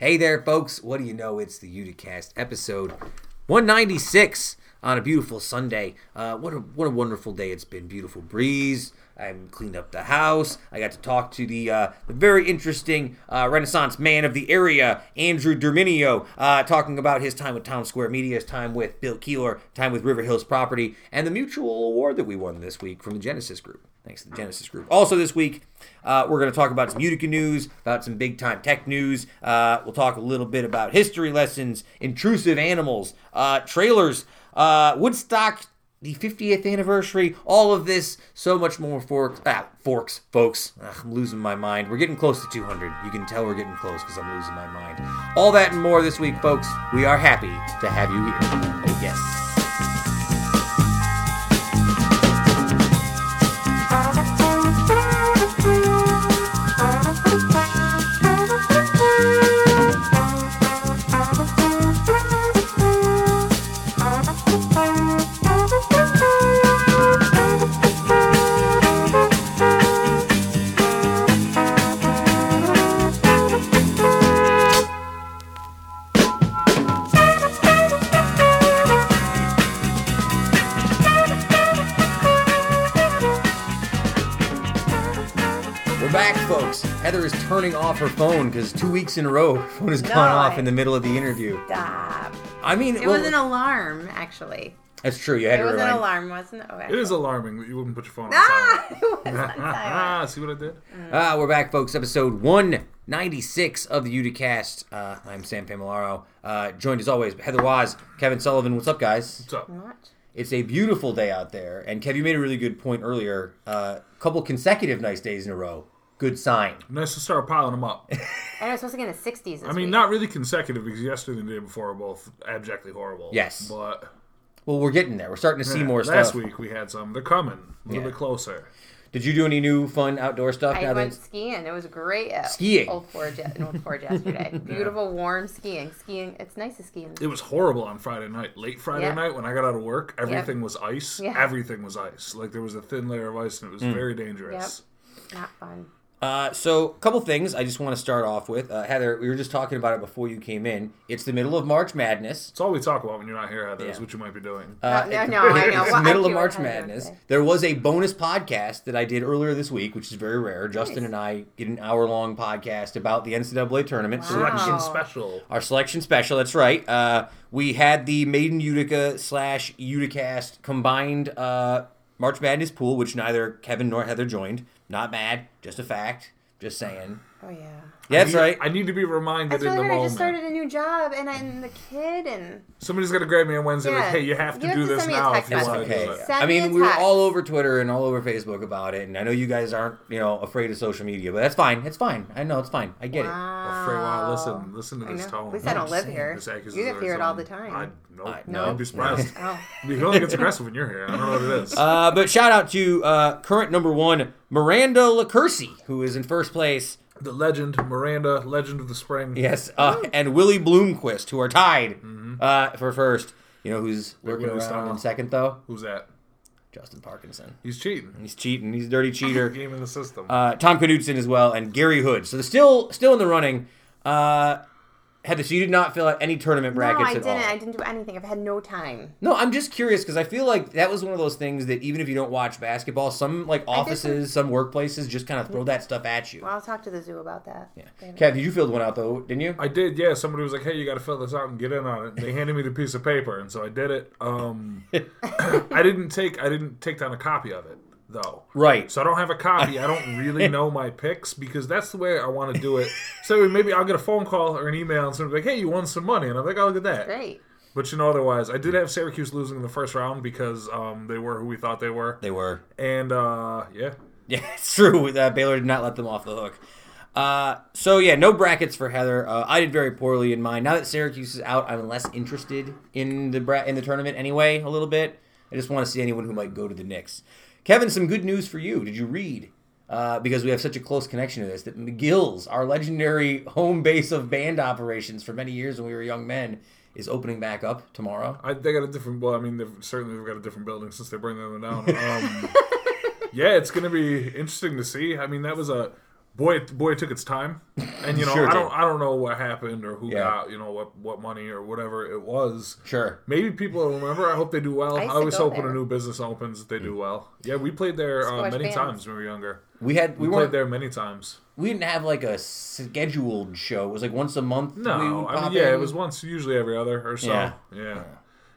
Hey there, folks. What do you know? It's the Uticast episode 196 on a beautiful Sunday. Uh, what a what a wonderful day it's been. Beautiful breeze. I cleaned up the house. I got to talk to the uh, the very interesting uh, Renaissance man of the area, Andrew Derminio, uh, talking about his time with Town Square Media, his time with Bill Keeler, time with River Hills Property, and the mutual award that we won this week from the Genesis Group. Thanks to the Genesis Group. Also, this week, uh, we're going to talk about some Utica news, about some big time tech news. Uh, we'll talk a little bit about history lessons, intrusive animals, uh, trailers, uh, Woodstock, the 50th anniversary, all of this, so much more forks, ah, forks, folks. Ugh, I'm losing my mind. We're getting close to 200. You can tell we're getting close because I'm losing my mind. All that and more this week, folks. We are happy to have you here. Oh, yes. Off her phone because two weeks in a row, her phone has gone off I- in the middle of the interview. Stop. I mean, It well, was an alarm, actually. that's true. You had It to was an remind. alarm, wasn't it? Okay. It is alarming that you wouldn't put your phone on Ah! silent. It was on silent. Ah, see what I did? Ah, we're back, folks. Episode 196 of the Uticast. Uh, I'm Sam Familaro. Uh, joined as always Heather Waz, Kevin Sullivan. What's up, guys? What's up? What? It's a beautiful day out there. And Kev, you made a really good point earlier. A uh, couple consecutive nice days in a row. Good sign. Nice to start piling them up. And it was supposed to get in the 60s I mean, week. not really consecutive because yesterday and the day before were both abjectly horrible. Yes. But Well, we're getting there. We're starting to see yeah, more last stuff. Last week we had some. They're coming a little Yeah. bit closer. Did you do any new fun outdoor stuff I went skiing. It was great. At Skiing? Old Forge, in Old Forge yesterday. Beautiful, warm skiing. Skiing. It's nice to ski in. The It was horrible on Friday night. Late Friday Yeah. night when I got out of work, everything was ice. Yeah. Everything was ice. Like there was a thin layer of ice and it was hmm. very dangerous. Yep. Not fun. Uh, so, a couple things I just want to start off with. Uh, Heather, we were just talking about it before you came in. It's the middle of March Madness. It's all we talk about when you're not here, Heather, is what you might be doing. Uh, No, no, no, I know. It's Well, middle I of March it. I do Madness. There was a bonus podcast that I did earlier this week, which is very rare. Justin Nice. and I did an hour long podcast about the NCAA tournament. Wow. Selection special. Our selection special, that's right. Uh, we had the Made in Utica slash Uticast combined uh, March Madness pool, which neither Kevin nor Heather joined. Not mad, just a fact. Just saying. Oh, yeah. Yeah, that's I need- right. I need to be reminded That's in really the hard. I moment. just started a new job, and I'm the kid, and Somebody's gonna grab me on Wednesday. Yeah. Like, hey, you have to You have do to this send me a now if text you That's want to message. do it. Send I me mean, a we were all over Twitter and all over Facebook about it, and I know you guys aren't, you know, afraid of social media, but that's fine. It's fine. I know it's fine. I get wow. Afraid, wow, listen, listen to this tone. At least I don't live here. This accusation You live here is all the time. I, nope. I- no, no. I'd be surprised. Oh. He only gets aggressive when you're here. I don't know what it is. Uh, but shout out to uh, current number one, Miranda LaCursi, who is in first place. The legend, Miranda, legend of the spring. Yes, uh, and Willie Bloomquist, who are tied uh, for first. You know who's lurking around style. in second, though? Who's that? Justin Parkinson. He's cheating. He's cheating. He's a dirty cheater. Game in the system. uh, Tom Knudsen as well, and Gary Hood. So they're still still in the running. Uh, Heather, so you did not fill out any tournament brackets No, I at didn't. all. I didn't do anything. I've had no time. No, I'm just curious because I feel like that was one of those things that even if you don't watch basketball, some like offices, some workplaces just kind of throw that stuff at you. Well, I'll talk to the zoo about that. Yeah. They haven't- Kev, you filled one out though, didn't you? I did, yeah. Somebody was like, "Hey, you got to fill this out and get in on it." They handed me the piece of paper, and so I did it. Um, I didn't take I didn't take down a copy of it though. Right. So I don't have a copy. I don't really know my picks because that's the way I want to do it. So maybe I'll get a phone call or an email and somebody's like, "Hey, you won some money," and I'm like, "Oh, look at that." Great. But you know, otherwise, I did have Syracuse losing in the first round because um, they were who we thought they were, They were. and uh, yeah, Yeah, it's true. Uh, Baylor did not let them off the hook. Uh, so yeah, no brackets for Heather. Uh, I did very poorly in mine. Now that Syracuse is out, I'm less interested in the bra- in the tournament anyway. A little bit. I just want to see anyone who might go to the Knicks. Kevin, some good news for you. Did you read? Uh, because we have such a close connection to this, that McGill's, our legendary home base of band operations for many years when we were young men, is opening back up tomorrow. I, they got a different. Well, I mean, they've certainly they've got a different building since they're bringing them down. Um, yeah, it's going to be interesting to see. I mean, that was a boy, boy, it took its time, and you know, Sure I don't, I don't know what happened or who Yeah. got, you know, what what money or whatever it was. Sure. Maybe people will remember. I hope they do well. I I, always go hope when a new business opens that they do well. Yeah, we played there uh, many bands. times when we were younger. We had we, We, played there many times. we didn't have like a scheduled show. It was like once a month. we No, would I mean, yeah, in. it was once, usually every other or so. Yeah. Yeah,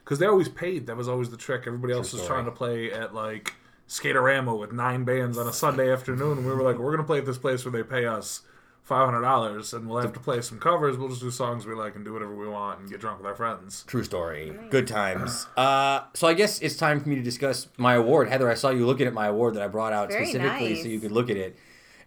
because they always paid. That was always the trick. Everybody else was story. trying to play at like Skaterama with nine bands on a Sunday afternoon, and we were like, we're gonna play at this place where they pay us five hundred dollars, and we'll have to play some covers. We'll just do songs we like and do whatever we want and get drunk with our friends. True story. Good times. Uh, so I guess it's time for me to discuss my award. Heather, I saw you looking at my award that I brought out Very specifically nice. so you could look at it.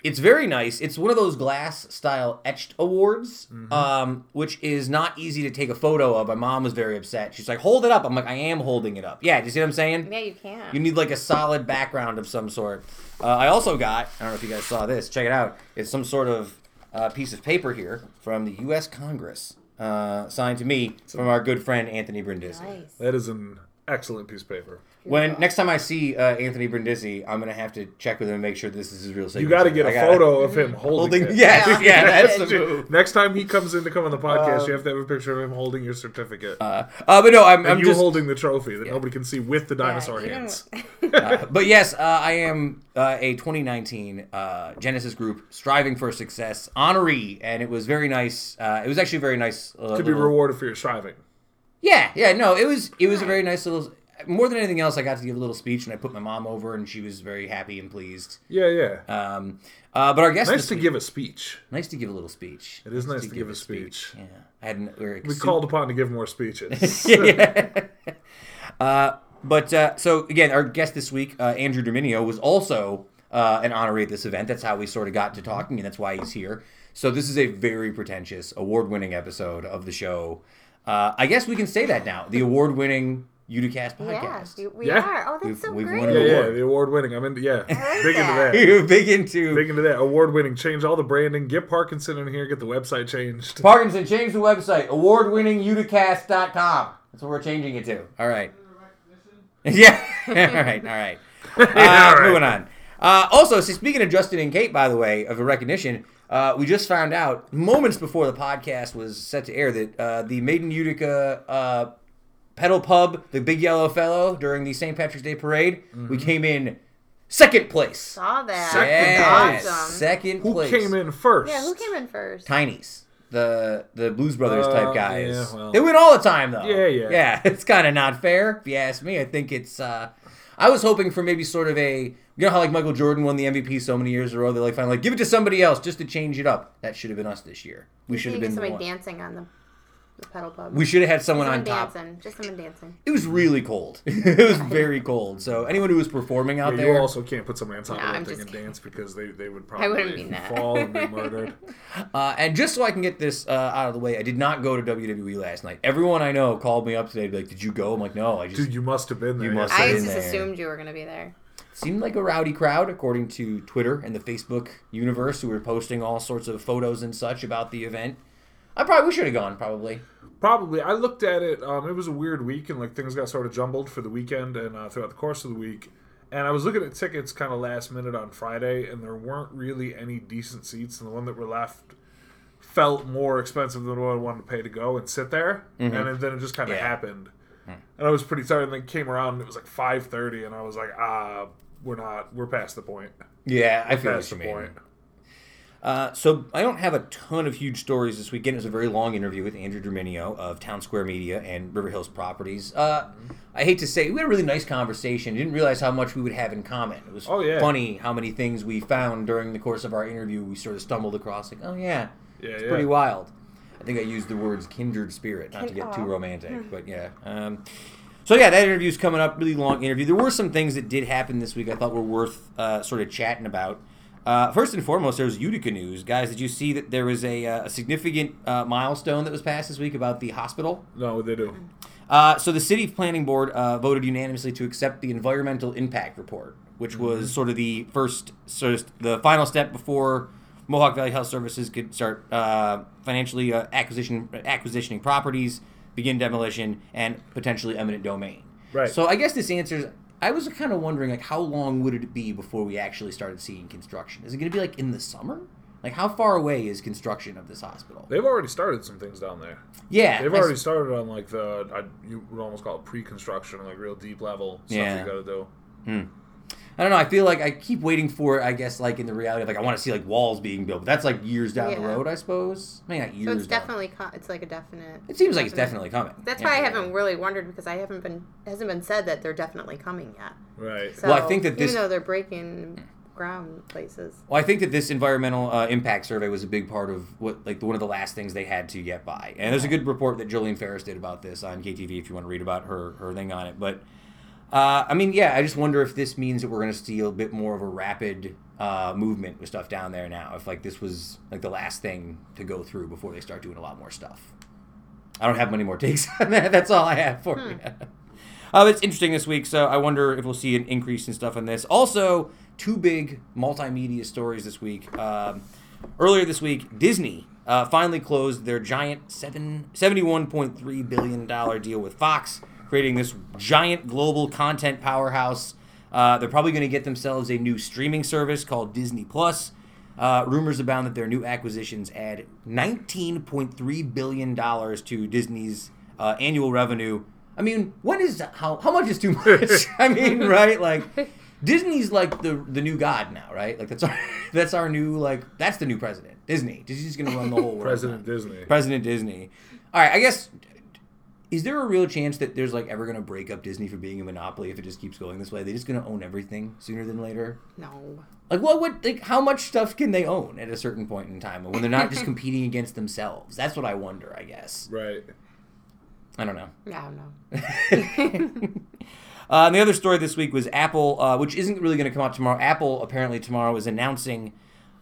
It's very nice. It's one of those glass style etched awards, Mm-hmm. um, which is not easy to take a photo of. My mom was very upset. She's like, "Hold it up." I'm like, "I am holding it up." Yeah, do you see what I'm saying? Yeah, you can. You need like a solid background of some sort. Uh, I also got, I don't know if you guys saw this, check it out. It's some sort of uh, piece of paper here from the U.S. Congress, uh, signed to me from our good friend Anthony Brindisi. nice. That is an excellent piece of paper. When next time I see uh, Anthony Brindisi, I'm gonna have to check with him and make sure this is his real signature. You got to get a gotta- photo of him holding, Holding, it. yes, yeah, Yeah. that's the move. Next time he comes in to come on the podcast, Um, you have to have a picture of him holding your certificate. Uh, uh, but no, I'm, and I'm you just. holding the trophy that nobody can see with the dinosaur you don't- hands. uh, but yes, uh, I am uh, a 2019 uh, Genesis group striving for success honoree, and it was very nice. Uh, it was actually very nice. Uh, to be rewarded for your striving. Yeah, yeah, no, it was it was a very nice little. More than anything else, I got to give a little speech, and I put my mom over, and she was very happy and pleased. Yeah, yeah. Um, uh, but our guest nice to week- give a speech. nice to give a little speech. It is nice to give a speech. Yeah, I had an, we were We called upon to give more speeches. yeah. uh, but uh, so again, our guest this week, uh, Andrew Derminio, was also uh, an honoree at this event. That's how we sort of got to talking, and that's why he's here. So this is a very pretentious, award-winning episode of the show. Uh, I guess we can say that now. The award-winning Uticast Yeah, podcast. we, we Yeah. are. Oh, that's We've- so we've great. won an yeah, yeah. The award winning. I'm into yeah. like Big into that. that. You're big into Big into that. Award winning. Change all the branding. Get Parkinson in here. Get the website changed. Parkinson. Change the website. Award-winning That's what we're changing it to. All right. Yeah. all right. All right. Uh, All right. Moving on. Uh, also, so speaking of Justin and Kate, by the way, of a recognition, uh, we just found out moments before the podcast was set to air that uh, the Made in Utica uh, pedal pub, the Big Yellow Fellow, during the St. Patrick's Day parade, we came in second place. Saw that. Second That's place. awesome. Second Who place. Who came in first? Yeah, who came in first? Tiny's. The the Blues Brothers Uh, type guys. yeah, well. They win all the time though. Yeah, yeah. Yeah, it's kind of not fair if you ask me. I think it's. uh I was hoping for maybe sort of a you know how like Michael Jordan won the MVP so many years in a row. They like finally like give it to somebody else just to change it up. That should have been us this year. We should have get been the somebody one. dancing on the, the pedal pub. We should have had someone on someone top. dancing. Just someone dancing. It was really cold. it was very cold. So anyone who was performing out Yeah, there, you also can't put someone on top No, of I'm that thing and kidding. dance because they, they would I wouldn't probably mean that. fall and be murdered. Uh, and just so I can get this uh, out of the way, I did not go to WWE last night. Everyone I know called me up today, like, "Did you go?" I'm like, "No, I just Dude, you must have been there. You must yeah. have I in just there. assumed you were gonna be there. seemed like a rowdy crowd, according to Twitter and the Facebook universe, who were posting all sorts of photos and such about the event. I probably we should have gone. Probably. Probably. I looked at it. Um, it was a weird week, and like things got sort of jumbled for the weekend and uh, throughout the course of the week. And I was looking at tickets kind of last minute on Friday, and there weren't really any decent seats. And the one that were left felt more expensive than what I wanted to pay to go and sit there. And then it just kind of Yeah. happened. And I was pretty tired. And then came around, and it was like five thirty, and I was like, ah, we're not. We're past the point. Yeah, I feel Past the point. Uh, so I don't have a ton of huge stories this weekend. It was a very long interview with Andrew Derminio of Town Square Media and River Hills Properties. Uh, I hate to say, we had a really nice conversation. Didn't realize how much we would have in common. It was Oh, yeah. funny how many things we found during the course of our interview. We sort of stumbled across, like, oh yeah, Yeah, it's yeah. pretty wild. I think I used the words kindred spirit, not to get too romantic, but yeah. Um, so yeah, that interview's coming up. Really long interview. There were some things that did happen this week I thought were worth uh, sort of chatting about. Uh, first and foremost, there's Utica news, guys. Did you see that there was a, uh, a significant uh, milestone that was passed this week about the hospital? No, what they do. Uh, so the city planning board uh, voted unanimously to accept the environmental impact report, which was sort of the first, sort of the final step before Mohawk Valley Health Services could start uh, financially uh, acquisition acquisitioning properties, begin demolition, and potentially eminent domain. Right. So I guess this answers. I was kind of wondering, like, how long would it be before we actually started seeing construction? Is it going to be like in the summer? Like, how far away is construction of this hospital? They've already started some things down there. Yeah, They've I s- already started on like the I, you would almost call it pre-construction, like real deep level stuff Yeah. you got to do. Hmm. I don't know. I feel like I keep waiting for it. I guess like in the reality of like I want to see like walls being built. But that's like years down the road, I suppose. I mean, not years. So it's down. definitely co- it's like a definite. It seems like it's definitely coming. That's Yeah. why I haven't really wondered because I haven't been hasn't been said that they're definitely coming yet. Right. So Well, I think that this- even though they're breaking ground places. Well, I think that this environmental uh, impact survey was a big part of what, like, one of the last things they had to get by. And there's a good report that Jillian Ferris did about this on KTV if you want to read about her her thing on it. But uh, I mean, yeah, I just wonder if this means that we're going to see a bit more of a rapid uh, movement with stuff down there now. If like this was like the last thing to go through before they start doing a lot more stuff. I don't have many more takes on that. That's all I have for you. Uh, it's interesting this week, so I wonder if we'll see an increase in stuff on this. Also, two big multimedia stories this week. Um, earlier this week, Disney uh, finally closed their giant seven, $71.3 billion deal with Fox, creating this giant global content powerhouse. Uh, they're probably going to get themselves a new streaming service called Disney Plus. Uh, rumors abound that their new acquisitions add $19.3 billion to Disney's uh, annual revenue. I mean, what is how how much is too much? I mean, right? Like Disney's like the the new god now, right? Like that's our that's our new like that's the new president. Disney. Disney's gonna run the whole world. President now. Disney. President Disney. All right, I guess. Is there a real chance that there's like ever gonna break up Disney for being a monopoly if it just keeps going this way? They just gonna own everything sooner than later. No. Like what would like how much stuff can they own at a certain point in time when they're not just competing against themselves? That's what I wonder. I guess Right. I don't know. Yeah, I don't know. Uh, and the other story this week was Apple, uh, which isn't really going to come out tomorrow. Apple apparently tomorrow is announcing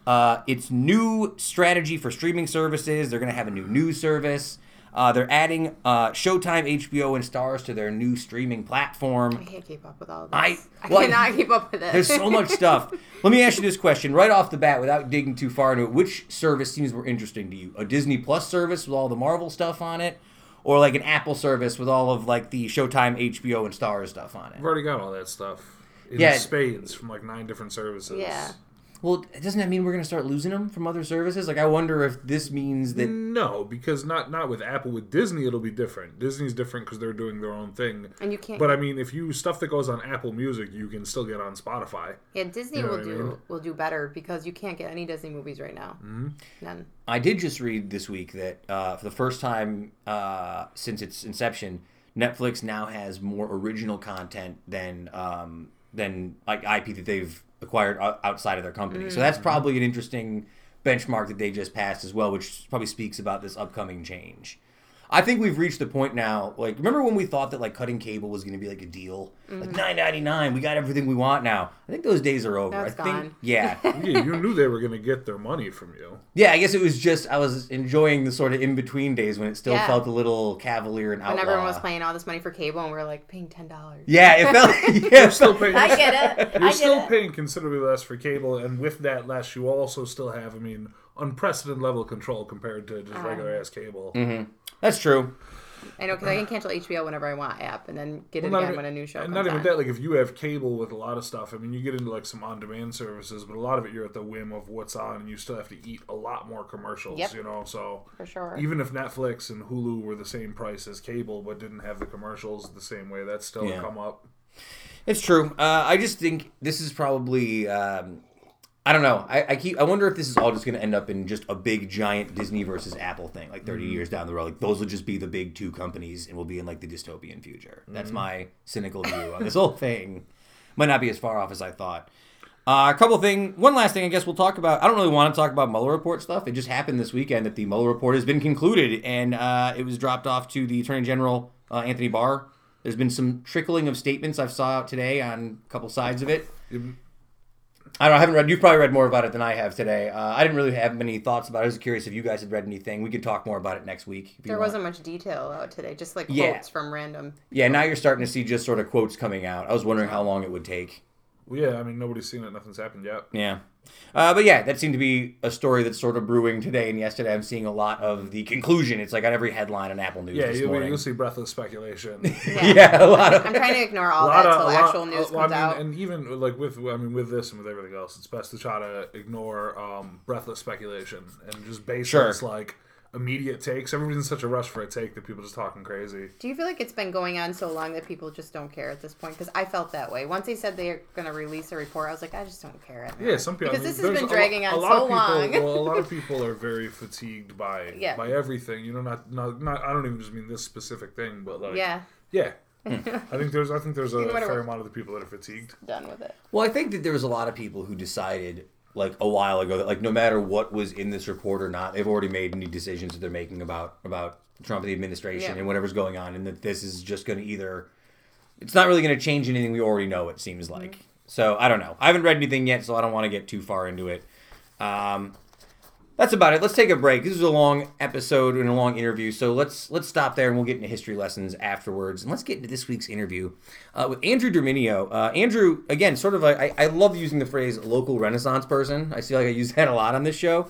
uh, its new strategy for streaming services. They're going to have a new news service. Uh, they're adding uh, Showtime, HBO, and Starz to their new streaming platform. I can't keep up with all this. I- I, well, cannot keep up with it. There's so much stuff. Let me ask you this question right off the bat, without digging too far into it. Which service seems more interesting to you? A Disney Plus service with all the Marvel stuff on it, or like an Apple service with all of like the Showtime, HBO, and Starz stuff on it? I've already got all that stuff. In Yeah. spades from like nine different services. Yeah. Well, doesn't that mean we're going to start losing them from other services? Like, I wonder if this means that. No, because not not with Apple. With Disney, it'll be different. Disney's different because they're doing their own thing. And you can't. But I mean, if you stuff that goes on Apple Music, you can still get on Spotify. yeah, Disney You know will what I do mean? will do better because you can't get any Disney movies right now. Mm-hmm. None. I did just read this week that uh, for the first time uh, since its inception, Netflix now has more original content than um, than like IP that they've acquired outside of their company. So that's mm. probably an interesting benchmark that they just passed as well, which probably speaks about this upcoming change. I think we've reached the point now. Like, remember when we thought that like cutting cable was going to be like a deal, like mm-hmm. nine ninety nine, we got everything we want now. I think those days are over. Now it's I think, gone. yeah, Yeah, you knew they were going to get their money from you. yeah. I guess it was just I was enjoying the sort of in between days when it still Yeah. felt a little cavalier and outlaw. When everyone was paying all this money for cable and we are like paying ten dollars. Yeah, it felt. Yeah, it Still paying. I get it. You're get still it. paying considerably less for cable, and with that less, you also still have, I mean, unprecedented level of control compared to just uh-huh. regular ass cable. Mm-hmm. That's true. I know because I can cancel HBO whenever I want app and then get it Well, not again even- when a new show and comes not even on. that. Like if you have cable with a lot of stuff, I mean, you get into like some on-demand services, but a lot of it you're at the whim of what's on, and you still have to eat a lot more commercials. Yep. You know, so For sure. even if Netflix and Hulu were the same price as cable, but didn't have the commercials the same way, that's still Yeah. come up. It's true. Uh, I just think this is probably. Um, I don't know. I, I keep. I wonder if this is all just going to end up in just a big giant Disney versus Apple thing, like 30 years down the road. Like those will just be the big two companies, and we'll be in like the dystopian future. That's my cynical view on this whole thing. Might not be as far off as I thought. Uh, a couple thing. One last thing. I guess we'll talk about. I don't really want to talk about Mueller report stuff. It just happened this weekend that the Mueller report has been concluded, and uh, it was dropped off to the Attorney General uh, Anthony Barr. There's been some trickling of statements I've saw out today on a couple sides of it. I don't know, I haven't read. You've probably read more about it than I have today. Uh, I didn't really have many thoughts about it. I was curious if you guys had read anything. We could talk more about it next week. If there want. wasn't much detail out today, just like quotes from random. Yeah, now you're starting to see just sort of quotes coming out. I was wondering how long it would take. Well, yeah, I mean nobody's seen it. Nothing's happened yet. Yeah. Uh, but yeah, that seemed to be a story that's sort of brewing today and yesterday. I'm seeing a lot of the conclusion. It's like on every headline on Apple News Yeah, this you, morning. you'll see breathless speculation. yeah, a lot of I'm trying to ignore all that until of, lot- actual news uh, well, comes I mean, out. and even like with I mean with this and with everything else, it's best to try to ignore um, breathless speculation and just base Sure. this like immediate takes. Everybody's in such a rush for a take that people just talking crazy. Do you feel like it's been going on so long that people just don't care at this point? Because I felt that way. Once they said they're going to release a report, I was like, I just don't care. At Yeah, some people Because I mean, this has there's been a lo- dragging a on lot so of people, long. well, a lot of people are very fatigued by Yeah. by everything. You know, not not not. I don't even just mean this specific thing, but like yeah, yeah. I think there's I think there's a fair amount of the people that are fatigued. done with it. Well, I think that there was a lot of people who decided like a while ago that like no matter what was in this report or not, they've already made any decisions that they're making about about Trump and the administration Yeah. and whatever's going on, and that this is just going to either it's not really going to change anything we already know. It seems like. So I don't know. I haven't read anything yet, so I don't want to get too far into it. Um, that's about it. Let's take a break. This is a long episode and a long interview, so let's let's stop there and we'll get into history lessons afterwards. And let's get into this week's interview uh, with Andrew Derminio. Uh, Andrew, again, sort of, a, I, I love using the phrase "local Renaissance person." I feel like I use that a lot on this show,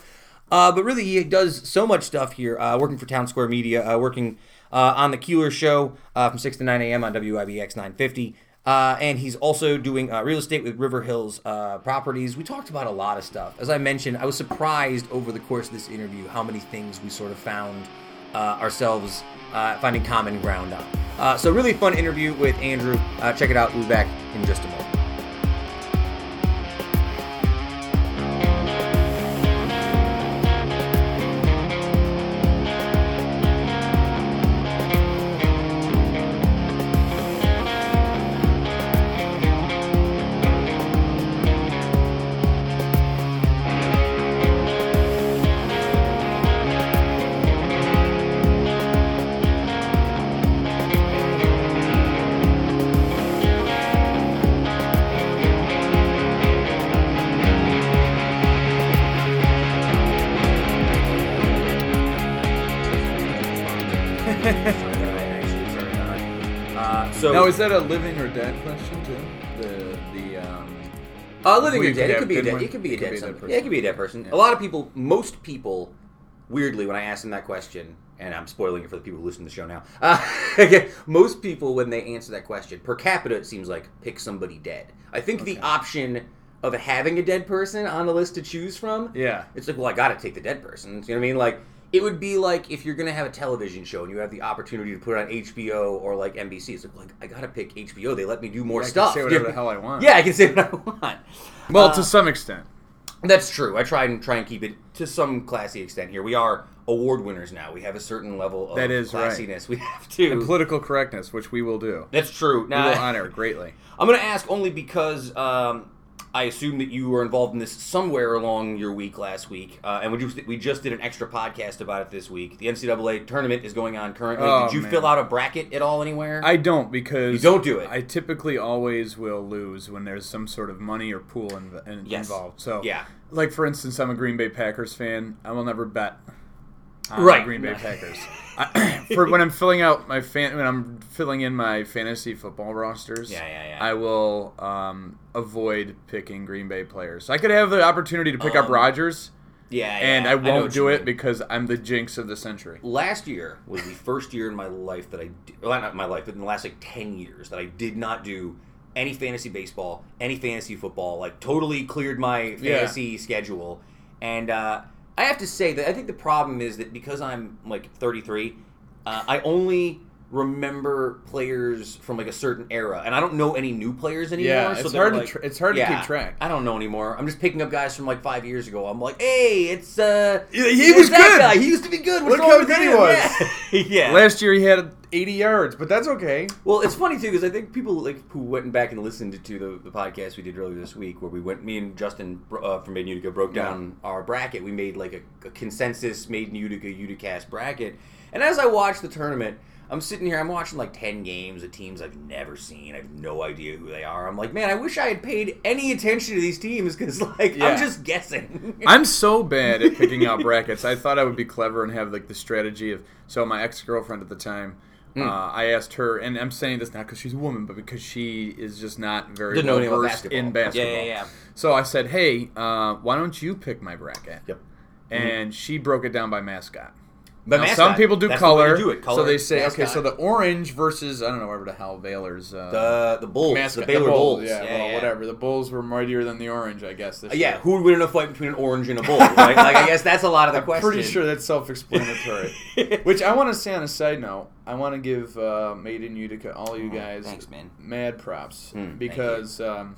uh, but really he does so much stuff here. Uh, working for Town Square Media, uh, working uh, on the Keeler Show from six to nine a.m. on WIBX nine fifty. Uh, and he's also doing uh, real estate with River Hills uh, Properties. We talked about a lot of stuff. As I mentioned, I was surprised over the course of this interview how many things we sort of found uh, ourselves uh, finding common ground on. Uh, so, really fun interview with Andrew. Uh, check it out. We'll be back in just a moment. That a living or dead question too? The the um, Uh, living or dead. It could be a dead. It could be a dead. be a some- dead person. Yeah, it could be a dead person. Yeah. A lot of people, most people, weirdly, when I ask them that question, and I'm spoiling it for the people who listen to the show now. Uh, again, most people, when they answer that question, per capita, it seems like pick somebody dead. I think the option of having a dead person on the list to choose from, yeah. it's like, well, I got to take the dead person. You know what I mean? Like. It would be like if you're gonna have a television show and you have the opportunity to put it on HBO or like NBC. It's like, well, I gotta pick HBO. They let me do more I can stuff. say whatever the hell I want. Yeah, I can say what I want. Well, Uh, to some extent. That's true. I try and try and keep it to some classy extent here. We are award winners now. We have a certain level of That is right. classiness. We have to. And political correctness, which we will do. That's true. We will honor greatly. I'm going to ask only because um, I assume that you were involved in this somewhere along your week last week, uh, and we just we just did an extra podcast about it this week. The NCAA tournament is going on currently. Oh, Did you man. fill out a bracket at all anywhere? I don't because You don't do it. I typically always will lose when there's some sort of money or pool in, in, Yes. involved. So Yeah. like for instance, I'm a Green Bay Packers fan. I will never bet on Right. Green Bay Packers. I, for when I'm filling out my fan, when I'm filling in my fantasy football rosters, Yeah, yeah, yeah. I will um, avoid picking Green Bay players. I could have the opportunity to pick up Um, Rodgers, yeah, and yeah, I won't what do it mean. because I'm the jinx of the century. last year was the first year in my life that I did, well, not my life, but in the last like 10 years that I did not do any fantasy baseball, any fantasy football, like totally cleared my Yeah. fantasy schedule. And uh, I have to say that I think the problem is that because I'm like 33, uh, I only remember players from like a certain era, and I don't know any new players anymore. Yeah, so it's hard to like- tr- it's hard to keep track. I don't know anymore. I'm just picking up guys from like five years ago. I'm like, hey, it's uh, Yeah, he was good. Guy. He used to be good. What's Look how good he was. Yeah. yeah. Last year he had 80 yards, but that's okay. Well, it's funny too because I think people like who went back and listened to the, the podcast we did earlier this week, where we went, me and Justin uh, from Made in Utica broke down our bracket. We made like a, a consensus Made in Utica Uticast bracket, and as I watched the tournament, I'm sitting here, I'm watching like ten games of teams I've never seen. I have no idea who they are. I'm like, man, I wish I had paid any attention to these teams because like Yeah. I'm just guessing. I'm so bad at picking out brackets. I thought I would be clever and have like the strategy of. So my ex girlfriend at the time Uh, I asked her, and I'm saying this not because she's a woman, but because she is just not very Didn't well versed basketball. in basketball. Yeah, yeah, yeah. So I said, "Hey, uh, why don't you pick my bracket?" Yep. And she broke it down by mascot. But Now, mascot, some people do the color, do it. so they say, okay, so the orange versus I don't know whatever the hell Baylor's uh, the the Bulls, mascot, the Baylor Bulls, Bulls. yeah, well, whatever. The Bulls were mightier than the orange, I guess. Uh, Yeah, who would win in a fight between an orange and a bull? Right? like I guess that's a lot of the I'm question. pretty sure that's self-explanatory. Which I want to say on a side note, I want to give uh, Made in Utica, all you Oh, guys, thanks, man. mad props Mm, thank because um,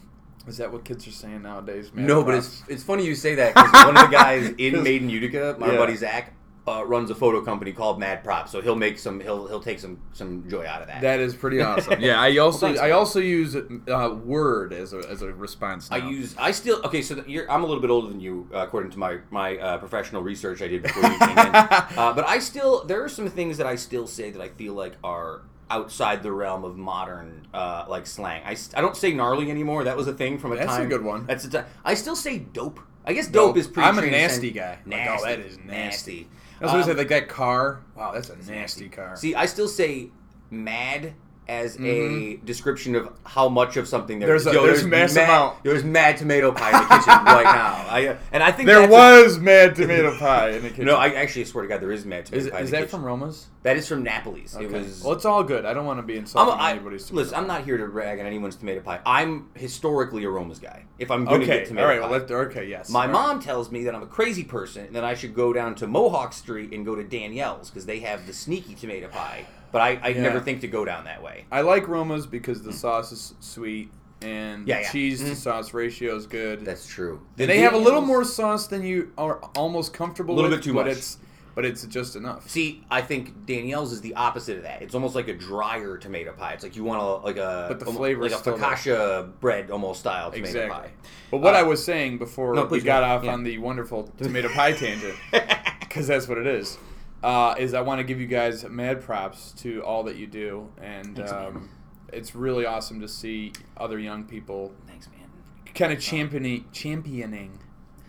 is that what kids are saying nowadays? Mad No, but it's it's funny you say that because one of the guys in Made in Utica, my Yeah. buddy Zach, uh, runs a photo company called Mad Prop. So he'll make some he'll he'll take some some joy out of that. That is pretty awesome. Yeah, I also thanks, I man. also use uh, Word as a as a response. Now. I use I still okay. So you're, I'm a little bit older than you, uh, according to my my uh, professional research I did before you came in. Uh, but I still there are some things that I still say that I feel like are outside the realm of modern uh, like slang. I, I don't say gnarly anymore. That was a thing from a That's a time. good one. That's a time. I still say dope. I guess dope, Dope. is pretty. I'm a nasty guy. Like, oh, that is nasty. That's what I Um, said. Like that car. Wow, that's a nasty car. See, I still say mad as a description of how much of something there Mm-hmm. There's is. a- there's mass mad, amount. There's mad tomato pie in the kitchen right now. I, uh, and I think there that's a- was mad tomato pie in the kitchen. no, I actually swear to God, there is mad tomato is, pie. is that kitchen. from Roma's? That is from Napoli's. It Okay. was. Well, it's all good. I don't want to be I'm insulting a, I, anybody's. tomato listen, I'm not here to rag on anyone's tomato pie. I'm historically a Roma's guy. If I'm going to Okay. get tomato All right. pie. Well, let, okay. Yes. My All right. mom tells me that I'm a crazy person and that I should go down to Mohawk Street and go to Danielle's because they have the sneaky tomato pie. But I, I Yeah. never think to go down that way. I like Roma's because the sauce is sweet and Mm. Yeah, the yeah. cheese to Mhm. sauce ratio is good. That's true. And they have a little more sauce than you are almost comfortable A little with. bit too but much. It's, but it's just enough. See, I think Danielle's is the opposite of that. It's almost like a drier tomato pie. It's like you want a like a But the flavor like a still there. focaccia bread almost style tomato Exactly. pie. But what Uh, I was saying before no, we got go. off Yeah. on the wonderful tomato pie tangent, because that's what it is, uh, is I want to give you guys mad props to all that you do, and Thanks, um, it's really awesome to see other young people Thanks, man. kind of championing championing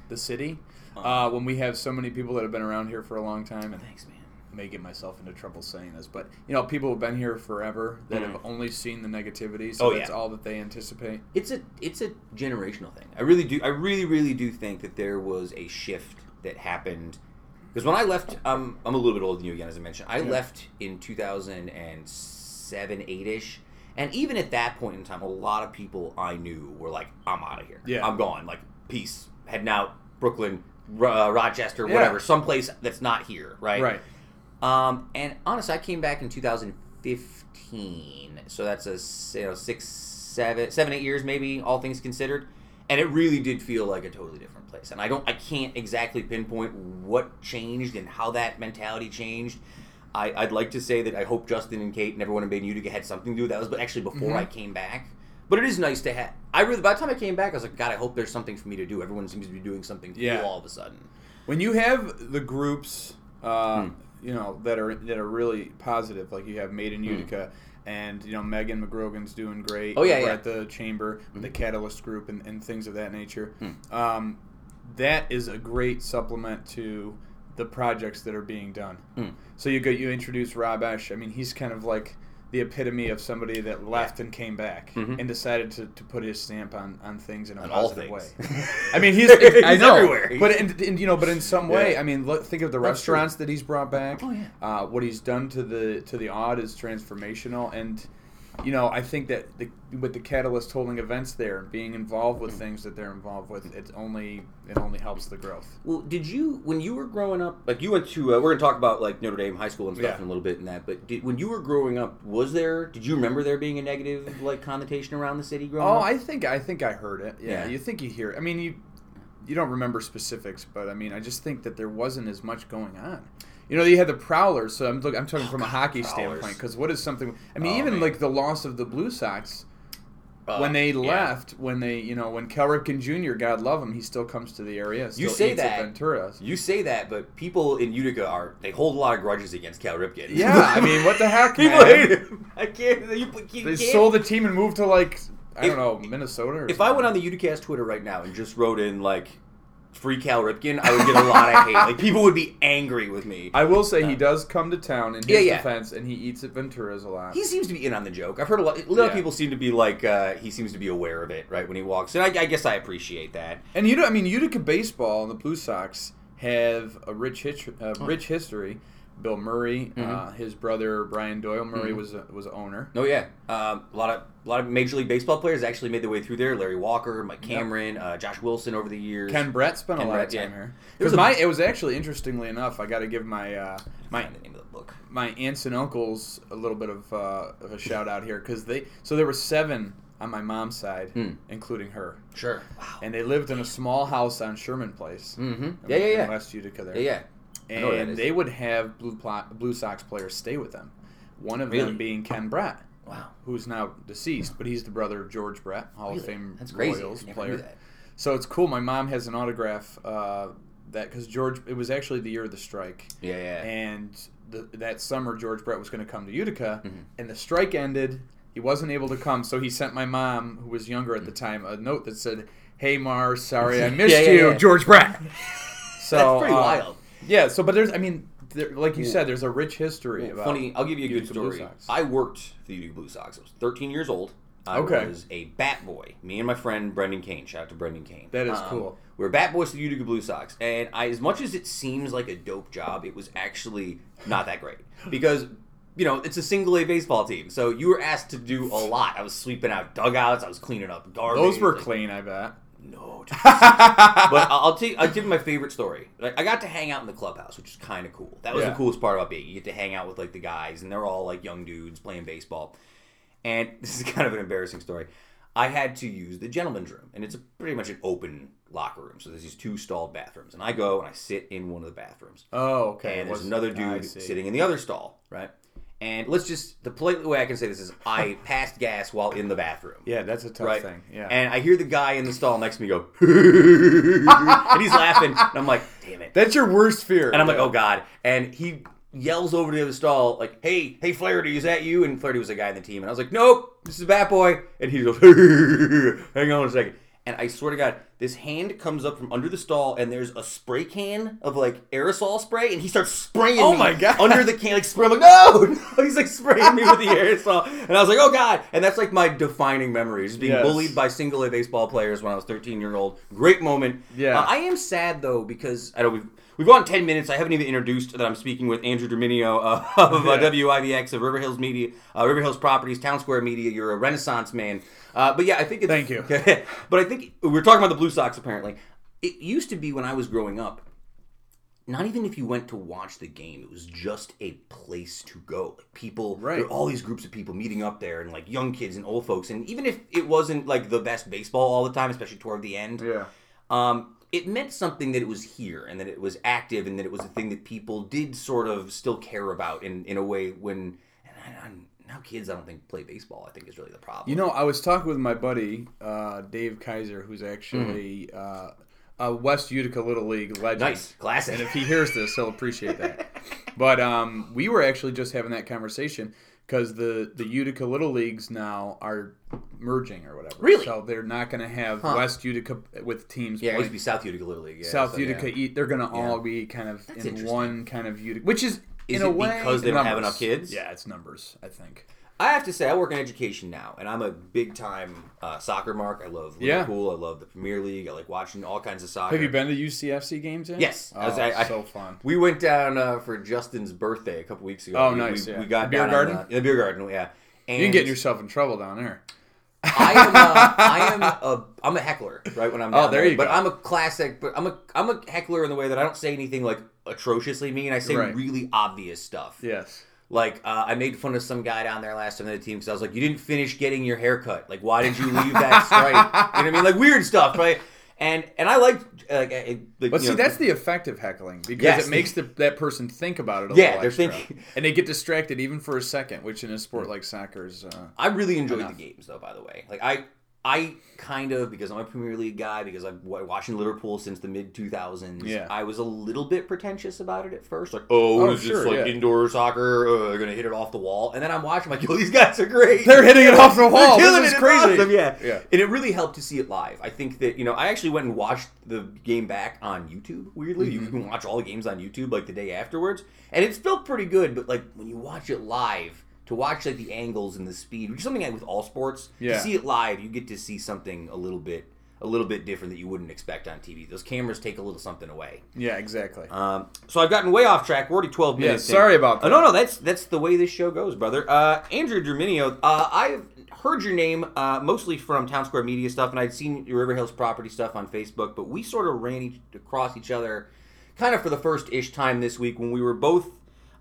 the city. Uh, when we have so many people that have been around here for a long time, and Thanks, man. I may get myself into trouble saying this, but you know, people have been here forever that Mhm. have only seen the negativity, so Oh, that's yeah. all that they anticipate. It's a it's a generational thing. I really do. I really really do think that there was a shift that happened because when I left, um, I'm a little bit older than you again, as I mentioned. I Yeah. left in 2007, eight ish, and even at that point in time, a lot of people I knew were like, "I'm out of here. Yeah. I'm gone. Like, peace. Heading out, Brooklyn, Ro- uh, Rochester, Yeah. whatever, someplace that's not here, right? Right. Um, and honestly, I came back in 2015, so that's a you know six, seven, seven, eight years maybe, all things considered, and it really did feel like a totally different place. And I don't, I can't exactly pinpoint what changed and how that mentality changed. I, I'd like to say that I hope Justin and Kate and everyone in Bay Utica had something to do with that. Was but actually before Mhm. I came back. But it is nice to have. I really by the time I came back, I was like, God, I hope there's something for me to do. Everyone seems to be doing something cool Yeah. all of a sudden. When you have the groups, uh, Hmm. you know that are that are really positive, like you have Made in Utica, and you know Megan McGrogan's doing great. Oh, yeah, yeah. at the chamber, with the Catalyst group, and, and things of that nature. Hmm. Um, that is a great supplement to the projects that are being done. Hmm. So you go, you introduce Rob Esche. I mean, he's kind of like the epitome of somebody that left and came back Mhm. and decided to, to put his stamp on, on things in a On positive way. I mean, he's, I He's know, everywhere. but in, in, you know, but in some way, Yeah. I mean, look, think of the That's true. restaurants that he's brought back. Oh, yeah. Uh, what he's done to the to the Aud is transformational, and you know, I think that the, with the catalyst holding events there and being involved Mm. with things that they're involved with, it's only it only helps the growth. Well, did you when you were growing up? Like you went to, uh, we're gonna talk about like Notre Dame high school and stuff Yeah. in a little bit and that. But did, when you were growing up, was there? Did you remember there being a negative like connotation around the city growing Oh, up? I think I think I heard it. Yeah, Yeah. you think you hear. It. I mean, you you don't remember specifics, but I mean, I just think that there wasn't as much going on. You know, you had the Prowlers, so I'm look, I'm talking from a hockey Prowlers. standpoint because what is something? I mean, Oh, even man. like the loss of the Blue Sox Uh, when they yeah. left, when they you know when Cal Ripken Jr. God love him, he still comes to the area. You say that. Ventura. You say that, but people in Utica are they hold a lot of grudges against Cal Ripken. Yeah, I mean, what the heck, people man? hate him. I can't. You, you They can't. sold the team and moved to like I If- don't know Minnesota. Or If I went on the Uticast Twitter right now and just wrote in like free Cal Ripken, I would get a lot of hate. Like people would be angry with me. I will say he does come to town in his Yeah, yeah. defense, and he eats at Ventura's a lot. He seems to be in on the joke. I've heard a lot. A lot of Yeah. people seem to be like uh, he seems to be aware of it, right? When he walks, and I, I guess I appreciate that. And you know, I mean, Utica baseball and the Blue Sox have a rich hit, uh, rich history. Bill Murray, uh, his brother Brian Doyle Murray was a, was owner. Oh yeah, um, a lot of a lot of Major League Baseball players actually made their way through there. Larry Walker, Mike Cameron, uh, Josh Wilson over the years. Ken Brett spent Ken a lot Brett, of time yeah. here. There was my it was actually interestingly enough, I got to give my uh, my the name of the book. my aunts and uncles a little bit of, uh, of a shout out here because they so there were seven on my mom's side, Hmm. including her, Sure. Wow. and they lived in a small house on Sherman Place. Mm-hmm. in- Yeah, yeah, yeah. West Utica there. Yeah, yeah. I know where that and they would have Blue Pla- Blue Sox players stay with them. One of Really? them being Ken Brett, Wow. who's now deceased, but he's the brother of George Brett, Hall of Fame That's crazy. Royals player. So it's cool. My mom has an autograph uh, that because George, it was actually the year of the strike, Yeah, yeah. and the, that summer George Brett was going to come to Utica, Mm-hmm. and the strike ended. He wasn't able to come, so he sent my mom, who was younger at the time, a note that said, "Hey Mar, sorry I missed Yeah, yeah, you, yeah. George Brett." So That's pretty uh, wild. Yeah. So, but there's, I mean, there, like you said, there's a rich history Well, about. funny, I'll give you a good story. I worked for the Utica Blue Sox. I was 13 years old. I Okay. was a bat boy. Me and my friend Brendan Kane. Shout out to Brendan Kane. That is Um, cool. We were bat boys to the Utica Blue Sox, and I, as much as it seems like a dope job, it was actually not that great because. You know, it's a single A baseball team, so you were asked to do a lot. I was sweeping out dugouts, I was cleaning up garbage. Those were like- clean, I bet. No, but I'll tell you, I'll give you my favorite story. Like, I got to hang out in the clubhouse, which is kind of cool. That was Yeah. the coolest part about being. You get to hang out with like the guys, and they're all like young dudes playing baseball. And this is kind of an embarrassing story. I had to use the gentleman's room, and it's a, pretty much an open locker room. So there's these two stalled bathrooms, and I go and I sit in one of the bathrooms, Oh, okay. and there's another dude sitting in the other stall, right? And let's just the polite way I can say this is I passed gas while in the bathroom. Yeah, that's a tough Right. thing. Yeah. And I hear the guy in the stall next to me go, and he's laughing. And I'm like, damn it. that's your worst fear. And I'm like, oh god. And he yells over to the other stall, like, hey, hey, Flaherty, is that you? And Flaherty was a guy in the team. And I was like, nope, this is Bat Boy. And he goes, hang on a second. And I swear to God, this hand comes up from under the stall, and there's a spray can of like aerosol spray, and he starts spraying Oh me my God. under the can, like spray. I'm like, no, no, he's like spraying me with the aerosol, and I was like, oh God, and that's like my defining memory, just being Yes. bullied by single A baseball players when I was 13 year old. Great moment. Yeah. Uh, I am sad though because I know we've we've gone 10 minutes. I haven't even introduced that I'm speaking with Andrew Derminio uh, of uh, WIBX of River Hills Media, uh, River Hills Properties, Town Square Media. You're a Renaissance man. Uh, but yeah, I think it's, Thank you. but I think we we're talking about the Blue Sox. Apparently, it used to be when I was growing up. Not even if you went to watch the game, it was just a place to go. Like people, Right. there were all these groups of people meeting up there, and like young kids and old folks. And even if it wasn't like the best baseball all the time, especially toward the end, yeah. um, it meant something that it was here and that it was active and that it was a thing that people did sort of still care about in, in a way when and I, now kids I don't think play baseball I think is really the problem. You know, I was talking with my buddy uh, Dave Kaiser, who's actually uh, a West Utica Little League legend. nice classic. And if he hears this, he'll appreciate that. But um, we were actually just having that conversation because the the Utica Little Leagues now are merging or whatever. Really? So they're not going to have Huh. West Utica with teams. yeah, it used to be South Utica Little League. Yeah, South so, Utica. yeah. They're going to all be kind of in one kind of Utica, which is, Is in a way because they don't have enough kids? Yeah, it's numbers. I think. I have to say I work in education now, and I'm a big time uh, soccer mark. I love Yeah. Liverpool. I love the Premier League. I like watching all kinds of soccer. Have you been to UCFC games yet? Yes, Oh, I I- so fun. We went down uh, for Justin's birthday a couple weeks ago. Oh, We- nice, We, yeah. we got Beer down on, garden? uh, in the beer garden. Yeah. And You can get yourself in trouble down there. I am a, I am a I'm a heckler right when I'm Oh, down there there. you but go. I'm a classic. But I'm a I'm a heckler in the way that I don't say anything like atrociously mean. I say Right. really obvious stuff. Yes. Like uh, I made fun of some guy down there last time on the team because I was like, "You didn't finish getting your haircut. Like, why did you leave that stripe?" you know what I mean? Like weird stuff, right? And and I like, uh, like, But see, know, that's the effective heckling because Yes. it makes the, that person think about it a Yeah, they're extra. thinking- and they get distracted even for a second, which in a sport like soccer is. Uh, I really enjoyed Enough. the games though. By the way, like I I kind of because I'm a Premier League guy because I've wa- watching Liverpool since the mid 2000s. Yeah. I was a little bit pretentious about it at first, like, oh, what Oh, is sure, this like yeah. indoor soccer? Uh, they're gonna hit it off the wall, and then I'm watching, like, yo, these guys are great. They're hitting it off the wall. They're killing This it. is It's crazy. awesome, Yeah, Yeah. And it really helped to see it live. I think that you know, I actually went and watched the game back on YouTube. Weirdly, you Mm-hmm. can watch all the games on YouTube like the day afterwards, and it's still pretty good. But like when you watch it live, to watch like the angles and the speed, which is something like with all sports, Yeah. to see it live, you get to see something a little bit. A little bit different that you wouldn't expect on TV. Those cameras take a little something away. Yeah, exactly. Um, so I've gotten way off track. We're already twelve Yeah, minutes. in. sorry about Uh, that. no, no, that's that's the way this show goes, brother. Uh, Andrew Derminio, uh, I've heard your name uh, mostly from Town Square Media stuff, and I'd seen your River Hills property stuff on Facebook. But we sort of ran each, across each other, kind of for the first ish time this week when we were both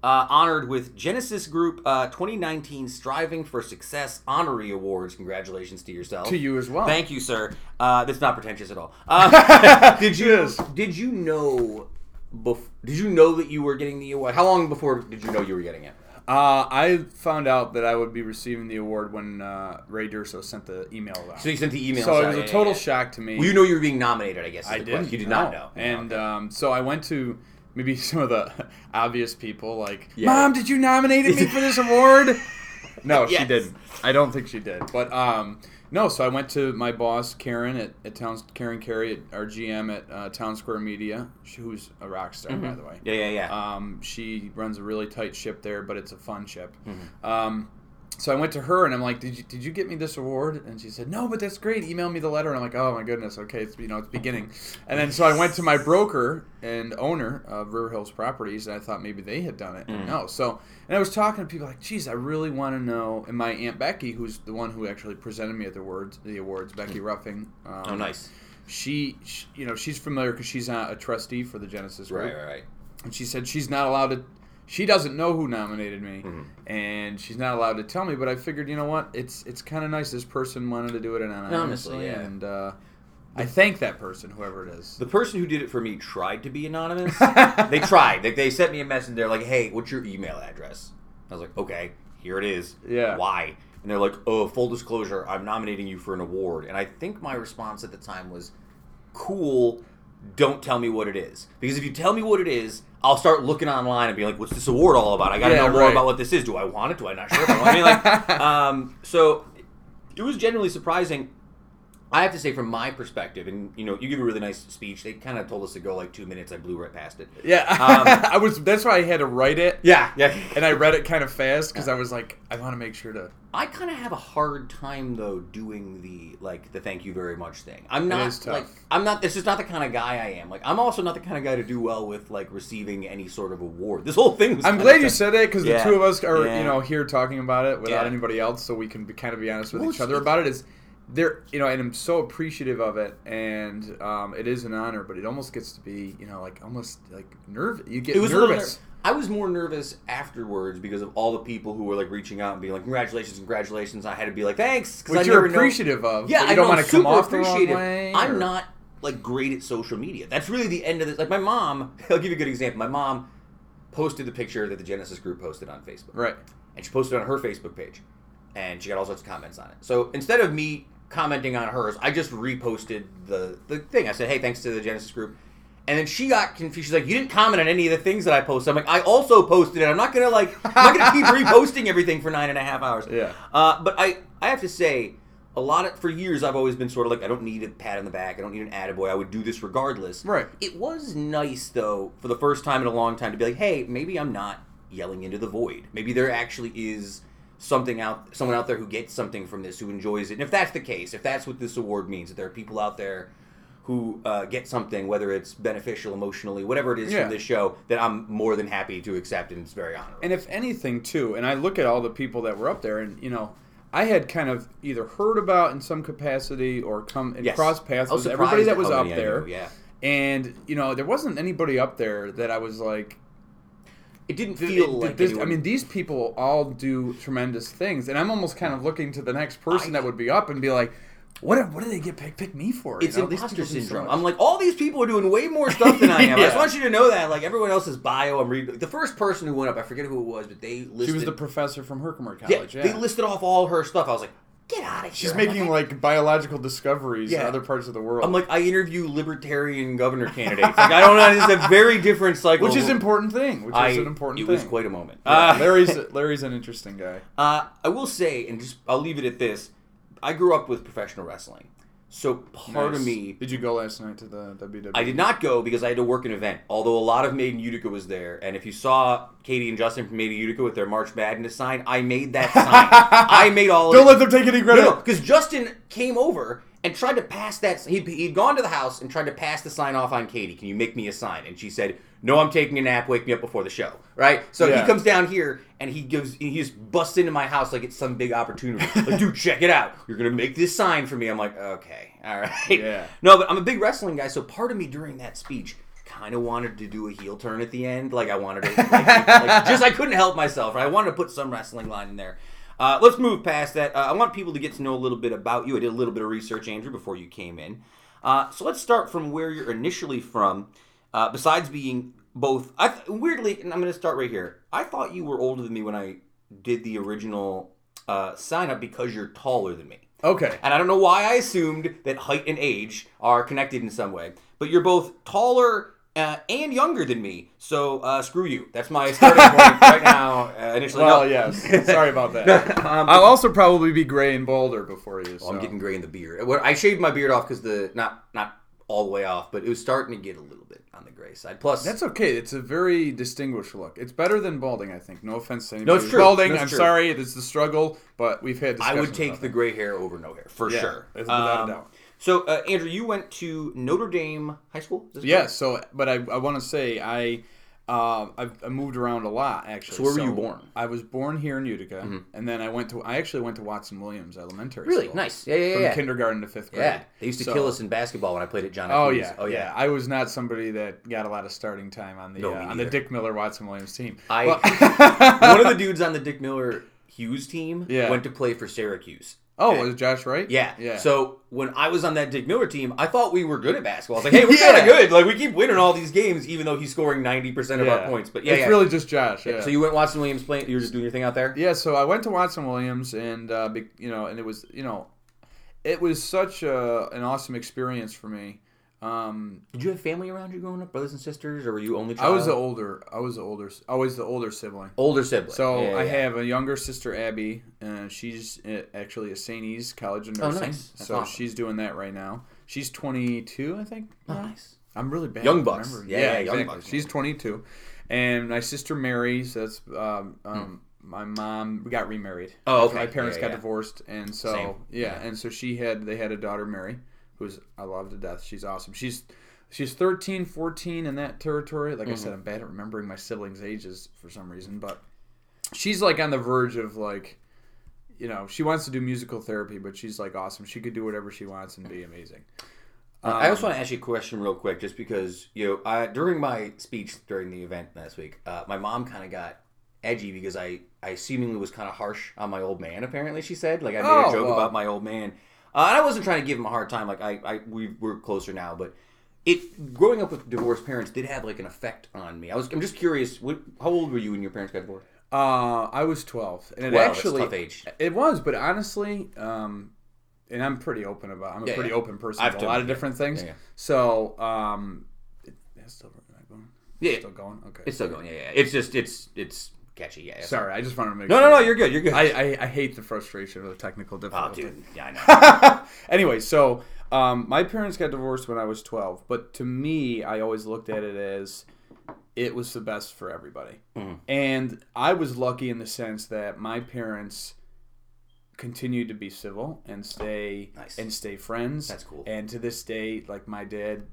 uh, honored with Genesis Group uh, 2019 Striving for Success Honorary Awards. Congratulations to yourself. To you as well. Thank you, sir. Uh, that's not pretentious at all. Uh, did you Yes. did you know? Bef- did you know that you were getting the award? How long before did you know you were getting it? Uh, I found out that I would be receiving the award when uh, Ray Durso sent the email out. So you sent the email. So it was yeah, a yeah, total yeah. shock to me. Well, you know you were being nominated. I guess. I didn't. You did not know. Yeah, And okay. um, so I went to maybe some of the obvious people, like, Yeah. "Mom, did you nominate me for this award?" No, she didn't. I don't think she did. But um, no, so I went to my boss Karen at, at Towns Karen Carey, at our GM at uh, Townsquare Media, she- who's a rock star by the way. yeah, yeah, yeah. Um, she runs a really tight ship there, but it's a fun ship. Mm-hmm. Um, so I went to her and I'm like, "Did you did you get me this award?" And she said, "No, but that's great. Email me the letter." And I'm like, "Oh my goodness, okay, it's you know it's beginning." And then so I went to my broker and owner of River Hills Properties, and I thought maybe they had done it. Mm. And no, so and I was talking to people like, "Geez, I really want to know." And my aunt Becky, who's the one who actually presented me at the awards, the awards, Becky Ruffing. Um, oh, nice. She, she, you know, she's familiar because she's a, a trustee for the Genesis Group Right, right, right. and she said she's not allowed to she doesn't know who nominated me Mm-hmm. and she's not allowed to tell me but i figured you know what it's it's kind of nice this person wanted to do it anonymously Honestly, yeah. and uh, i thank that person whoever it is The person who did it for me tried to be anonymous. they tried. They, they sent me a message. They're like, "Hey, what's your email address?" I was like, "Okay, here it is." Yeah. Why? And they're like, "Oh, full disclosure, I'm nominating you for an award." And I think my response at the time was, "Cool, don't tell me what it is because if you tell me what it is." I'll start looking online and be like, "What's this award all about? I got to Yeah, know more right. about what this is. Do I want it? Do I not sure? If I, want it? I mean, like, um, so it was genuinely surprising. I have to say, from my perspective, and you know, you give a really nice speech. They kind of told us to go like two minutes. I blew right past it. yeah Um, i was that's why i had to write it Yeah, yeah. and i read it kind of fast because i was like i want to make sure to I kind of have a hard time though doing the like the thank you very much thing. I'm not like I'm not. This is not the kind of guy I am. Like I'm also not the kind of guy to do well with like receiving any sort of award. This whole thing was. i'm glad you said it because Yeah. the two of us are Yeah. you know here talking about it without Yeah. anybody else so we can be, kind of be honest with Well, each other about it is there you know and i'm so appreciative of it and um, it is an honor but it almost gets to be you know like almost like nervous you get It was nervous ner- I was more nervous afterwards because of all the people who were like reaching out and being like, "Congratulations, congratulations!" I had to be like, "Thanks," because you're never know- appreciative of Yeah, you I don't want to come off appreciative. way I'm or- not like great at social media. That's really the end of this. Like my mom, I'll give you a good example. My mom posted the picture that the Genesis group posted on Facebook, right and she posted on her Facebook page, and she got all sorts of comments on it. So instead of me commenting on hers, I just reposted the the thing. I said, "Hey, thanks to the Genesis group." And then she got confused. She's like, "You didn't comment on any of the things that I posted." I'm like, "I also posted it. I'm not gonna like, I'm not gonna keep reposting everything for nine and a half hours." Yeah. Uh, but I, I have to say, a lot of for years I've always been sort of like, I don't need a pat on the back. I don't need an attaboy. I would do this regardless. Right. It was nice though, for the first time in a long time, to be like, "Hey, maybe I'm not yelling into the void. Maybe there actually is." Something out, someone out there who gets something from this, who enjoys it. And if that's the case, if that's what this award means, that there are people out there who uh, get something, whether it's beneficial emotionally, whatever it is Yeah. from this show, that I'm more than happy to accept, and it's very honorable. and if anything too and i look at all the people that were up there and you know I had kind of either heard about in some capacity or come and Yes. cross paths with everybody that was up there. knew, yeah. And you know, there wasn't anybody up there that I was like, It didn't feel it- like this, I mean, these people all do tremendous things, and I'm almost kind of looking to the next person I- that would be up and be like, "What? What do they get pick, pick me for?" You It's know, imposter so syndrome. I'm like, all these people are doing way more stuff than I am. I just want you to know that. Like everyone else's bio, I'm reading. The first person who went up, I forget who it was, but they listed. she was the professor from Herkimer yeah, College. Yeah, they listed off all her stuff. I was like, get out of here. She's I'm making like, like biological discoveries in Yeah. other parts of the world. I'm like, I interview libertarian governor candidates. Like, I don't know. It's a very different cycle. which is an important thing. Which I, is an important it thing. was quite a moment. Yeah, Uh, Larry's Larry's an interesting guy. Uh, I will say, and just I'll leave it at this. I grew up with professional wrestling, so part of me. Did you go last night to the WWE? I did not go because I had to work an event. Although a lot of Made in Utica was there, and if you saw Katie and Justin from Made in Utica with their March Madness sign, I made that sign. I made all. Of it. Don't let it. them take any credit. no, because Justin came over and tried to pass that. He'd, he'd gone to the house and tried to pass the sign off on Katie. Can you make me a sign? And she said, "No, I'm taking a nap. Wake me up before the show." Right. So Yeah. he comes down here and he gives. He just busts into my house like it's some big opportunity. like, dude, check it out. You're gonna make this sign for me. I'm like, okay, all right. Yeah. No, but I'm a big wrestling guy, so part of me during that speech kind of wanted to do a heel turn at the end. Like I wanted to, like, like, just I couldn't help myself. Right? I wanted to put some wrestling line in there. Uh, let's move past that. Uh, I want people to get to know a little bit about you. I did a little bit of research, Andrew, before you came in. Uh, so let's start from where you're initially from. Uh, besides being both, I th- weirdly, and I'm going to start right here. I thought you were older than me when I did the original uh, sign up because you're taller than me. Okay. And I don't know why I assumed that height and age are connected in some way. But you're both taller uh, and younger than me. So uh, screw you. That's my starting point right now. Uh, initially, Well, no. yes. Sorry about that. Um, I'll also probably be gray and bolder before you. So. well, I'm getting gray in the beard. I shaved my beard off because the not not all the way off, but it was starting to get a little bit on the gray side. Plus, That's okay. It's a very distinguished look. It's better than balding, I think. No offense to No, anybody it's true. balding. No, it's I'm true. sorry. It's the struggle, but we've had. I would take the that. gray hair over no hair for Yeah, sure. without a Um, doubt. So, uh, Andrew, you went to Notre Dame High School. This Yeah. So, but I, I want to say I. Uh, I've I moved around a lot actually. So where were you born? Mm-hmm. I was born here in Utica, and then I went to I actually went to Watson Williams Elementary. Really School. nice. Yeah, yeah, From yeah. kindergarten to fifth grade. Yeah, they used to So- kill us in basketball when I played at John. F. Oh Hughes. yeah, oh yeah. I was not somebody that got a lot of starting time on the No, uh, on the. Dick Miller Watson Williams team. I Well- one of the dudes on the Dick Miller Hughes team Yeah. went to play for Syracuse. Oh, Okay. was it Josh right? Yeah. yeah. So when I was on that Dick Miller team, I thought we were good at basketball. I was like, hey, we're Yeah. kind of good. Like we keep winning all these games, even though he's scoring ninety percent of Yeah. our points. But yeah, it's yeah. really just Josh. Yeah. So you went Watson Williams playing. You were just doing your thing out there. Yeah, so I went to Watson Williams, and uh, you know, and it was you know, it was such a, an awesome experience for me. Um, Did you have family around you growing up, brothers and sisters, or were you only? I was the older, I was the older, always the older sibling. older sibling. So Yeah, I yeah. have a younger sister, Abby, and she's uh, actually at St. E's College of Oh, Nursing. nice. That's so awesome. she's doing that right now. She's 22, I think. Oh, nice. I'm really bad. Young Bucks. Yeah, yeah, Young exactly. Bucks, She's 22, and my sister Mary. So that's um, Hmm. um, my mom got remarried. Oh, okay. My parents got divorced, and so yeah, Yeah. and so she had they had a daughter Mary, who's I love to death. She's awesome. She's she's 13, 14 in that territory. Like I Mm-hmm. said, I'm bad at remembering my siblings' ages for some reason, but she's like on the verge of like. You know, she wants to do musical therapy, but she's like awesome. She could do whatever she wants and be amazing. Uh, I also want to ask you a question real quick, just because you know, I, during my speech during the event last week, uh, my mom kind of got edgy because I, I seemingly was kind of harsh on my old man. Apparently, she said like I made Oh, a joke well. about my old man, uh, and I wasn't trying to give him a hard time. Like I, I we we're closer now, but it growing up with divorced parents did have like an effect on me. I was I'm just curious, what, how old were you when your parents got divorced? Uh, I was 12, and it Wow, actually tough age. It was, but honestly, um, and I'm pretty open about. I'm a Yeah, pretty yeah. open person I've about a lot of different things. Yeah, yeah. So, um, it, it's still going? Yeah, Still going. Okay. it's still going. Yeah, yeah. It's just it's it's catchy. Yeah. Sorry, I just wanted to make. No, sure. no, no. You're good. You're good. I, I, I hate the frustration of the technical difficulty. oh, dude. Yeah, I know. anyway, so um, my parents got divorced when I was 12, but to me, I always looked at it as it was the best for everybody. Mm-hmm. And I was lucky in the sense that my parents continued to be civil and stay Nice. and stay friends. That's cool. And to this day, like my dad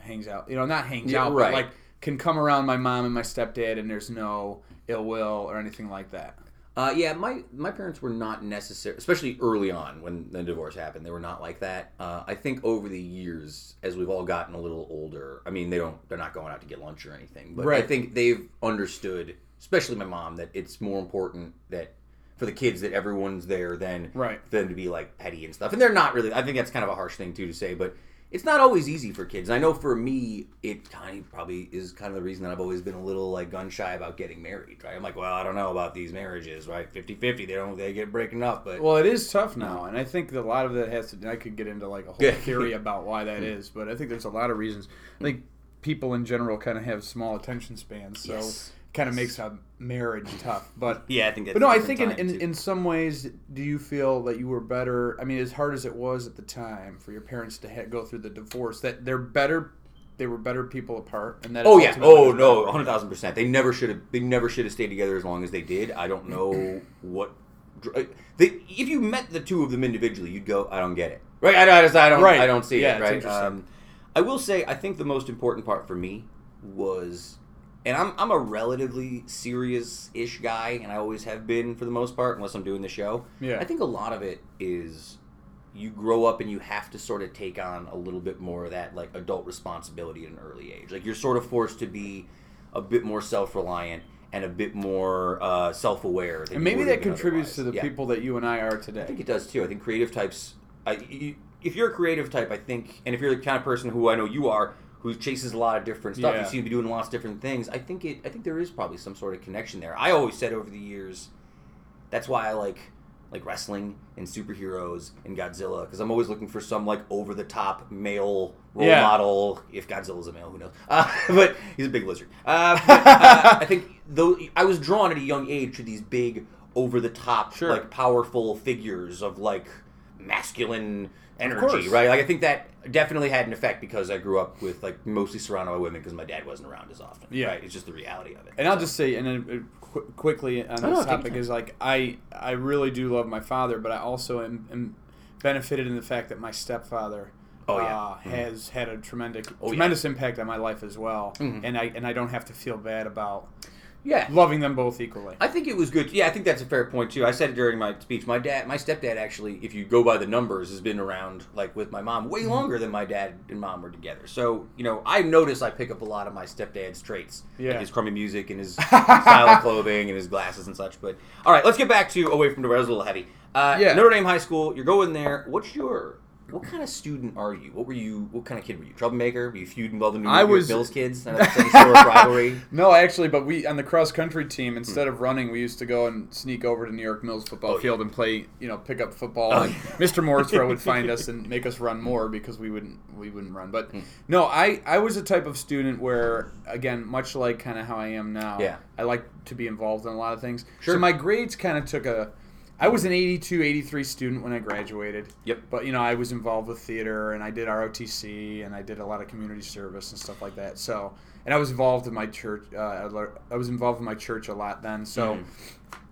hangs out, you know, not hangs Yeah, out, right. but like can come around my mom and my stepdad, and there's no ill will or anything like that. Uh, yeah, my my parents were not necessary, especially early on when the divorce happened. They were not like that. Uh, I think over the years, as we've all gotten a little older, I mean, they don't they're not going out to get lunch or anything, but I think they've understood, especially my mom, that it's more important that for the kids that everyone's there than Right. for them to be like petty and stuff. And they're not really. I think that's kind of a harsh thing too to say, but it's not always easy for kids. I know for me, it kind of probably is kind of the reason that I've always been a little like gun shy about getting married. Right? I'm like, well, I don't know about these marriages, right? 50-50, they don't they get breaking up, but Well, it is tough now, and I think that a lot of that has to. I could get into like a whole theory about why that is, but I think there's a lot of reasons. I think people in general kind of have small attention spans, so Yes. Kind of makes a marriage tough. But yeah, I think. But no, I think in, in, in some ways, do you feel that you were better? I mean, as hard as it was at the time for your parents to ha- go through the divorce, that they're better. They were better people apart, and that Oh yeah. Oh no, hundred thousand percent. They never should have. They never should have stayed together as long as they did. I don't know what. They, if you met the two of them individually, you'd go, "I don't get it." Right? I, I just, I don't. Right. I don't see Yeah, it. Right. Um, I will say, I think the most important part for me was, and I'm I'm a relatively serious-ish guy, and I always have been for the most part, unless I'm doing the show. Yeah. I think a lot of it is you grow up and you have to sort of take on a little bit more of that like adult responsibility at an early age. Like you're sort of forced to be a bit more self-reliant and a bit more uh, self-aware. and maybe that contributes to the. Yeah. people that you and I are today. I think it does too. I think creative types. I, you, if you're a creative type, I think, and if you're the kind of person who I know you are, who chases a lot of different stuff, Yeah. you seem to be doing lots of different things. I think it. I think there is probably some sort of connection there. I always said over the years, that's why I like like wrestling and superheroes and Godzilla because I'm always looking for some like over the top male role Yeah. model. If Godzilla's a male, who knows? Uh, but he's a big lizard. Uh, but, uh, I think though I was drawn at a young age to these big over the top Sure. like powerful figures of like masculine energy, course. right? Like I think that definitely had an effect because I grew up with like mostly surrounded by women because my dad wasn't around as often. Yeah. right? it's just the reality of it. And I'll just say, and then uh, qu- quickly on this your topic is like I I really do love my father, but I also am, am benefited in the fact that my stepfather. Oh, yeah. uh, has had a tremendous Oh, yeah. Mm-hmm. tremendous impact on my life as well, and I and I don't have to feel bad about yeah. loving them both equally. I think it was good. Yeah, I think that's a fair point too. I said it during my speech. My dad, my stepdad, actually, if you go by the numbers, has been around like with my mom Mm-hmm. way longer than my dad and mom were together. So you know, I notice I pick up a lot of my stepdad's traits, Yeah. like his crummy music and his style of clothing and his glasses and such. But all right, let's get back to away from the. Was a little heavy. Uh, Yeah. Notre Dame High School. You're going there. What's your what kind of student are you? What were you? What kind of kid were you? Troublemaker? Were you feuding with all the New I York was- Bills kids? Know that's rivalry. No, actually, but we on the cross country team instead of running, we used to go and sneak over to New York Mills football Oh, field and play, you know, pick up football. Oh, and yeah. Mr. Morrisrow would find us and make us run more because we wouldn't we wouldn't run. But Hmm. no, I I was a type of student where again, much like kind of how I am now, Yeah. I like to be involved in a lot of things. Sure. So my grades kind of took a. I was an 82, 83 student when I graduated. Yep. But you know, I was involved with theater and I did ROTC and I did a lot of community service and stuff like that. So, and I was involved in my church. Uh, I was involved in my church a lot then. So,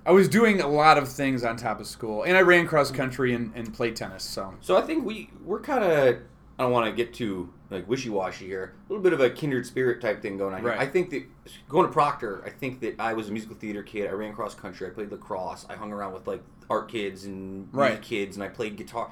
I was doing a lot of things on top of school, and I ran cross country and, and played tennis. So, So I think we we're kind of I don't want to get too like wishy washy here. A little bit of a kindred spirit type thing going on here. Right. I think that going to Proctor, I think that I was a musical theater kid. I ran cross country. I played lacrosse. I hung around with like art kids and music Right. kids, and I played guitar.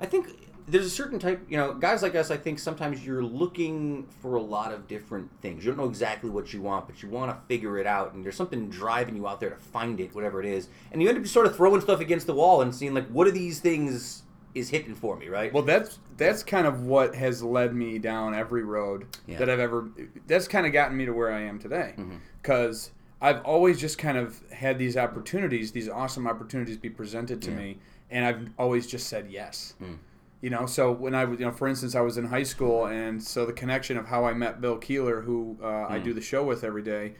I think there's a certain type, you know, guys like us. I think sometimes you're looking for a lot of different things. You don't know exactly what you want, but you want to figure it out, and there's something driving you out there to find it, whatever it is. And you end up sort of throwing stuff against the wall and seeing like, what are these things is hitting for me, right? well, that's that's kind of what has led me down every road Yeah. that I've ever. That's kind of gotten me to where I am today, Mm-hmm. because I've always just kind of had these opportunities, these awesome opportunities, be presented to Yeah. me, and I've always just said yes. Mm. You know, so when I was, you know, for instance, I was in high school, and so the connection of how I met Bill Keeler, who uh, I Mm. do the show with every day,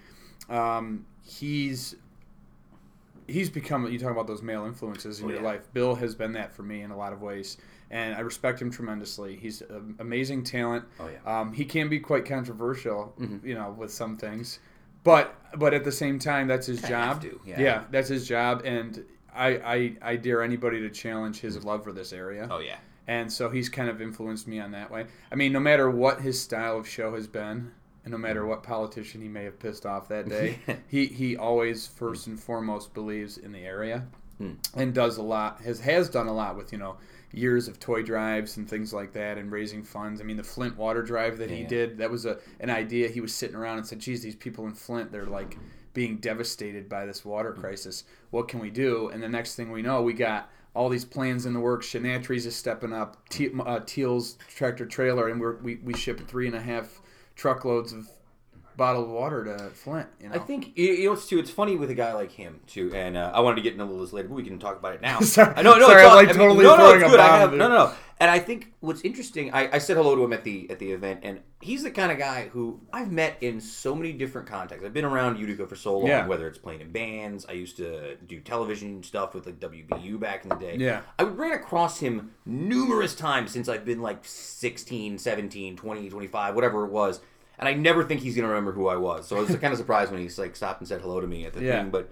um, he's he's become. You talk about those male influences in Oh, your yeah. life. Bill has been that for me in a lot of ways, and I respect him tremendously. He's an amazing talent. Oh, yeah. Um, he can be quite controversial, Mhm. you know, with some things, but but at the same time, that's his Kinda job. to, yeah. that's his job, and I, I I dare anybody to challenge his love for this area. oh yeah. And so he's kind of influenced me on that way. I mean, no matter what his style of show has been, and no matter what politician he may have pissed off that day, he, he always first and foremost believes in the area Mm. and does a lot has has done a lot with, you know, years of toy drives and things like that and raising funds. I mean, the Flint water drive that he Yeah. did, that was a an idea he was sitting around and said, "Geez, these people in Flint, they're like being devastated by this water crisis. What can we do?" And the next thing we know, we got all these plans in the works. Chanatry's is stepping up. Te- uh, Teal's tractor trailer, and we're, we we shipped three and a half truckloads of bottled water to Flint. You know, I think you know it's too. It's funny with a guy like him too, and uh, I wanted to get into a little this later, but we can talk about it now. Sorry- I know, no, sorry, it's all- like, I mean, totally no, no, it's good. I have no, no, no. And I think what's interesting, I, I said hello to him at the at the event, and he's the kind of guy who I've met in so many different contexts. I've been around Utica for so long, Yeah. whether it's playing in bands. I used to do television stuff with like WBU back in the day. Yeah. I ran across him numerous times since I've been like 16, 17, 20, 25, whatever it was. And I never think he's going to remember who I was. So I was kind of surprised when he's like stopped and said hello to me at the Yeah. thing. But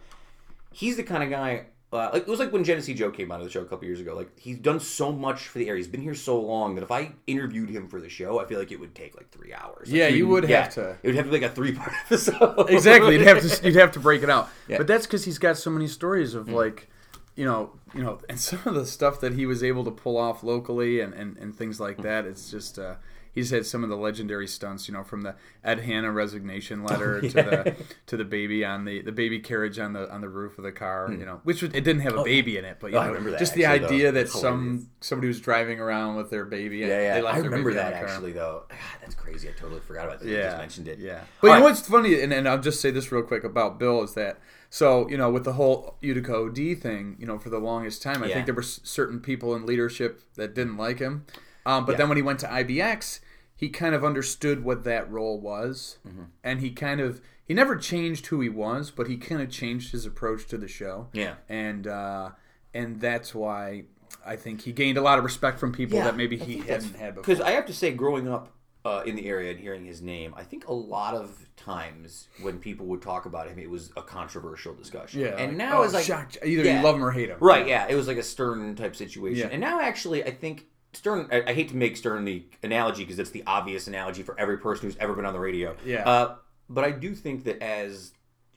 he's the kind of guy. Uh, like it was like when Genesee Joe came out of the show a couple years ago. Like he's done so much for the area. He's been here so long that if I interviewed him for the show, I feel like it would take like three hours. Like, Yeah, you would yeah, have to. It would have to be like a three part episode. exactly. You'd have to you'd have to break it out. Yeah. But that's because he's got so many stories of like, you know, you know, and some of the stuff that he was able to pull off locally and and, and things like that. It's just. Uh, He's had some of the legendary stunts, you know, from the Ed Hanna resignation letter to the to the baby on the the baby carriage on the on the roof of the car, you know, which was, it didn't have a baby in it, but you Oh, I know, remember that, just the actually, though. idea that That's hilarious. some somebody was driving around with their baby. And Yeah, yeah. I remember that actually, though. God, that's crazy. I totally forgot about that. You Yeah, just mentioned it. Yeah, All but you right. know what's funny, and, and I'll just say this real quick about Bill is that so you know with the whole Utica OD thing, you know for the longest time, I Yeah. think there were certain people in leadership that didn't like him, um, but Yeah. then when he went to IBX, he kind of understood what that role was, Mm-hmm. and he kind of he never changed who he was, but he kind of changed his approach to the show. Yeah. and uh, and that's why. I think he gained a lot of respect from people Yeah, that maybe he think that's- hadn't had before. Because I have to say, growing up uh, in the area and hearing his name, I think a lot of times when people would talk about him, it was a controversial discussion. yeah, and like, now oh, it's like shock- either yeah. you love him or hate him. right, yeah, it was like a Stern type situation. Yeah. And now, actually, I think Stern. I, I hate to make Stern the analogy because it's the obvious analogy for every person who's ever been on the radio. Yeah. Uh, but I do think that as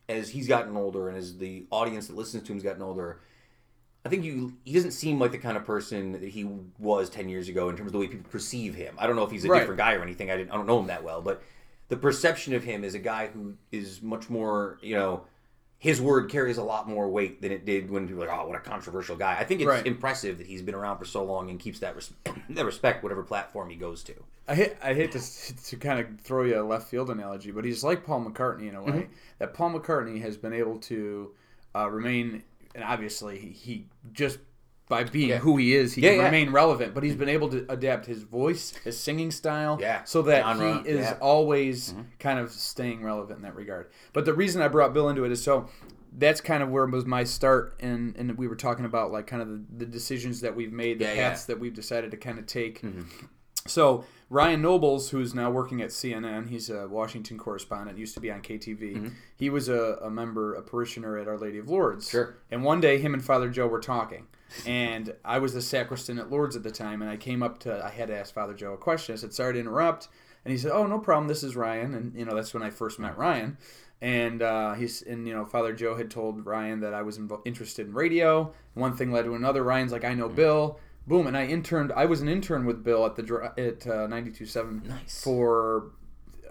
as he's gotten older and as the audience that listens to him's gotten older, I think you he doesn't seem like the kind of person that he was ten years ago in terms of the way people perceive him. I don't know if he's a Right. different guy or anything. I didn't I don't know him that well, but the perception of him is a guy who is much more you know. His word carries a lot more weight than it did when people were like, "Oh, what a controversial guy." I think it's Right. impressive that he's been around for so long and keeps that res- that respect whatever platform he goes to. I hate, I hate to, to kind of throw you a left field analogy, but he's like Paul McCartney in a way. Mm-hmm. That Paul McCartney has been able to uh, remain, and obviously he, he just by being Yeah. who he is, he Yeah, can yeah. remain relevant. But he's been able to adapt his voice, his singing style, Yeah. so that Genre, he is yeah. Mm-hmm. always kind of staying relevant in that regard. But the reason I brought Bill into it is so. That's kind of where was my start, and and we were talking about like kind of the, the decisions that we've made, the paths that we've decided to kind of take. Mm-hmm. So Ryan Nobles, who's now working at CNN, he's a Washington correspondent. Used to be on KTV. He was a, a member, a parishioner at Our Lady of Lourdes. Sure. And one day, him and Father Joe were talking, and I was the sacristan at Lourdes at the time, and I came up to, I had to ask Father Joe a question. I said, "Sorry to interrupt," and he said, "Oh, no problem. This is Ryan." And you know, that's when I first met Ryan. And uh, he's and you know Father Joe had told Ryan that I was invo- interested in radio. One thing led to another. Ryan's like, I know Bill. Boom, and I interned. I was an intern with Bill at the at uh, 92.7 Nice. for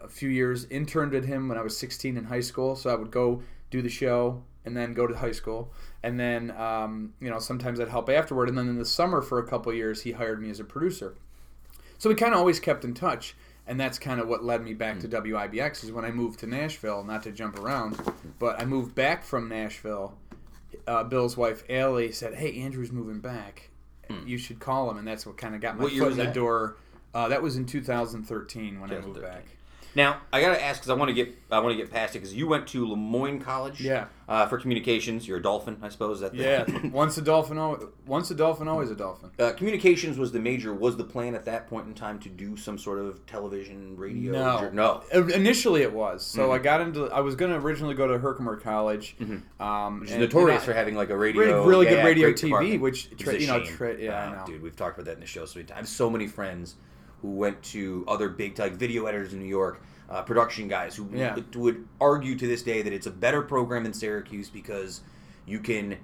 a few years. Interned at him when I was 16 in high school, so I would go do the show and then go to high school, and then um, you know sometimes I'd help afterward. And then in the summer for a couple years, he hired me as a producer. So we kind of always kept in touch, and that's kind of what led me back to WIBX. Is when I moved to Nashville, not to jump around, but I moved back from Nashville. Uh, Bill's wife Allie said, "Hey, Andrew's moving back. You should call him," and that's what kind of got my What foot in the that? door. Uh, that was in 2013 when I moved back. Now I gotta ask because I want to get I want to get past it because you went to Lemoyne College. Yeah. Uh, for communications, you're a dolphin, I suppose. That Yeah, once a dolphin, al- once a dolphin, always a dolphin. Uh, communications was the major. Was the plan at that point in time to do some sort of television, radio? No, no. Initially, it was. So Mm-hmm. I got into. I was going to originally go to Herkimer College, um, Which is notorious I- for having like a radio, Really- good yeah, radio TV, department. which tra- you know, tra- yeah, I know. dude. We've talked about that in the show so many times. I have so many friends who went to other big like video editors in New York, uh, production guys who Yeah. would, would argue to this day that it's a better program than Syracuse because you can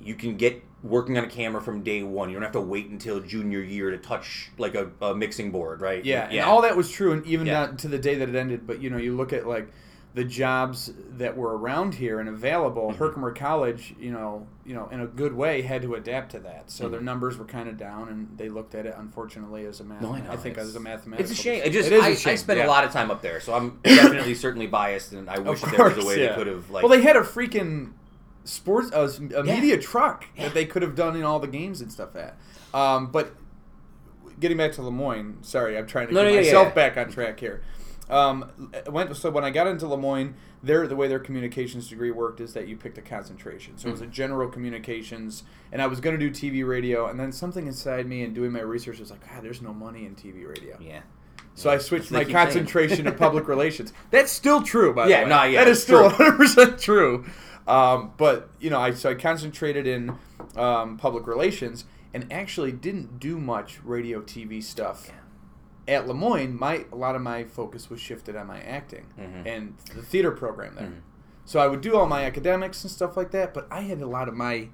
you can get working on a camera from day one. You don't have to wait until junior year to touch like a, a mixing board, right? Yeah, and all that was true, and even Yeah. to the day that it ended. But you know, you look at like the jobs that were around here and available, Mm-hmm. Herkimer College, you know, you know, in a good way, had to adapt to that. So Mm-hmm. their numbers were kind of down, and they looked at it, unfortunately, as a math. No, I know. think It's- as a mathematical. It's a shame. I just It is a I, I shame, spent yeah. a lot of time up there, so I'm definitely certainly biased, and I wish that there was a way yeah. they could have like. well, they had a freaking sports uh, a Yeah. media truck that they could have done in all the games and stuff at. Um, but getting back to Lemoyne, sorry, I'm trying to No, get no, myself back on track here. Um, went so when I got into Lemoyne, their the way their communications degree worked is that you picked a concentration. So it was Mm-hmm. a general communications, and I was going to do TV radio, and then something inside me and doing my research was like, God, there's no money in TV radio. yeah. So I switched my they keep saying. concentration to public relations. That's still true, by Yeah, the way. yeah, that is still true. 100 percent true. Um, but you know, I so I concentrated in um, public relations and actually didn't do much radio TV stuff. At Lemoyne, my a lot of my focus was shifted on my acting Mhm. and the theater program there. Mhm. So I would do all my academics and stuff like that, but I had a lot of my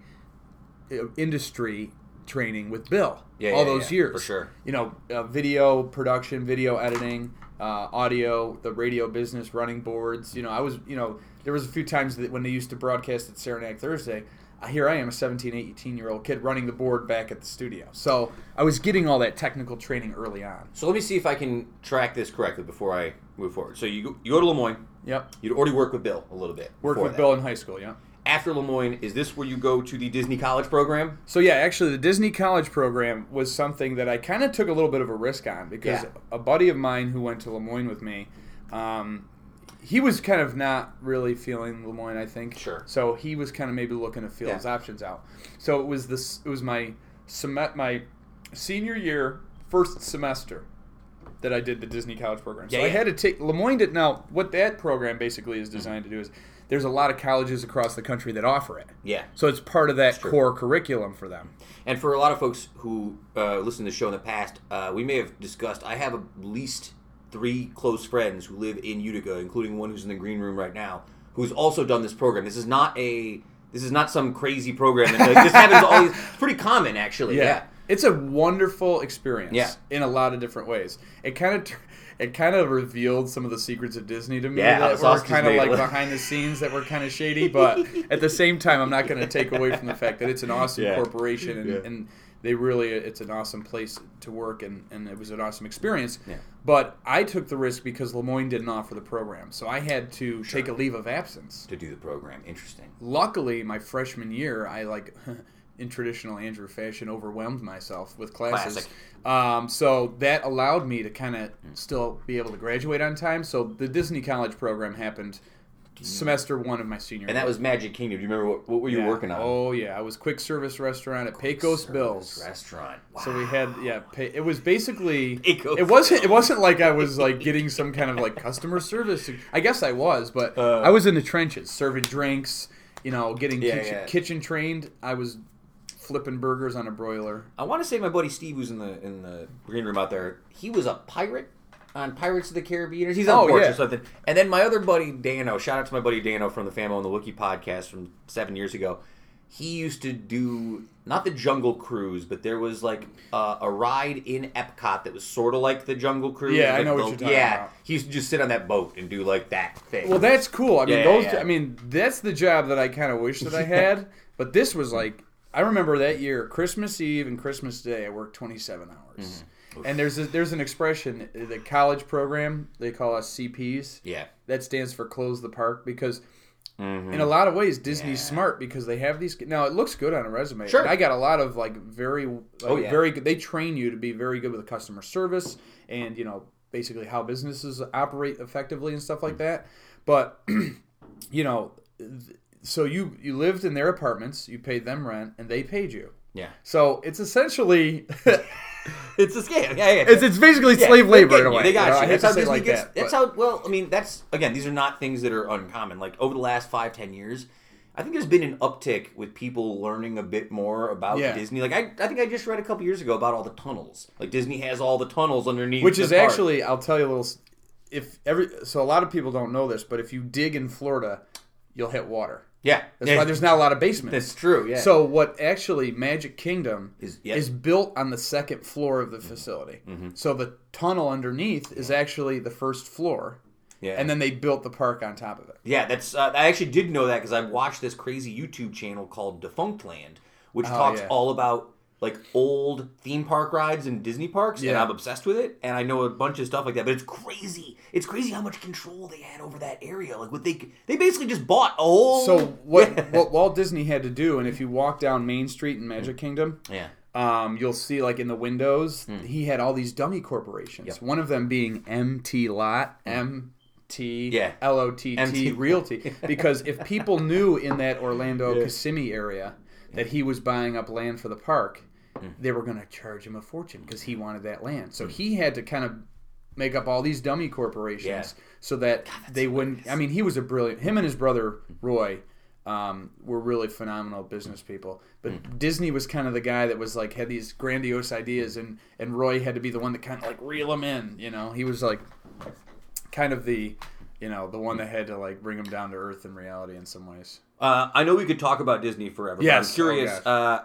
uh, industry training with Bill Yeah, all yeah, those yeah, years for sure. you know, uh, video production, video editing, uh, audio, the radio business, running boards. You know, I was, you know, there was a few times that when they used to broadcast at Saranac Thursday, here I am, a 17, 18 year old kid running the board back at the studio. So I was getting all that technical training early on. So let me see if I can track this correctly before I move forward. So you go, you go to Lemoyne. Yep. You'd already worked with Bill a little bit. Worked with that. Bill in high school, yeah. After Lemoyne, is this where you go to the Disney College program? So yeah, actually, the Disney College program was something that I kind of took a little bit of a risk on because Yeah. a buddy of mine who went to Lemoyne with me, um, he was kind of not really feeling Lemoyne. I think. Sure. So he was kind of maybe looking to feel Yeah. his options out. So it was this. It was my sem- my senior year first semester that I did the Disney College program. So Yeah, I yeah. had to take Lemoyne did now. What that program basically is designed to do is there's a lot of colleges across the country that offer it. Yeah. So it's part of that core curriculum for them. And for a lot of folks who uh, listen to the show in the past, uh, we may have discussed. I have at least three close friends who live in Utica, including one who's in the green room right now, who's also done this program. This is not a. This is not some crazy program. And, like, this happens always. It's pretty common, actually. Yeah. It's a wonderful experience Yeah. in a lot of different ways. It kind of it kind of revealed some of the secrets of Disney to me Yeah, that were kind of like behind the scenes that were kind of shady, but at the same time I'm not going to take away from the fact that it's an awesome Yeah. corporation and, Yeah. and they really it's an awesome place to work and, and it was an awesome experience. But I took the risk because Lemoyne didn't offer the program. So I had to take a leave of absence To do the program. Interesting. luckily my freshman year i like in traditional andrew fashion overwhelmed myself with classes um, so that allowed me to kind of still be able to graduate on time so the disney college program happened semester one of my senior year. And that was Magic Kingdom. Do you remember what, what were you Yeah. working on? oh yeah i was quick service restaurant at pecos bills Restaurant. Wow. so we had yeah. Pay, it was basically Pecos it wasn't it wasn't like I was like getting some kind of like customer service. I guess I was, but Uh. I was in the trenches serving drinks. You know, getting Yeah, kitchen, yeah. kitchen trained. I was flipping burgers on a broiler. I want to say my buddy Steve, was in the in the green room out there, he was a pirate on Pirates of the Caribbean. He's on Oh, porch yeah. or something. And then my other buddy Dano, shout out to my buddy Dano from the Famo and the Wookie podcast from seven years ago. He used to do not the Jungle Cruise, but there was like uh, a ride in Epcot that was sort of like the Jungle Cruise. Yeah, I know what you're talking about. yeah, about. he used to just sit on that boat and do like that thing. Well, that's cool. I mean, Yeah, those. yeah. I mean, that's the job that I kind of wish that I had. But this was like, I remember that year, Christmas Eve and Christmas Day, I worked 27 hours. Mm-hmm. And there's a, there's an expression, the college program, they call us CPs. yeah, That stands for close the park because Mhm. in a lot of ways Disney's Yeah. smart because they have these now it looks good on a resume. Sure. I got a lot of like very like, Oh, yeah. very good they train you to be very good with customer service and you know basically how businesses operate effectively and stuff like Mm. that. But you know th- so you you lived in their apartments, you paid them rent and they paid you. Yeah. So it's essentially It's a scam. Yeah, yeah. it's it's basically Yeah, slave labor in a way. They got you. know? you. That's how Disney like gets. that, that's how. Well, I mean, that's again. These are not things that are uncommon. Like over the last five, ten years, I think there's been an uptick with people learning a bit more about Yeah. Disney. Like I, I think I just read a couple years ago about all the tunnels. Like Disney has all the tunnels underneath, which is park. actually I'll tell you a little. If every so a lot of people don't know this, but if you dig in Florida, you'll hit water. Yeah. That's yeah. why there's not a lot of basements. That's true. Yeah. So what actually Magic Kingdom Is- yeah. is built on the second floor of the facility. Mm-hmm. So the tunnel underneath is actually the first floor. Yeah. and then they built the park on top of it. Yeah, that's. Uh, I actually did know that because I watched this crazy YouTube channel called Defunctland, which Oh, talks yeah. all about like old theme park rides in Disney parks, and I'm obsessed with it. And I know a bunch of stuff like that. But it's crazy. It's crazy how much control they had over that area. Like what they they basically just bought a whole. So what Yeah. what Walt Disney had to do, and if you walk down Main Street in Magic Kingdom, yeah. um, you'll see like in the windows, he had all these dummy corporations. Yep. One of them being MT Lot, MT Yeah. L O T T Realty, because if people knew in that Orlando Yeah. Kissimmee area that he was buying up land for the park, Hmm. they were going to charge him a fortune because he wanted that land. So he had to kind of make up all these dummy corporations Yeah. so that they wouldn't. I mean, he was a brilliant. Him and his brother Roy um, were really phenomenal business people. But Hmm. Disney was kind of the guy that was like had these grandiose ideas, and and Roy had to be the one that kind of like reel him in. You know, he was like kind of the you know the one that had to like bring him down to earth in reality in some ways. Uh, I know we could talk about Disney forever. Yes. I'm curious. Oh, uh,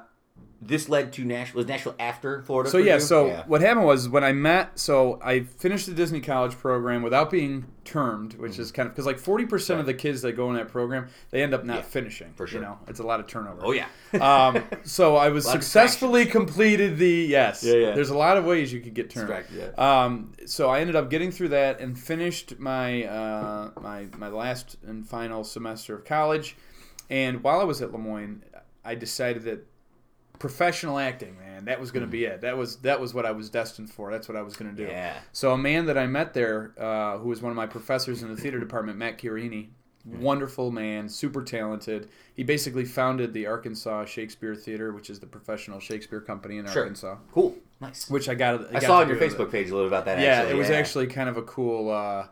this led to Nashville. Was Nashville after Florida? So yeah, you? so what happened was when I met, so I finished the Disney College program without being termed, which is kind of because like forty percent of the kids that go in that program they end up not Yeah, finishing. for sure. you know, it's a lot of turnover. Oh yeah. um, so I was successfully completed the yes. Yeah, yeah. There's a lot of ways you could get turned. Yeah. Um, so I ended up getting through that and finished my uh, my my last and final semester of college. And while I was at Lemoyne, I decided that professional acting, man, that was going to be it. That was that was what I was destined for. That's what I was going to do. Yeah. So a man that I met there, uh, who was one of my professors in the theater department, Matt Chiarini, wonderful man, super talented. He basically founded the Arkansas Shakespeare Theater, which is the professional Shakespeare company in Sure. Arkansas. Cool. Nice. Which I got. I got saw on your do with it. Facebook page a little about that. Yeah, actually. it was yeah. actually kind of a cool, uh,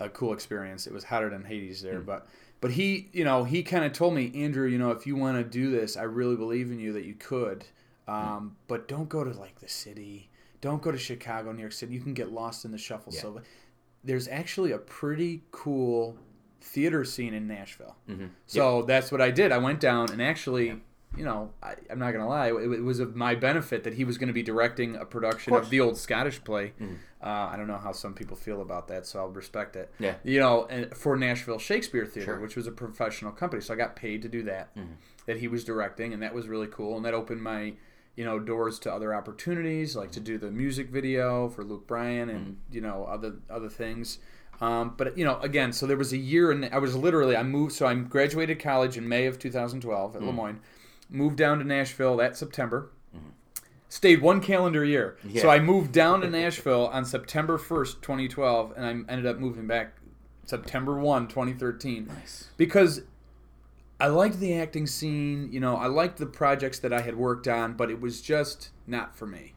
a cool experience. It was hotter than Hades there, Hmm. but but he, you know, he kind of told me, Andrew, you know, if you want to do this, I really believe in you that you could, um, but don't go to like the city, don't go to Chicago, New York City. You can get lost in the shuffle. Yeah. So there's actually a pretty cool theater scene in Nashville. Mm-hmm. So that's what I did. I went down and actually. You know, I, I'm not gonna lie. It, it was of my benefit that he was going to be directing a production of, course. the old Scottish play. Uh, I don't know how some people feel about that, so I'll respect it. Yeah. You know, and for Nashville Shakespeare Theater, Sure. which was a professional company, so I got paid to do that. Mm-hmm. That he was directing, and that was really cool, and that opened my, you know, doors to other opportunities, like to do the music video for Luke Bryan and Mm-hmm. you know other other things. Um, but you know, again, so there was a year, and I was literally I moved. So I graduated college in May of 2012 at Mm. Lemoyne, moved down to Nashville that September. Stayed one calendar year. Mm-hmm. Yeah. So I moved down to Nashville on September 1st, 2012, and I ended up moving back September 1, 2013. Nice. Because I liked the acting scene, you know, I liked the projects that I had worked on, but it was just not for me.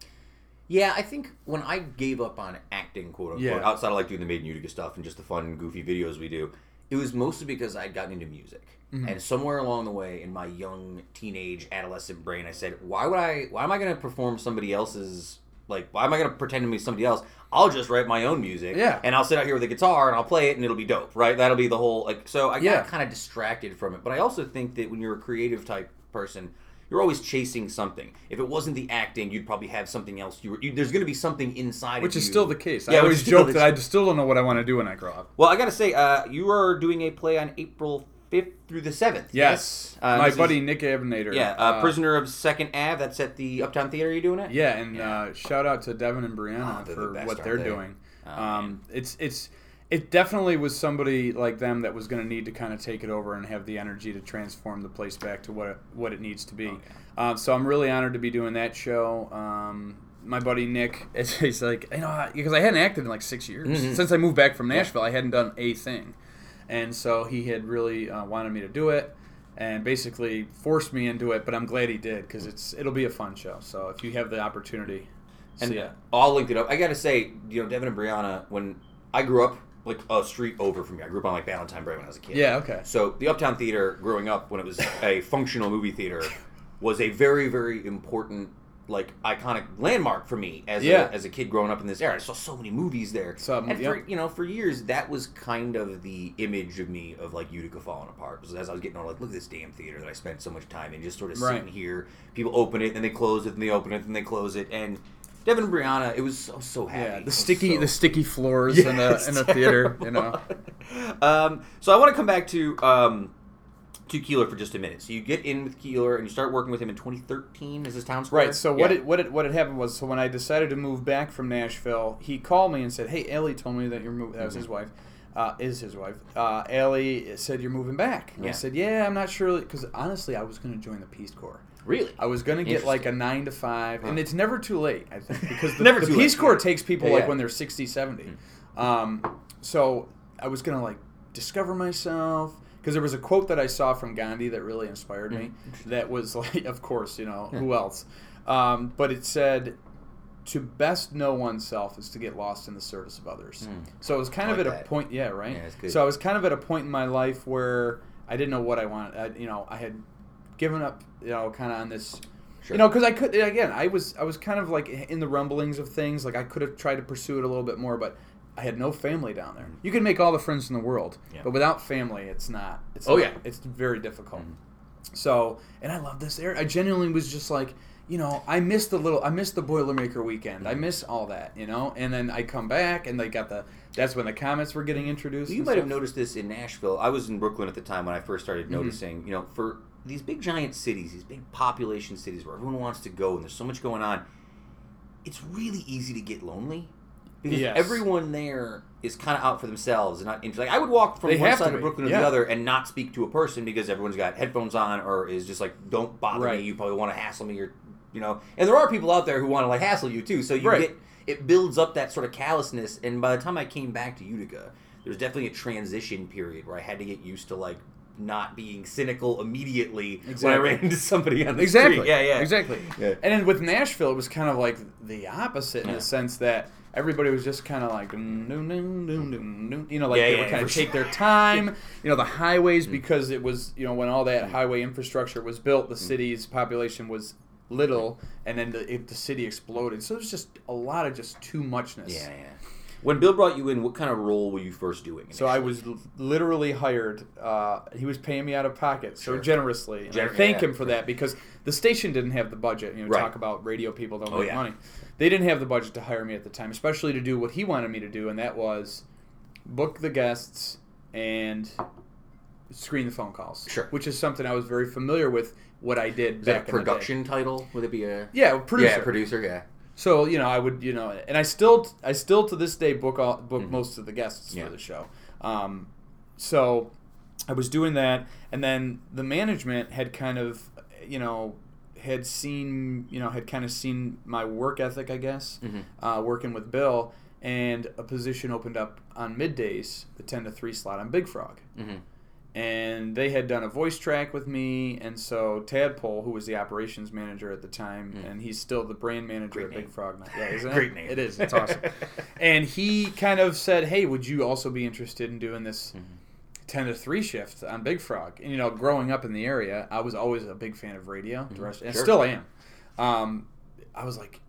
Yeah, I think when I gave up on acting, quote unquote, Yeah. outside of like doing the Made in Utica stuff and just the fun, goofy videos we do, it was mostly because I'd gotten into music. Mm-hmm. And somewhere along the way in my young teenage adolescent brain, I said, "Why would I? Why am I going to perform somebody else's? Like, why am I going to pretend to be somebody else? I'll just write my own music, Yeah. and I'll sit out here with a guitar and I'll play it, and it'll be dope, right? That'll be the whole like. So I Yeah. got kind of distracted from it, but I also think that when you're a creative type person, you're always chasing something. If it wasn't the acting, you'd probably have something else. You, were, you there's going to be something inside, Which is you. still the case. Yeah, I always joke that I still don't know what I want to do when I grow up. Well, I got to say, uh, you are doing a play on April 5th through the 7th. Yes. Uh, My this is- buddy Nick Avenator. yeah, uh, Prisoner of Second Ave. That's at the Uptown Theater. Are you doing it? Yeah, and Uh, shout out to Devin and Brianna Oh, they're the for best, what they're they? doing. Oh, um, it's it's it definitely was somebody like them that was going to need to kind of take it over and have the energy to transform the place back to what it, what it needs to be. Um, so I'm really honored to be doing that show. Um, my buddy Nick, is, he's like, you know, because I hadn't acted in like six years Mm-hmm. since I moved back from Nashville. I hadn't done a thing, and so he had really uh, wanted me to do it. And basically forced me into it, but I'm glad he did because it's it'll be a fun show. So if you have the opportunity, And see it. I'll link it up. I got to say, you know, Devin and Brianna, when I grew up, like a street over from me, I grew up on like Valentine Bray when I was a kid. Yeah, okay. So the Uptown Theater, growing up when it was a functional movie theater, was a very, very important, like iconic landmark for me as Yeah. a, as a kid growing up in this era. I saw so many movies there, So, and for you know, for years that was kind of the image of me of like Utica falling apart. Was as I was getting older, like, look at this damn theater that I spent so much time in, just sort of Right. sitting here. People open it, and they close it, and they open it, and they close it, and Devin and Brianna, it was so so happy. Yeah, the sticky so- the sticky floors in the in the theater, you know. um, so I want to come back to um, to Keeler for just a minute. So you get in with Keeler and you start working with him in 2013 as his town square. Right. So what it what it what had happened was so when I decided to move back from Nashville, he called me and said, "Hey, Ellie told me that you're moving." That was Mm-hmm. his wife. Uh, is his wife. Uh, Ellie said you're moving back. And I said, "Yeah, I'm not sure because honestly, I was going to join the Peace Corps. really? I was going to get like a nine to five, and it's never too late. I think because the, Never the Peace late, Corps yeah. takes people Yeah, like yeah. when they're 60, 70. Um, so I was going to like discover myself because there was a quote that I saw from Gandhi that really inspired me. Mm-hmm. That was like, of course, you know who else, um, but it said. To best know oneself is to get lost in the service of others. So I was kind I of like at a point, yeah, right. Yeah. So I was kind of at a point in my life where I didn't know what I wanted. I, you know, I had given up, you know, kind of on this Sure. you know, because I could again, I was I was kind of like in the rumblings of things. Like I could have tried to pursue it a little bit more, but I had no family down there. You can make all the friends in the world, Yeah. but without family, it's not. It's Oh, not- yeah. it's very difficult. So, and I love this area. I genuinely was just like, you know, I miss the little, I miss the Boilermaker weekend. I miss all that, you know. And then I come back, and they got the. That's when the Comets were getting introduced. You might have noticed this in Nashville. I was in Brooklyn at the time when I first started Mm-hmm. noticing, you know, for these big giant cities, these big population cities where everyone wants to go and there's so much going on, it's really easy to get lonely. Because Yes. everyone there is kind of out for themselves and not into like I would walk from They one side of Brooklyn to yeah. the other and not speak to a person because everyone's got headphones on or is just like don't bother Right. me you probably want to hassle me or you know and there are people out there who want to like hassle you too so you Right. get it builds up that sort of callousness and by the time I came back to Utica there was definitely a transition period where I had to get used to like not being cynical immediately when I Exactly. ran into somebody on the Exactly. street yeah yeah Exactly. Yeah. And then with Nashville, it was kind of like the opposite in Yeah. the sense that everybody was just kind of like, "Dun, dun, dun, dun, dun, dun," you know, like Yeah, they yeah, would kind of take sure. their time. You know, the highways Mm. because it was, you know, when all that highway infrastructure was built, the Mm. city's population was little, and then the, it, the city exploded. So it was just a lot of just too muchness. yeah yeah when Bill brought you in what kind of role were you first doing So I was l- literally hired. Uh, he was paying me out of pocket so Sure. generously. And Gen- I thank yeah, him for sure. that because the station didn't have the budget. You know, Right. talk about radio people don't Oh, make yeah. money. They didn't have the budget to hire me at the time, especially to do what he wanted me to do, and that was book the guests and screen the phone calls. Sure. Which is something I was very familiar with. What I did Is that a back in the day. production title? Would it be a Yeah, producer. Yeah, producer. Yeah. So you know, I would you know, and I still I still to this day book all, book most of the guests Mm-hmm. Yeah. for the show. Um, so I was doing that, and then the management had kind of you know had seen you know had kind of seen my work ethic, I guess, Mm-hmm. uh, working with Bill, and a position opened up on middays, the ten to three slot on Big Frog Mhm. And they had done a voice track with me and so tadpole who was the operations manager at the time hmm. and he's still the brand manager Great at big frog now yeah isn't Great it? name. it is it's awesome and he kind of said hey would you also be interested in doing this hmm. 10 to 3 shift on big frog and you know growing up in the area i was always a big fan of radio terrestrial, hmm. and Sure. still am um, i was like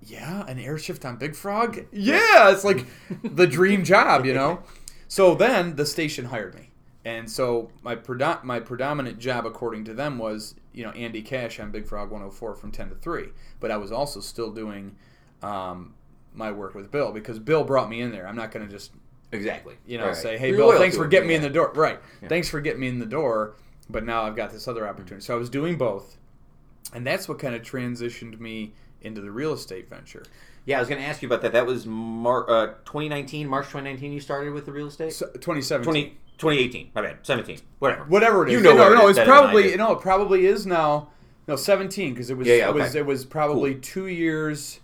yeah, an air shift on Big Frog? Yeah, it's like the dream job, you know? So then the station hired me. And so my my predominant job, according to them, was, you know, Andy Cash on Big Frog 104 from 10 to 3. But I was also still doing um, my work with Bill because Bill brought me in there. I'm not going to just Exactly. you know, Right. say, "Hey, You're Bill, thanks for getting me yeah. in the door." Right. Thanks for getting me in the door. But now I've got this other opportunity. So I was doing both, and that's what kind of transitioned me into the real estate venture. Yeah, I was going to ask you about that. That was Mar- uh, 2019, March 2019. You started with the real estate. So, 2017. 20, 2018. My bad. 17. Whatever. whatever it is. You know no, where it no, it's better than I probably know it probably is now. No, 17 because it was Yeah, yeah, it was it was probably two years.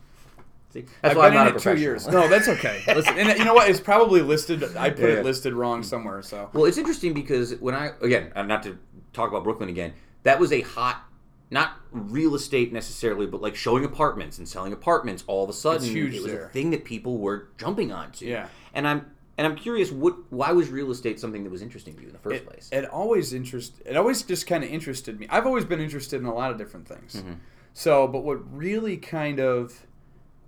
See, that's I've why I'm been in it two years. No, that's okay. Listen, and you know what? It's probably listed. I put Yeah, it listed wrong somewhere. So Well, it's interesting because when I again, not to talk about Brooklyn again, that was a hot, not real estate necessarily, but like showing apartments and selling apartments. All of a sudden, it was there. a thing that people were jumping onto. Yeah. and I'm and I'm curious, what why was real estate something that was interesting to you in the first it, place? it always interest it always just kind of interested me i've always been interested in a lot of different things Mm-hmm. so but what really kind of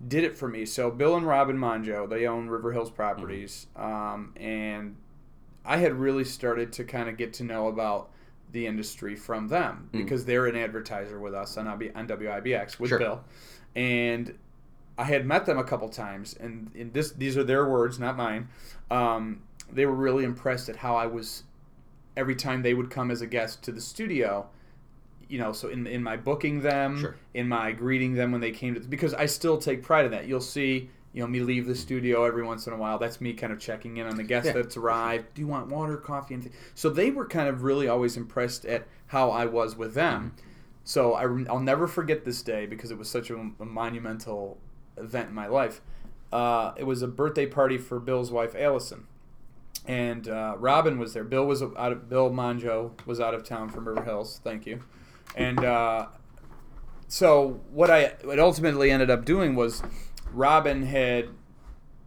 did it for me so bill and robin monjo they own river hills properties Mm-hmm. um, and i had really started to kind of get to know about the industry from them Mm. because they're an advertiser with us on, on WIBX with Sure. Bill. And I had met them a couple times, and in this these are their words, not mine. Um, they were really impressed at how I was every time they would come as a guest to the studio. You know, so in in my booking them, Sure. in my greeting them when they came to, because I still take pride in that. You'll see, you know, me leave the studio every once in a while. That's me kind of checking in on the guest Yeah. that's arrived. Do you want water, coffee, anything? so they were kind of really always impressed at how I was with them. So I, will never forget this day because it was such a, a monumental event in my life. Uh, it was a birthday party for Bill's wife, Allison, and uh, Robin was there. Bill was out of Bill Monjo was out of town from River Hills. Thank you. And uh, so what I what ultimately ended up doing was Robin had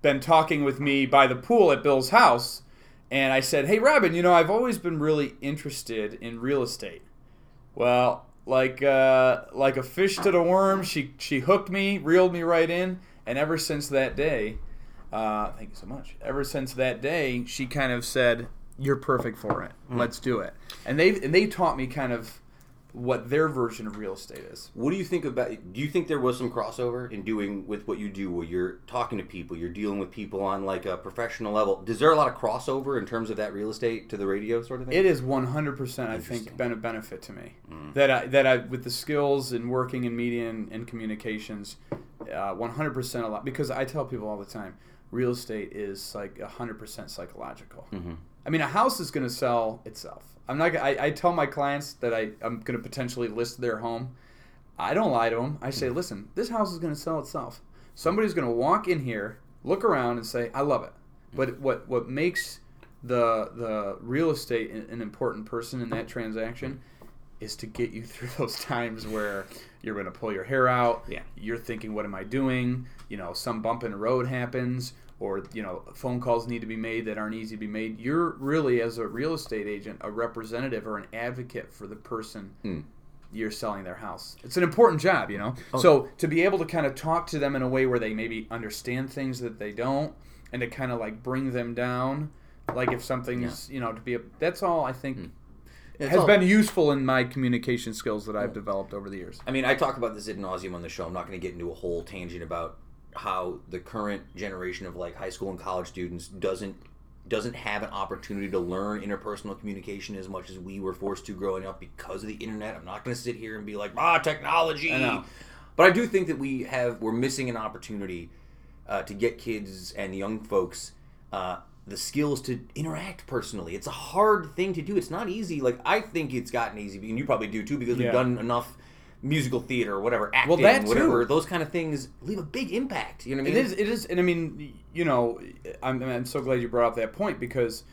been talking with me by the pool at Bill's house, and I said, "Hey, Robin, you know I've always been really interested in real estate." Well, like uh, like a fish to the worm, she she hooked me, reeled me right in, and ever since that day, uh, thank you so much. Ever since that day, she kind of said, "You're perfect for it. Let's do it." And they and they taught me kind of what their version of real estate is. What do you think about? Do you think there was some crossover in doing with what you do, where you're talking to people, you're dealing with people on like a professional level? Is there a lot of crossover in terms of that real estate to the radio sort of thing? It is 100%, I think, been a benefit to me. That I, that I, with the skills and working in media and, and communications, uh, 100% a lot. Because I tell people all the time, real estate is like 100% psychological. I mean, a house is going to sell itself. I'm not. I, I tell my clients that I, I'm going to potentially list their home. I don't lie to them. I say, mm-hmm. listen, this house is going to sell itself. Somebody's going to walk in here, look around, and say, I love it. Mm-hmm. But what what makes the the real estate an, an important person in that transaction is to get you through those times where you're going to pull your hair out. Yeah. You're thinking, what am I doing? You know, some bump in the road happens, or you know, phone calls need to be made that aren't easy to be made. You're really, as a real estate agent, a representative or an advocate for the person Hmm. you're selling their house. It's an important job, you know. Oh. So to be able to kind of talk to them in a way where they maybe understand things that they don't, and to kind of like bring them down, like if something's you know to be a that's all I think It's has all- been useful in my communication skills that I've developed over the years. I mean, I talk about this ad nauseum on the show. I'm not going to get into a whole tangent about how the current generation of like high school and college students doesn't doesn't have an opportunity to learn interpersonal communication as much as we were forced to growing up because of the internet. I'm not going to sit here and be like, ah, technology. I. But I do think that we have we're missing an opportunity uh, to get kids and young folks uh, the skills to interact personally. It's a hard thing to do. It's not easy. Like I think it's gotten easy, and you probably do too because Yeah. we've done enough musical theater or whatever, acting, that too. whatever. Those kind of things leave a big impact. You know what I It mean? is. It is, and I mean, you know, I'm, I'm so glad you brought up that point because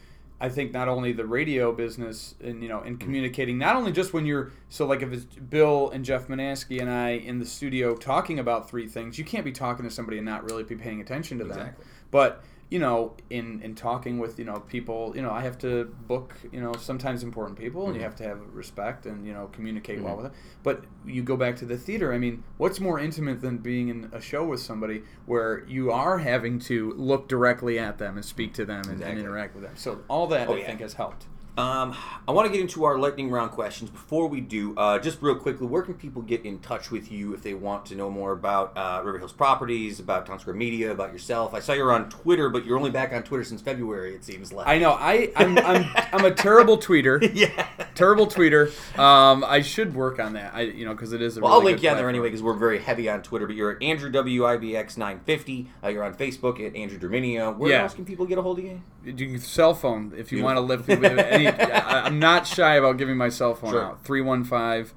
I think not only the radio business and you know, Mm-hmm. in communicating, not only just when you're so like if it's Bill and Jeff Manaski and I in the studio talking about three things, you can't be talking to somebody and not really be paying attention to them. Exactly. But you know, in in talking with you know people, you know, I have to book you know sometimes important people, Mm-hmm. and you have to have respect and you know communicate well with them. But you go back to the theater. I mean, what's more intimate than being in a show with somebody where you are having to look directly at them and speak to them and, and interact with them? So all that Oh, I yeah. think has helped. Um, I want to get into our lightning round questions. Before we do, uh, just real quickly, where can people get in touch with you if they want to know more about uh, River Hills Properties, about Townsquare Media, about yourself? I saw you're on Twitter, but you're only back on Twitter since February. It seems like. I know. I I'm I'm, I'm a terrible tweeter. yeah. Terrible tweeter. Um, I should work on that. I you know because it is. A Well, really I'll link you on there anyway because we're very heavy on Twitter. But you're at Andrew WIBX nine fifty. Uh, you're on Facebook at Andrew Derminio. Where Yeah. else can people get a hold of you? You can cell phone if you want to live. Any, I, I'm not shy about giving my cell phone Sure. out. 315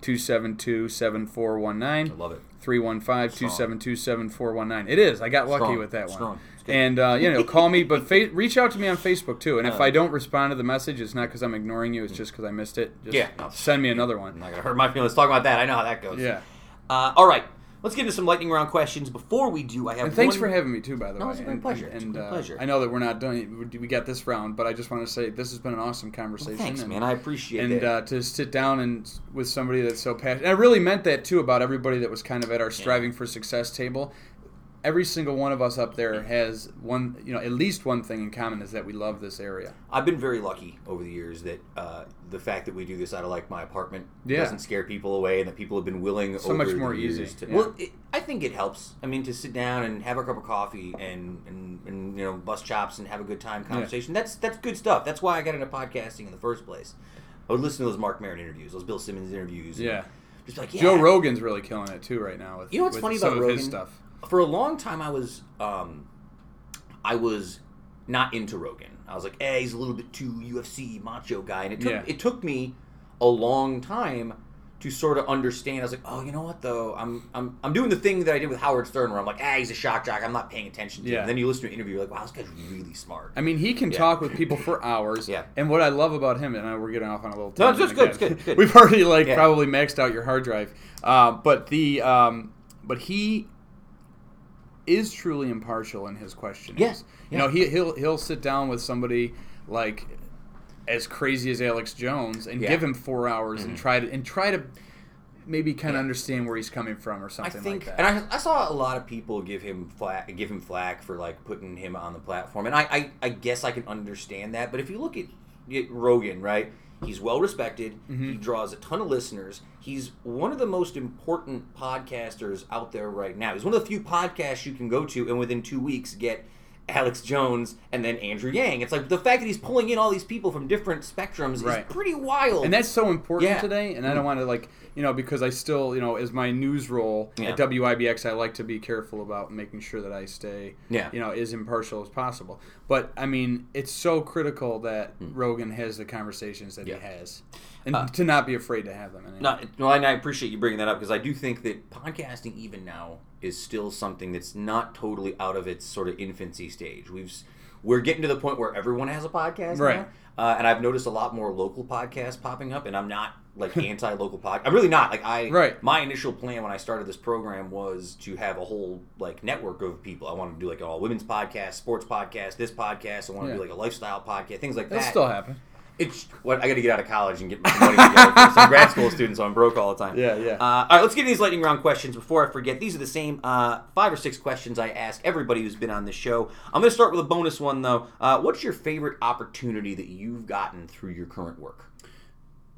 272 7419. I love it. 315-272-7419. It is. I got lucky Strong. with that one. Strong. And uh, you know, call me, but fa- reach out to me on Facebook too. And if Uh, I don't respond to the message, it's not because I'm ignoring you. It's just because I missed it. Just Yeah, no. send me another I'm one. not gonna hurt my feelings talking about that. I know how that goes. Yeah. Uh, all right. Let's get into some lightning round questions. Before we do, I have. And thanks one- for having me too, by the No, way. it's a great and, pleasure. And, and, great uh, pleasure. I know that we're not done. We got this round, but I just want to say this has been an awesome conversation. Thanks, and, man. I appreciate and it. uh, to sit down and with somebody that's so passionate. And I really meant that too about everybody that was kind of at our striving for success table. Every single one of us up there has one, you know, at least one thing in common is that we love this area. I've been very lucky over the years that uh, the fact that we do this out of like my apartment Yeah. doesn't scare people away, and that people have been willing So over much more easy, To, yeah. Well, it, I think it helps. I mean, to sit down and have a cup of coffee and, and, and you know bust chops and have a good time conversation. That's that's good stuff. That's why I got into podcasting in the first place. I would listen to those Marc Maron interviews, those Bill Simmons interviews. Yeah. just like yeah. Joe Rogan's really killing it too right now with You know what's with funny some about of his Rogan? For a long time I was um, I was not into Rogan. I was like, hey, he's a little bit too UFC macho guy, and it took Yeah. it took me a long time to sort of understand. I was like, oh, you know what though? I'm I'm I'm doing the thing that I did with Howard Stern, where I'm like, ah, he's a shock jock. I'm not paying attention to. Yeah. him. And then you listen to an interview, you're like, wow, this guy's really smart. I mean, he can Yeah. talk with people for hours. Yeah. And what I love about him, and I, we're getting off on a little. No, it's good, it's good, good. We've already like Yeah. probably maxed out your hard drive, uh, but the um, but he is truly impartial in his questioning. Yeah, You know, he he'll he'll sit down with somebody like as crazy as Alex Jones and Yeah. Mm-hmm. give him four hours and try to and try to maybe kind of understand where he's coming from or I something think, like that. and I, I saw a lot of people give him flack, give him flack for like putting him on the platform, and I, I, I guess I can understand that. But if you look at, at Rogan, right, he's well respected. Mm-hmm. He draws a ton of listeners. He's one of the most important podcasters out there right now. He's one of the few podcasts you can go to, and within two weeks get Alex Jones and then Andrew Yang. It's like the fact that he's pulling in all these people from different spectrums Right. is pretty wild. and that's so important Yeah. today and i don't want to like you know because i still you know as my news role Yeah. at wibx i like to be careful about making sure that i stay Yeah. you know as impartial as possible but i mean it's so critical that hmm. rogan has the conversations that. Yeah. he has uh, and to not be afraid to have them and No, well, and I appreciate you bringing that up because I do think that podcasting, even now, is still something that's not totally out of its sort of infancy stage. We've we're getting to the point where everyone has a podcast, now. Right. Uh, and I've noticed a lot more local podcasts popping up, and I'm not like anti-local podcast. I'm really not. Like I, Right. My initial plan when I started this program was to have a whole like network of people. I wanted to do like an all women's podcast, sports podcast, this podcast. I want to Yeah. do like a lifestyle podcast, things like that'll that. still happen It's what I got to get out of college and get my money together for some grad school students, so I'm broke all the time. Yeah, yeah. Uh, all right, let's get into these lightning round questions before I forget. These are the same uh, five or six questions I ask everybody who's been on this show. I'm going to start with a bonus one though. Uh, what's your favorite opportunity that you've gotten through your current work?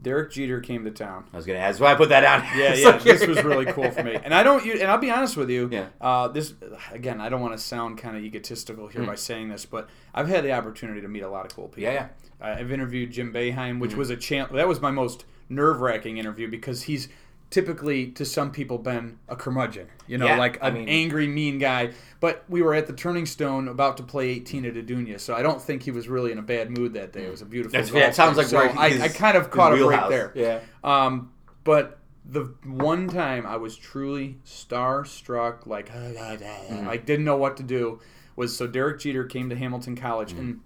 derek jeter came to town I was going to ask why I put that out. Yeah, So yeah. This was really cool for me, and I don't. And I'll be honest with you. Yeah. Uh, this again, I don't want to sound kind of egotistical here by saying this, but I've had the opportunity to meet a lot of cool people. Yeah, yeah. I've interviewed Jim Boeheim, which was a champ. That was my most nerve wracking interview because he's typically to some people been a curmudgeon, you know, Yeah, like I an mean- angry, mean guy. But we were at the Turning Stone about to play 18 at Atunyote, so I don't think he was really in a bad mood that day. It was a beautiful. That's- yeah, it sounds like so I, his- I kind of caught him right wheelhouse. there. Yeah. Um, but the one time I was truly starstruck, like I didn't know what to do, was so Derek Jeter came to Hamilton College, and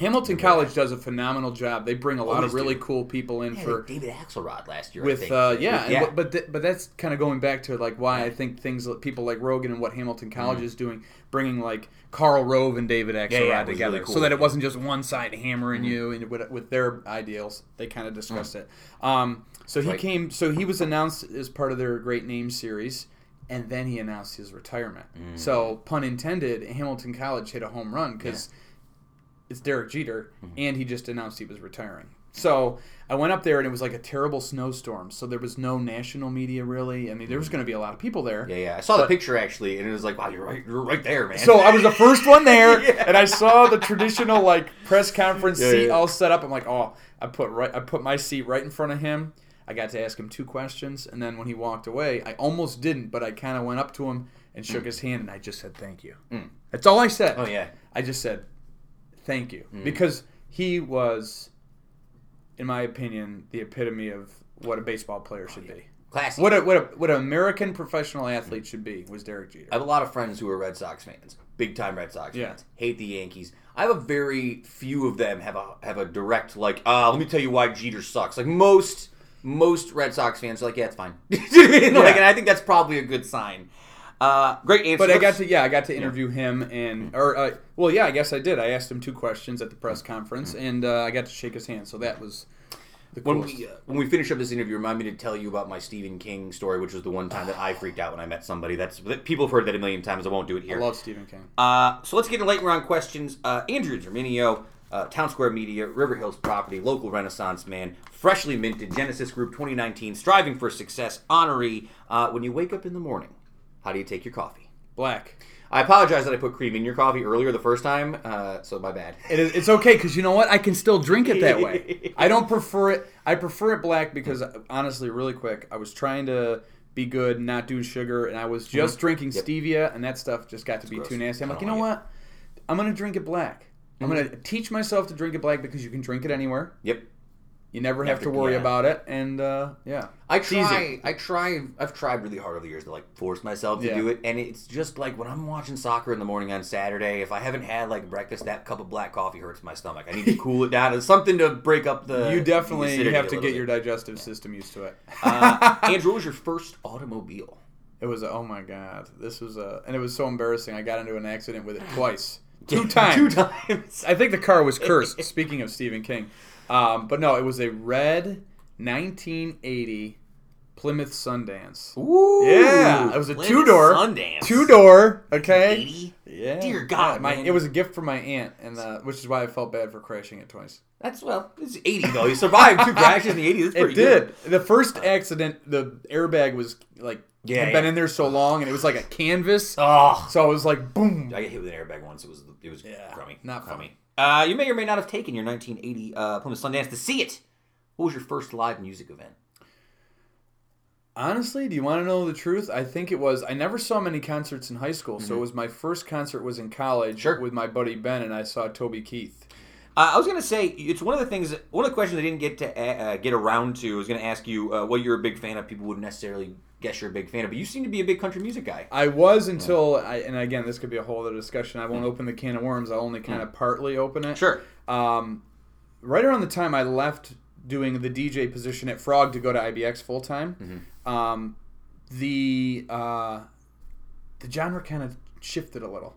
Hamilton College does a phenomenal job. They bring a lot of really do. cool people in Yeah, for David Axelrod last year. I with think. uh, yeah, yeah. what- but th- but that's kind of going back to like why I think things people like Rogan and what Hamilton College Mm-hmm. is doing, bringing like Karl Rove and David Axelrod yeah, it was really together, cool. Mm-hmm. so that it wasn't just one side hammering you and with, with their ideals. They kind of discussed it. Um, so he came. So he was announced as part of their Great Name series. And then he announced his retirement. Mm. So, pun intended, Hamilton College hit a home run because it's Derek Jeter, Mm-hmm. and he just announced he was retiring. So I went up there, and it was like a terrible snowstorm. So there was no national media really. I mean, there was going to be a lot of people there. yeah, yeah. I saw the picture actually, and it was like, wow, you're right, you're right there, man. So I was the first one there, Yeah. and I saw the traditional like press conference Yeah, seat yeah. all set up. I'm like, oh, I put right, I put my seat right in front of him. I got to ask him two questions, and then when he walked away, I almost didn't, but I kind of went up to him and shook his hand, and I just said thank you. Mm. That's all I said. oh yeah, I just said thank you Mm. because he was, in my opinion, the epitome of what a baseball player should be. classy. What a, what a, what an American professional athlete should be was Derek Jeter. I have a lot of friends who are Red Sox fans, big time Red Sox Yeah. fans. Hate the Yankees. I have a very few of them have a have a direct like, uh, let me tell you why Jeter sucks. Like most most Red Sox fans are like, yeah, it's fine. You know what I mean? Like, Yeah. and I think that's probably a good sign. Uh, great answer. But I got to yeah, I got to interview him and or uh, well yeah, I guess I did. I asked him two questions at the press conference and uh, I got to shake his hand. So that was when coolest. we uh, when we finish up this interview, remind me to tell you about my Stephen King story, which was the one time that I freaked out when I met somebody. That's that- people have heard that a million times. I won't do it here. I love Stephen King. Uh, so let's get into late round questions. Uh, Andrew Derminio, uh, Townsquare Media, River Hills Property, local Renaissance man, freshly minted, Genesis Group 2019, striving for success, honoree. Uh, when you wake up in the morning, how do you take your coffee? Black. I apologize that I put cream in your coffee earlier the first time, uh, so my bad. It is, it's okay because you know what? I can still drink it that way. I don't prefer it. I prefer it black because honestly, really quick, I was trying to be good, and not do sugar, and I was just drinking stevia, and that stuff just got to be gross. too nasty. I'm I like, you know like what? I'm gonna drink it black. I'm gonna teach myself to drink it black because you can drink it anywhere. Yep. You never have Never- to worry yeah. about it, and uh, yeah, I try. I try. I've tried really hard over the years to like force myself to Yeah. do it, and it's just like when I'm watching soccer in the morning on Saturday. If I haven't had like breakfast, that cup of black coffee hurts my stomach. I need to cool it down. It's something to break up the. You definitely the have to get your bit. digestive system used to it. Uh, Andrew, what was your first automobile? It was oh my god, this was a and it was so embarrassing. I got into an accident with it twice, two times. Two times. I think the car was cursed. speaking of Stephen King, um, but no, it was a red 1980 Plymouth Sundance. Ooh, Yeah, it was a two door, Sundance. two door. Okay. 80? Yeah. Dear God, Yeah, my, man. it was a gift from my aunt, and uh, which is why I felt bad for crashing it twice. That's well, it's 80 though. You survived two crashes in the 80s. That's It did. good. The first accident, the airbag was like Yeah, had been yeah. in there so long, and it was like a canvas. Oh, So I was like, boom. I got hit with an airbag once. It was it was Yeah, crummy. not crummy. Uh, you may or may not have taken your 1980 uh, Plymouth Sundance to see it. What was your first live music event? Honestly, do you want to know the truth? I think it was. I never saw many concerts in high school, so it was my first concert was in college Mm-hmm. Sure. with my buddy Ben, and I saw Toby Keith. Uh, I was gonna say it's one of the things. One of the questions I didn't get to uh, get around to. I was gonna ask you uh, what you're a big fan of. People wouldn't necessarily guess you're a big fan of, but you seem to be a big country music guy. I was until, I, and again, this could be a whole other discussion. I won't open the can of worms. I'll only kind of partly open it. Mm. Sure. Um, right around the time I left doing the DJ position at Frog to go to IBX full time, Mm-hmm. um, the uh, the genre kind of shifted a little.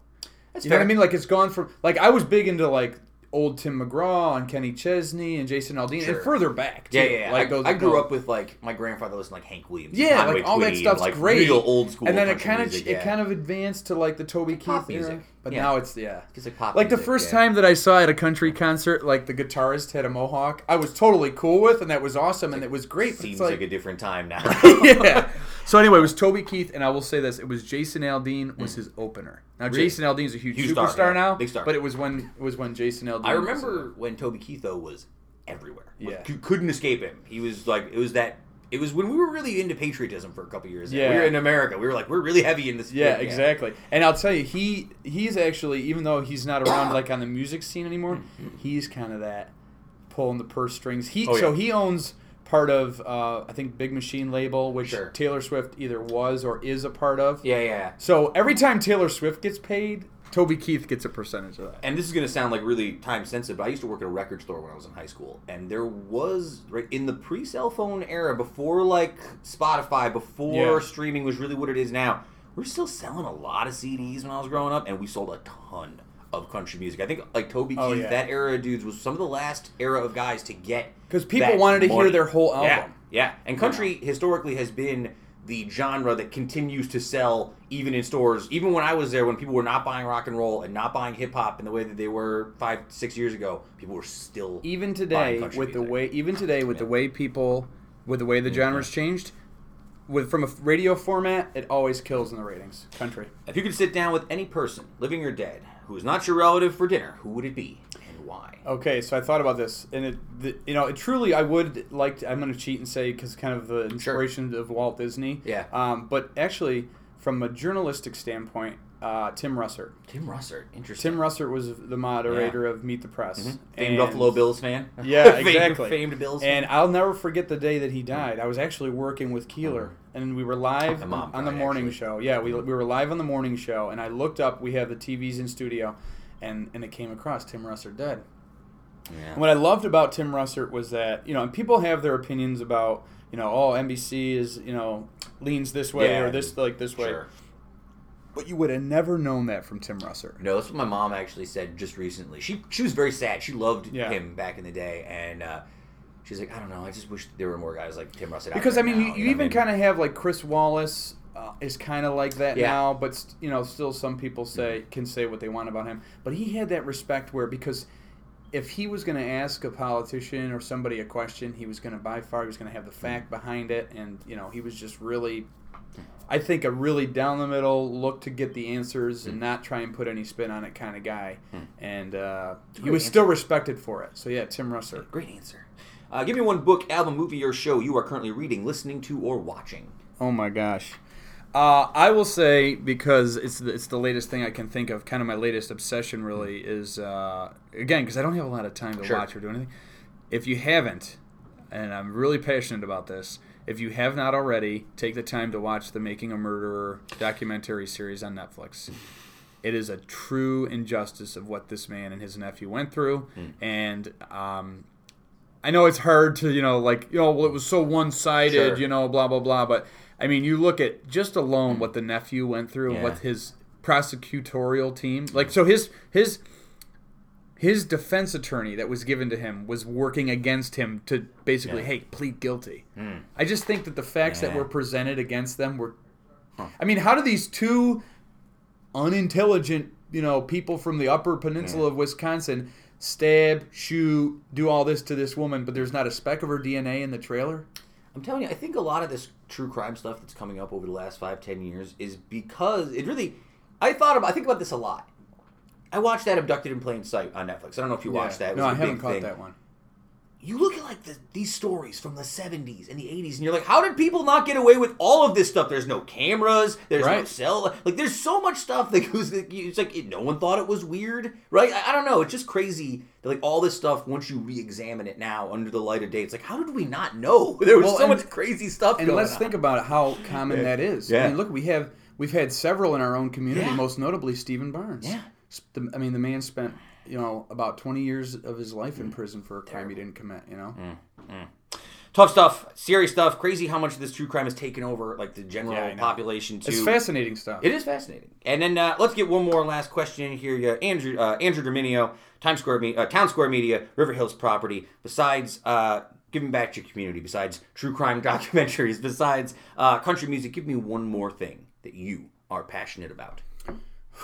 That's you know what I mean? Like it's gone from like I was big into like old Tim McGraw and Kenny Chesney and Jason Aldean Sure. and further back. Too. Yeah, yeah. yeah. Like I, those, I grew up with like my grandfather listened to, like Hank Williams. Yeah, like all that stuff's like great. Real old school. and then it kind of music, it kind of advanced to like the Toby Keith Pop era. music. But Yeah. now it's yeah. It's like pop Like the first time that I saw at a country concert, like the guitarist had a mohawk, I was totally cool with, and that was awesome, and it was great. Seems like, a different time now. yeah. So anyway, it was Toby Keith, and I will say this: it was Jason Aldean was hmm. his opener. Now Really? Jason is a huge, Huge star, superstar yeah. now, Big star. but it was when it was when Jason Aldean. I was, remember when Toby Keith though was everywhere. Like, Yeah. you couldn't escape him. He was like it was that. It was when we were really into patriotism for a couple years. Yeah. we were in America. We were like we're really heavy in this. Yeah, exactly. And I'll tell you, he he's actually even though he's not around like on the music scene anymore, mm-hmm. he's kind of that pulling the purse strings. He Oh, so yeah. he owns part of uh, I think Big Machine label, which Sure. Taylor Swift either was or is a part of. Yeah, yeah. So every time Taylor Swift gets paid, Toby Keith gets a percentage of that. And this is going to sound like really time sensitive, but I used to work at a record store when I was in high school, and there was right in the pre-cell phone era, before like Spotify, before Yeah. streaming was really what it is now. We are still selling a lot of CDs when I was growing up, and we sold a ton of country music. I think like Toby Oh, Keith, yeah. that era of dudes was some of the last era of guys to get 'Cause people wanted to hear their whole album. yeah. yeah. And country historically has been the genre that continues to sell even in stores. Even when I was there, when people were not buying rock and roll and not buying hip hop in the way that they were five, six years ago, people were still Even today, with the way even today with the way people with the way the mm-hmm. genres changed, with from a radio format, it always kills in the ratings. Country. If you could sit down with any person, living or dead, who is not your relative for dinner, who would it be why? Okay, so I thought about this, and it, the, you know, it truly, I would like. To, I'm going to cheat and say because kind of the inspiration of Walt Disney. Yeah. Um, but actually, from a journalistic standpoint, uh, Tim Russert. Tim Russert, interesting. Tim Russert was the moderator of Meet the Press. Famed And- Buffalo Bills fan. Yeah, exactly. Famed Bills. And I'll never forget the day that he died. I was actually working with Keeler, and we were live mom on the morning actually. show. Yeah, we, we were live on the morning show, and I looked up. We have the TVs in studio, and and it came across Tim Russert dead. yeah. What I loved about Tim Russert was that you know, and people have their opinions about you know, oh NBC is you know leans this way Yeah. or this like this way, Sure. but you would have never known that from Tim Russert. No, that's what my mom actually said just recently. She she was very sad. She loved Yeah. him back in the day, and uh, she's like, I don't know. I just wish there were more guys like Tim Russert. out Because I mean, now," you, you know, even maybe- kind of have like Chris Wallace uh, is kind of like that Yeah. now, but st- you know, still some people say can say what they want about him. But he had that respect where because if he was going to ask a politician or somebody a question, he was going to by far he was going to have the fact behind it, and you know, he was just really. I think a really down the middle look to get the answers Hmm. and not try and put any spin on it kind of guy, and uh, he was still respected for it. So yeah, Tim Russert. Great answer. Uh, give me one book, album, movie, or show you are currently reading, listening to, or watching. Oh my gosh. Uh, I will say because it's the, it's the latest thing I can think of. Kind of my latest obsession really is uh, again because I don't have a lot of time to Sure. watch or do anything. If you haven't, and I'm really passionate about this, if you have not already, take the time to watch the Making a Murderer documentary series on Netflix. It is a true injustice of what this man and his nephew went through, and um, I know it's hard to, you know, like, you know, well, it was so one sided, Sure. you know, blah, blah, blah. But, I mean, you look at just alone what the nephew went through, Yeah. what his prosecutorial team, like, so his, his, his defense attorney that was given to him was working against him to basically, Yeah. hey, plead guilty. Hmm. I just think that the facts that were presented against them were. I mean, how do these two unintelligent, you know, people from the Upper Peninsula of Wisconsin stab, shoot, do all this to this woman, but there's not a speck of her DNA in the trailer? I'm telling you, I think a lot of this true crime stuff that's coming up over the last five, ten years is because it really. I thought about. I think about this a lot. I watched that Abducted in Plain Sight on Netflix. I don't know if you watched that. It was no, a I big haven't caught thing. that one. You look at like the, these stories from the 70s and the 80s, and you're like, how did people not get away with all of this stuff? There's no cameras. There's no cell. Like, there's so much stuff that goes. It's like it, no one thought it was weird, right? I, I don't know. It's just crazy that like all this stuff. Once you re-examine it now under the light of day, it's like, how did we not know? There was Well, so and- much crazy stuff. And going let's on. think about how common that is. Yeah. I mean, look, we have we've had several in our own community, Yeah. most notably Steven Barnes. Yeah. The- I mean, the man spent you know about 20 years of his life Mm. in prison for a crime he didn't commit. You know. tough stuff, serious stuff, crazy how much this true crime has taken over like the general Yeah, population too. It's fascinating stuff. It is fascinating. And then uh, let's get one more last question in here. Yeah, Andrew uh, Andrew Derminio, Times Square, Me- uh, Townsquare Media, River Hills Property. Besides uh, giving back to your community, besides true crime documentaries, besides uh, country music, give me one more thing that you are passionate about.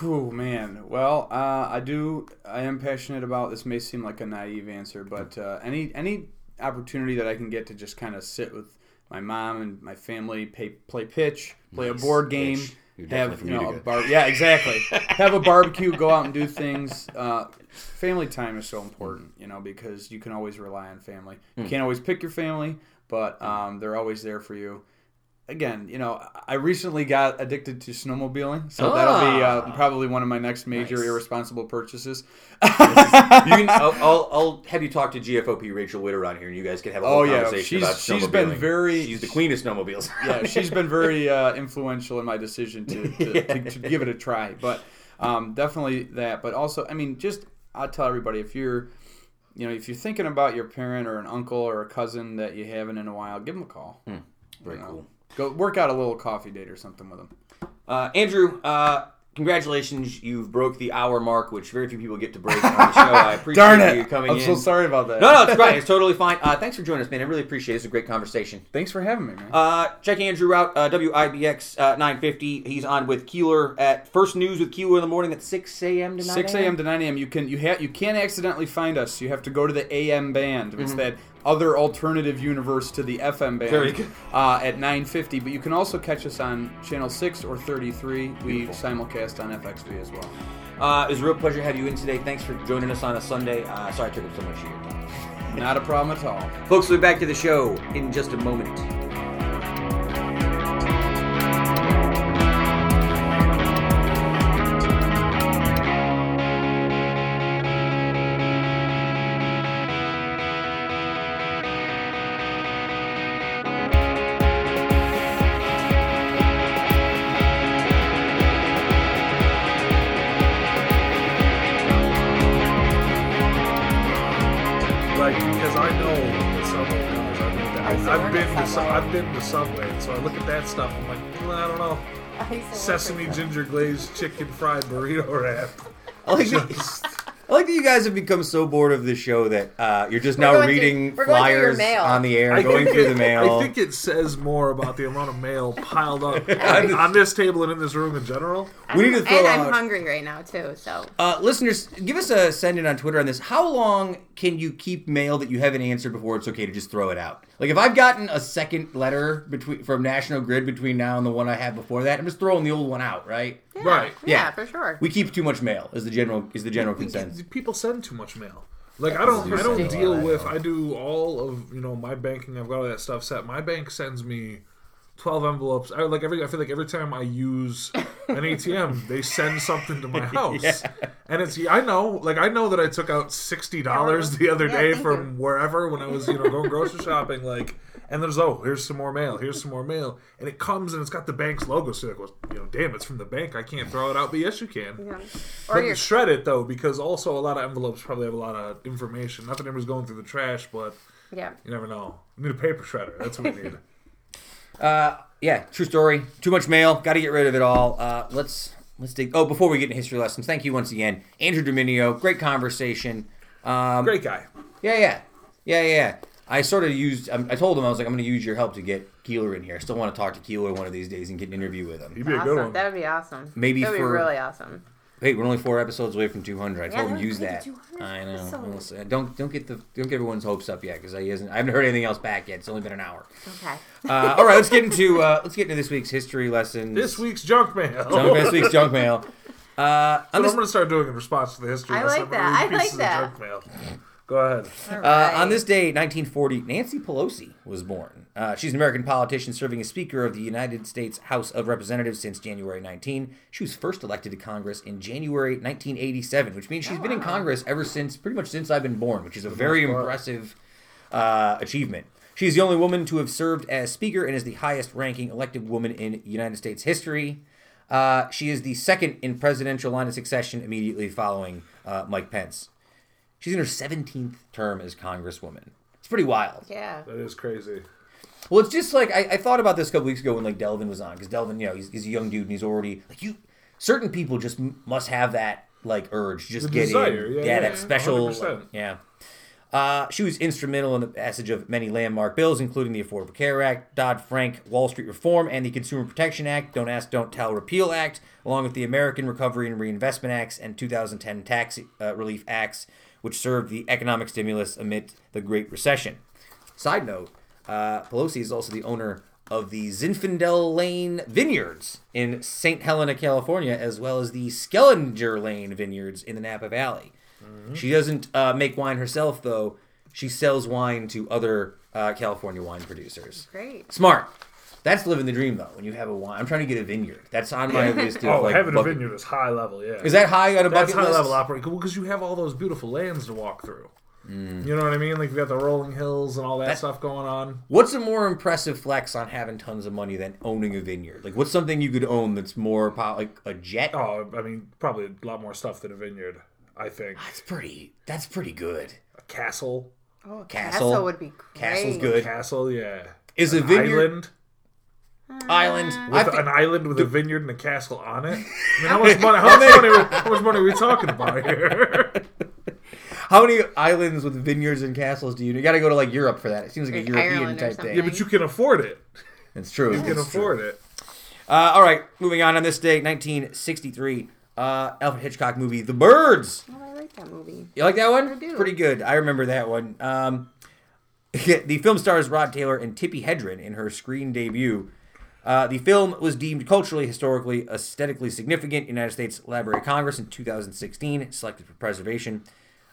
Oh man. Well, uh, I do. I am passionate about. This may seem like a naive answer, but uh, any any opportunity that I can get to just kind of sit with my mom and my family, pay, play pitch, play a board game, Pitch. Have you know a bar. Yeah, exactly. have a barbecue, go out and do things. Uh, family time is so important, you know, because you can always rely on family. You Hmm. can't always pick your family, but um, they're always there for you. Again, you know, I recently got addicted to snowmobiling, so that'll be uh, Ah. probably one of my next major Nice. irresponsible purchases. You can, I'll, I'll, I'll have you talk to GFOP Rachel Witter on here, and you guys can have a whole Oh, yeah. conversation She's- about she's snowmobiling. been very- She's the queen of snowmobiles. yeah, she's been very uh, influential in my decision to, to, to, to give it a try. But um, definitely that. But also, I mean, just I'll tell everybody if you're, you know, if you're thinking about your parent or an uncle or a cousin that you haven't in a while, give them a call. Very You know, cool. Go work out a little coffee date or something with them. Uh, Andrew, uh, congratulations. You've broke the hour mark, which very few people get to break on the show. I appreciate Darn it! you coming I'm in. so sorry about that. No, no, it's fine. It's totally fine. Uh, thanks for joining us, man. I really appreciate it. It's a great conversation. Thanks for having me, man. Uh, check Andrew out, uh, WIBX uh, 950. He's on with Keeler at First News with Keeler in the morning at 6 a.m. to 9 6 a.m. to 9 a.m. You can you ha- you can't accidentally find us. You have to go to the AM band. It's that other alternative universe to the FM band. Uh, at 9:50. But you can also catch us on channel six or 33. We simulcast on FXV as well. Uh, it was a real pleasure to have you in today. Thanks for joining us on a Sunday. Uh, sorry I took up so much of your time. Not a problem at all. Folks, we'll be back to the show in just a moment. Subway. I've been to Subway, and so I look at that stuff. I'm like, well, I don't know. I used to work Sesame ginger glazed chicken fried burrito wrap. I like oh, Just, I like that you guys have become so bored of the show that uh, you're just We're now reading through flyers on the air, I going think through it- the mail. I think it says more about the amount of mail piled up on, on this table and in this room in general. We need to throw and out- I'm hungry right now too. So Uh, listeners, give us a send in on Twitter on this. How long can you keep mail that you haven't answered before it's okay to just throw it out? Like if I've gotten a second letter between from National Grid between now and the one I had before that, I'm just throwing the old one out, right? Yeah, Right. yeah, Yeah. for sure. We keep too much mail is the general is the general consensus. People send too much mail. Like I don't, I don't deal with. I do all of you know my banking. I've got all that stuff set. My bank sends me twelve envelopes. I like every. I feel like every time I use an ATM, they send something to my house, Yeah. and it's. I know, like I know that I took out sixty dollars the other day thank from you. wherever when I was you know going grocery shopping. Like, and there's oh here's some more mail. Here's some more mail, and it comes and it's got the bank's logo. So you're like, well, you know, damn, it's from the bank. I can't throw it out, but yes, you can. Yeah. But Or your shred it though, because also a lot of envelopes probably have a lot of information. Not that anybody's going through the trash, but yeah. you never know. We need a paper shredder. That's what we need. Uh, yeah, true story. Too much mail. Got to get rid of it all. Uh, let's let's dig. Oh, before we get into history lessons, thank you once again, Andrew Derminio. Great conversation. Um, Great guy. Yeah, yeah, yeah, yeah. I sort of used. Um, I told him I was like, I'm going to use your help to get Keeler in here. I still want to talk to Keeler one of these days and get an interview with him. He'd be a good Awesome. one. That would be awesome. Maybe that would for- be really awesome. Hey, we're only four episodes away from 200. I Yeah, told him use that. I know. episodes. We'll see. Don't don't get the don't get everyone's hopes up yet because I hasn't I haven't heard anything else back yet. It's only been an hour. Okay. Uh, all right, let's get into uh, let's get into this week's history lesson. This week's junk mail. junk this week's junk mail. Uh, on What this I'm going to start doing in response to the history. I lesson, like I'm that. I like pieces of that. Junk mail. Go ahead. All Uh, on this day, 1940, Nancy Pelosi was born. Uh, she's an American politician serving as Speaker of the United States House of Representatives since January 19. She was first elected to Congress in January 1987, which means she's been in Congress ever since, pretty much since I've been born, which is a very impressive uh, achievement. She's the only woman to have served as Speaker and is the highest ranking elected woman in United States history. Uh, she is the second in presidential line of succession immediately following uh, Mike Pence. She's in her 17th term as Congresswoman. It's pretty wild. yeah. That is crazy. Well, it's just like I, I thought about this a couple weeks ago when like Delvin was on because Delvin, you know, he's, he's a young dude and he's already like you. Certain people just m- must have that like urge, just The get desire, in, yeah, yeah, yeah. that special, 100%. yeah. Uh, she was instrumental in the passage of many landmark bills, including the Affordable Care Act, Dodd Frank Wall Street Reform, and the Consumer Protection Act, Don't Ask, Don't Tell Repeal Act, along with the American Recovery and Reinvestment Acts and 2010 Tax uh, Relief Acts, which served the economic stimulus amid the Great Recession. Side note, uh, Pelosi is also the owner of the Zinfandel Lane Vineyards in St. Helena, California, as well as the Skellenger Lane Vineyards in the Napa Valley. She doesn't uh, make wine herself, though. She sells wine to other uh, California wine producers. Great. Smart. That's living the dream, though. When you have a wine, I'm trying to get a vineyard. That's on my list. Of, Oh, like, having a vineyard is high level, yeah. Is that high on a That's bucket high list? level operating because you have all those beautiful lands to walk through. Mm. You know what I mean? Like you got the rolling hills and all that, stuff going on. What's a more impressive flex on having tons of money than owning a vineyard? Like, what's something you could own that's more like a jet? Oh, I mean, probably a lot more stuff than a vineyard. I think That's pretty. That's pretty good. a castle, Oh, Castle. castle, would be great. Castle's good. castle, yeah. Is a An vineyard island island? With thi- an island with a vineyard and a castle on it. I mean, how much money? How much money? How much money are we talking about here? how many islands with vineyards and castles do you? You got to go to like Europe for that. It seems like, Like a European Ireland or type something. thing. yeah, but you can afford it. It's true. You can afford it. Uh, all right, moving on. On this day, 1963, uh, Alfred Hitchcock movie The Birds. Oh, I like that movie. You like that one? I do. Pretty good. I remember that one. Um, the film stars Rod Taylor and Tippi Hedren in her screen debut. Uh, the film was deemed culturally, historically, aesthetically significant. United States Library of Congress in 2016 selected for preservation.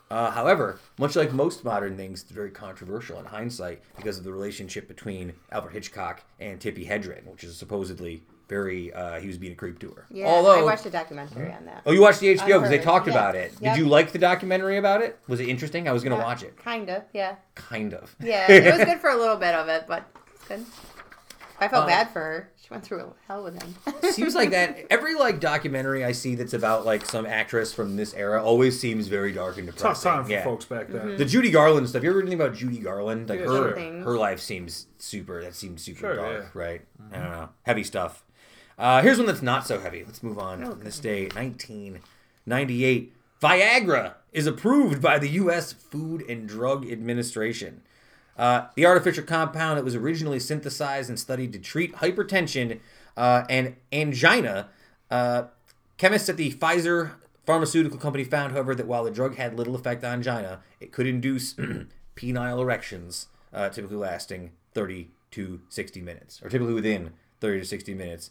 Uh, however, much like most modern things, it's very controversial in hindsight because of the relationship between Alfred Hitchcock and Tippi Hedren, which is supposedly very. Uh, he was being a creep to her. Yeah, Although, I watched a documentary on that. Oh, you watched the HBO because they talked Yeah. about it. Yep. Did you like the documentary about it? Was it interesting? I was gonna watch it. Kinda, yeah. Kind of. Yeah, it was good for a little bit of it, but it's good. I felt Uh, bad for her. She went through hell with him. seems like that. Every like documentary I see that's about like some actress from this era always seems very dark and depressing. Tough depressing. time for yeah. folks back then. The Judy Garland stuff. You ever read anything about Judy Garland? Like Yeah, her, sure. Her life seems super. That seems super Sure, dark, yeah. Mm-hmm. right? I don't know. Heavy stuff. Uh, here's one that's not so heavy. Let's move on. Oh, On this day, 1998. Viagra is approved by the U.S. Food and Drug Administration. Uh, the artificial compound that was originally synthesized and studied to treat hypertension uh, and angina. Uh, chemists at the Pfizer pharmaceutical company found, however, that while the drug had little effect on angina, it could induce penile erections, uh, typically lasting 30 to 60 minutes, or typically within 30 to 60 minutes.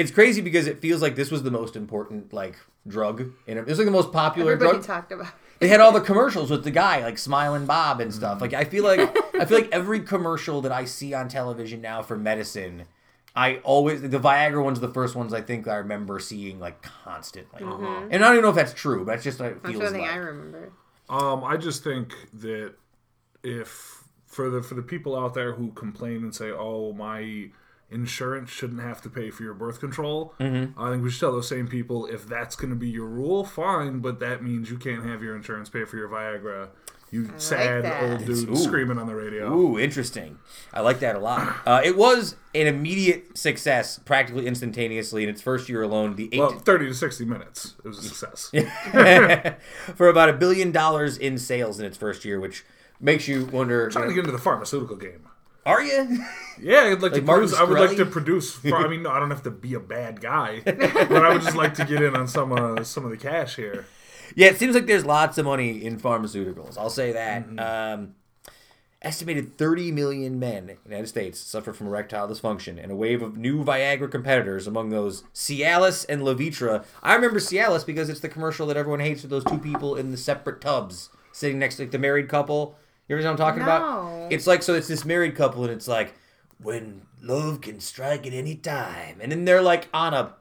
It's crazy because it feels like this was the most important like drug, and it. Was like the most popular Everybody drug. talked about. they had all the commercials with the guy like smiling bob and stuff. Like i feel like i feel like every commercial that i see on television now for medicine i always the viagra one's are the first ones i think i remember seeing like constantly. And i don't even know if that's true but it's just what it That's feels the thing like. I remember. Um, I just think that if for the for the people out there who complain and say, "Oh, my insurance shouldn't have to pay for your birth control," Mm-hmm. I think we should tell those same people if that's going to be your rule, fine, but that means you can't have your insurance pay for your Viagra. You sad that. old dude Ooh. screaming on the radio. Ooh, interesting. I like that a lot. Uh, it was an immediate success, practically instantaneously in its first year alone. The eight Well, thirty to sixty minutes. It was a success. for about a billion dollars in sales in its first year, which makes you wonder: Trying to get into the pharmaceutical game. Are you? Yeah, I'd like, to Martin produce. I would like to produce. For, I mean, no, I don't have to be a bad guy, but I would just like to get in on some uh, some of the cash here. Yeah, it seems like there's lots of money in pharmaceuticals. I'll say that. Um, estimated 30 million men in the United States suffer from erectile dysfunction, and a wave of new Viagra competitors, among those Cialis and Levitra. I remember Cialis because it's the commercial that everyone hates with those two people in the separate tubs sitting next to like, the married couple. You know what I'm talking No. about? It's like so it's this married couple, and it's like when love can strike at any time, and then they're like on a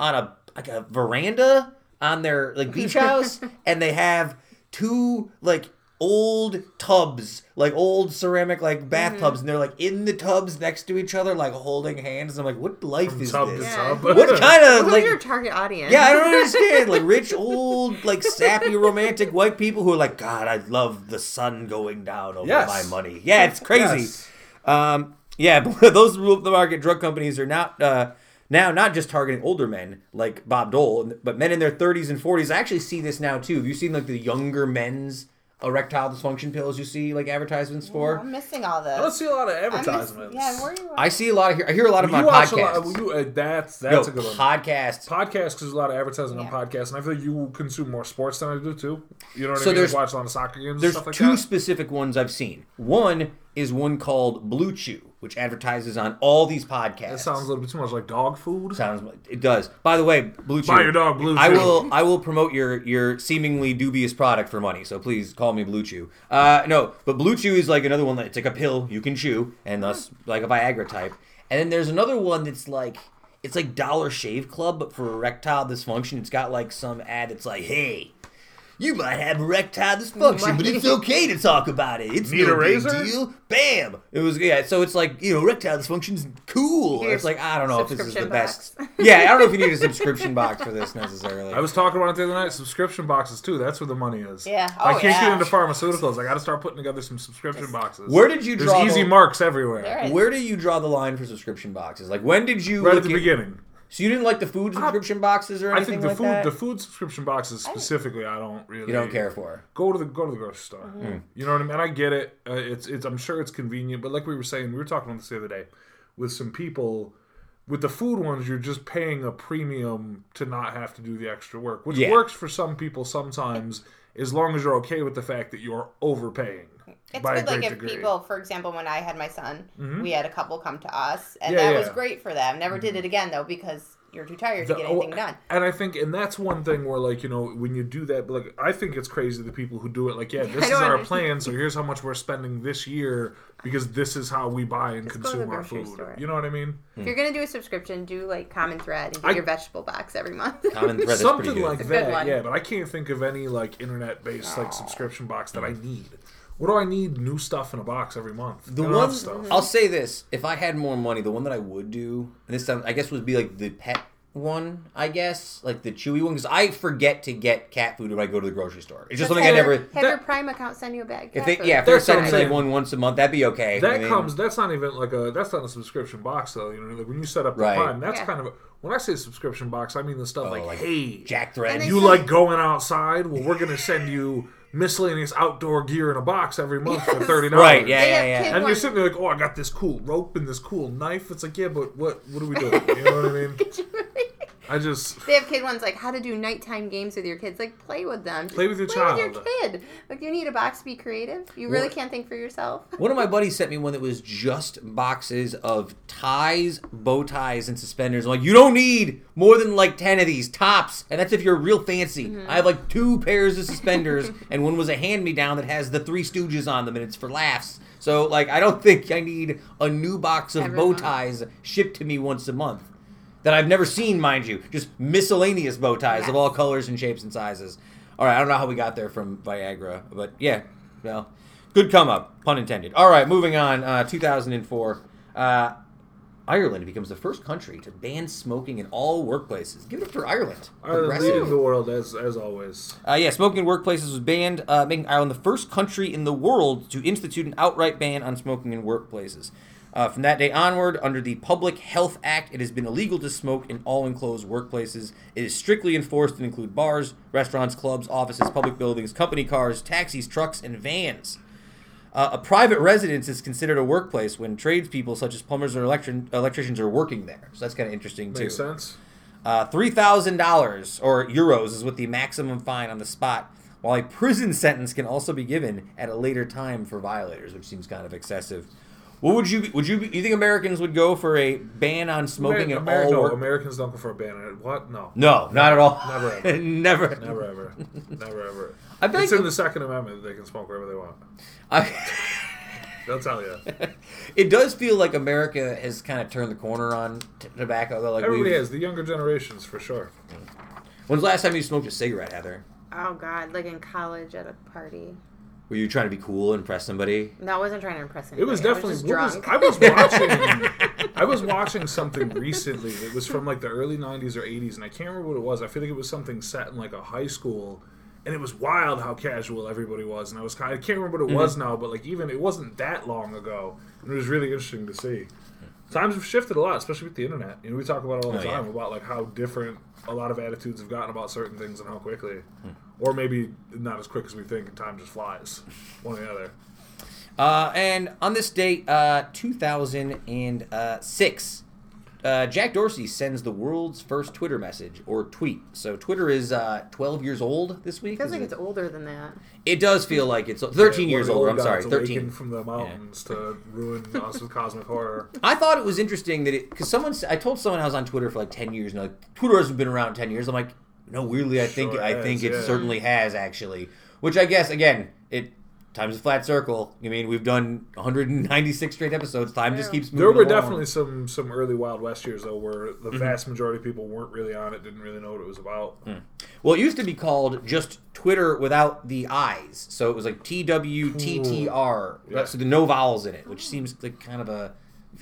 on a like a veranda on their like beach house and they have two like old tubs like old ceramic like bathtubs and they're like in the tubs next to each other like holding hands and i'm like what life is Tub to this Yeah. tub. what kind of Who's like your target audience? yeah i don't understand like rich old like sappy romantic white people who are like god i love the sun going down over Yes. my money yeah it's crazy Yes. um, yeah, but those rule the market drug companies are not uh, now not just targeting older men like Bob Dole, but men in their 30s and 40s. I actually see this now too. Have you seen like the younger men's erectile dysfunction pills you see like advertisements for? I'm missing all this. I don't see a lot of I'm miss- advertisements. yeah, where are you? I see a lot of here. I hear a lot of you them on watch a podcasts. lot. you, uh, that's Yo, that's a good one. podcasts. Because there's a lot of advertising on podcasts, and I feel like you consume more sports than I do too. You know what So I mean? there's- Like watch a lot of soccer games. There's and stuff like two that. specific ones I've seen. One is one called Blue Chew, which advertises on all these podcasts. That sounds a little bit too much like dog food. Sounds it does. By the way, Blue Chew. Buy your dog Blue Chew. I will I will promote your your seemingly dubious product for money. So please call me Blue Chew. Uh, no, but Blue Chew is like another one that it's like a pill you can chew, and thus like a Viagra type. And then there's another one that's like it's like Dollar Shave Club, but for erectile dysfunction. It's got like some ad that's like, hey. You might have erectile dysfunction, but it's okay to talk about it. It's Need no a razor? big deal. Bam! It was yeah. So it's like you know, erectile dysfunction's cool. Here's It's like I don't know if this is the subscription best. Yeah, I don't know if you need a subscription box for this necessarily. I was talking about it the other night. Subscription boxes too. That's where the money is. Yeah. I Oh, can't get into pharmaceuticals. I got to start putting together some subscription boxes. Where did you There's draw easy the, marks everywhere. Where do you draw the line for subscription boxes? Like when did you Right look at the beginning. So you didn't like the food subscription boxes or anything I think the like food that? the food subscription boxes specifically I don't really you don't care for. go to the go to the grocery store. Mm-hmm. You know what I mean? And I get it. Uh, it's it's I'm sure it's convenient, but like we were saying, we were talking about this the other day with some people. With the food ones, you're just paying a premium to not have to do the extra work, which Yeah. works for some people sometimes, as long as you're okay with the fact that you're overpaying. It's by a good, like if degree. people, for example, when I had my son, mm-hmm. we had a couple come to us, and Yeah, that yeah. was great for them. Never did mm-hmm. it again though because you're too tired to get anything done. And I think, and that's one thing where, like, you know, when you do that, like, I think it's crazy the people who do it. Like, yeah, this is our understand. plan, so here's how much we're spending this year because this is how we buy and go to the consume our food. store. You know what I mean? Hmm. If you're gonna do a subscription, do like Common Thread and get I- your vegetable box every month. Common thread is pretty Something good. like It's a good that, yeah. But I can't think of any like internet-based like subscription box that I mm-hmm. need. What do I need new stuff in a box every month? The Enough one stuff. I'll say this: if I had more money, the one that I would do, and this time I guess would be like the pet one, I guess, like the chewy one, because I forget to get cat food when I go to the grocery store. It's just something I never. Your, have your Prime account send you a bag. If they, yeah, if they're sending I'm me one once a month, that'd be okay. That I mean, comes. That's not even like a. That's not a subscription box though. You know, like when you set up the Right. Prime, that's Yeah. kind of. A, when I say subscription box, I mean the stuff Oh, like, like hey, Jack And Thread. you like going outside? Well, we're gonna send you miscellaneous outdoor gear in a box every month for Yes. thirty dollars. Right, yeah, yeah, yeah. kid And you're sitting there like, oh, I got this cool rope and this cool knife. It's like, yeah, but what? What are we doing? You know what I mean? I just They have kid ones like how to do nighttime games with your kids. Like play with them. Play with your play With your kid. Like you need a box to be creative. You really What- can't think for yourself. One of my buddies sent me one that was just boxes of ties, bow ties, and suspenders. I'm like, you don't need more than like 10 of these tops. And that's if you're real fancy. Mm-hmm. I have like two pairs of suspenders, and one was a hand me down that has the three stooges on them, and it's for laughs. So, like, I don't think I need a new box of Every bow ties shipped to me once a month. That I've never seen, mind you. Just miscellaneous bow ties of all colors and shapes and sizes. All right, I don't know how we got there from Viagra, but yeah, well, good come up, pun intended. All right, moving on. Uh, 2004, uh, Ireland becomes the first country to ban smoking in all workplaces. Give it up for Ireland. Ireland Progressive. leading the world as as always. Uh, yeah, smoking in workplaces was banned, uh, making Ireland the first country in the world to institute an outright ban on smoking in workplaces. Uh, from that day onward, under the Public Health Act, it has been illegal to smoke in all enclosed workplaces. It is strictly enforced and include bars, restaurants, clubs, offices, public buildings, company cars, taxis, trucks, and vans. Uh, a private residence is considered a workplace when tradespeople such as plumbers or electri- electricians are working there. So that's kind of interesting too. Makes sense. Uh, three thousand dollars or euros is what the maximum fine on the spot. While a prison sentence can also be given at a later time for violators, which seems kind of excessive. What would you would you you think Americans would go for a ban on smoking in Ameri- all no, work? Americans don't go for a ban on it. What? No. no, not at all. Never ever. Never. Never ever. Never ever. I feel it's in the Second Amendment that they can smoke wherever they want. I- They'll tell you. it does feel like America has kind of turned the corner on t- tobacco. Though, like Everybody we've- has. The younger generations, for sure. When's the last time you smoked a cigarette, Heather? Oh God, like in college at a party. Were you trying to be cool and impress somebody? No, I wasn't trying to impress anybody. It anybody. was I definitely. was just what was- I was watching. I was watching something recently It was from like the early '90s or '80s, and I can't remember what it was. I feel like it was something set in like a high school, and it was wild how casual everybody was. And I was kind. I can't remember what it Mm-hmm. was now, but like even it wasn't that long ago, and it was really interesting to see. Times have shifted a lot, especially with the internet. You know, we talk about it all the Oh, yeah. time about like how different a lot of attitudes have gotten about certain things and how quickly, Hmm. Or maybe not as quick as we think, and time just flies. One or the other. Uh, and on this date, uh, 2006, uh, Jack Dorsey sends the world's first Twitter message or tweet. So Twitter is uh, 12 years old this week. feels is like it? it's older than that. It does feel like it's 13 Yeah, years one of older. I'm sorry, 13. from the mountains to ruin us with cosmic horror. I thought it was interesting that it because someone I told someone I was on Twitter for like 10 years and like Twitter hasn't been around 10 years. I'm like, no, weirdly, I think Sure I has, think it yeah. certainly has actually. Which I guess again, it time's a flat circle. I mean, we've done 196 straight episodes. Time just keeps moving. There were along. definitely some some early Wild West years though, where the Mm-hmm. vast majority of people weren't really on it, didn't really know what it was about. Mm. Well, it used to be called just Twitter without the I's. So it was like T W T T R. Yeah. So the no vowels in it, which seems like kind of a.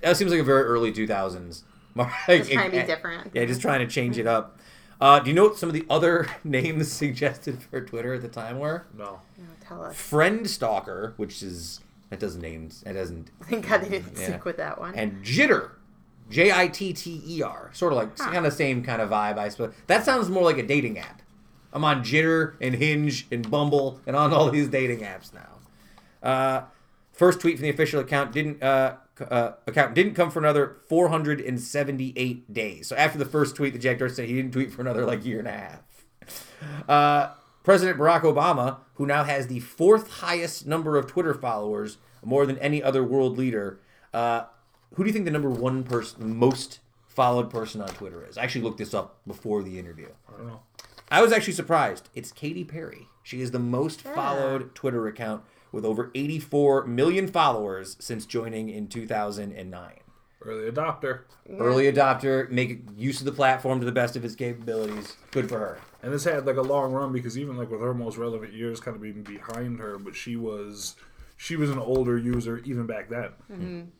That seems like a very early 2000s. Just trying to be different. Yeah, just trying to change it up. Uh, do you know what some of the other names suggested for Twitter at the time were? No, No, tell us. Friend Stalker, which is that doesn't names. It doesn't. Thank God they didn't Yeah. stick with that one. And Jitter, J I T T E R, sort of like Huh. kind of same kind of vibe. I suppose that sounds more like a dating app. I'm on Jitter and Hinge and Bumble and on all these dating apps now. Uh, first tweet from the official account didn't uh, c- uh, account didn't come for another 478 days. So after the first tweet, the Jack Dorsey said he didn't tweet for another like year and a half. Uh, President Barack Obama, who now has the fourth highest number of Twitter followers, more than any other world leader. Uh, who do you think the number one person, most followed person on Twitter is? I actually looked this up before the interview. I don't know. I was actually surprised. It's Katy Perry. She is the most followed Twitter account with over 84 million followers since joining in 2009. Early adopter, Early adopter, make use of the platform to the best of his capabilities. Good for her. and this had like a long run because even like with her most relevant years kind of being behind her, but she was she was an older user even back then.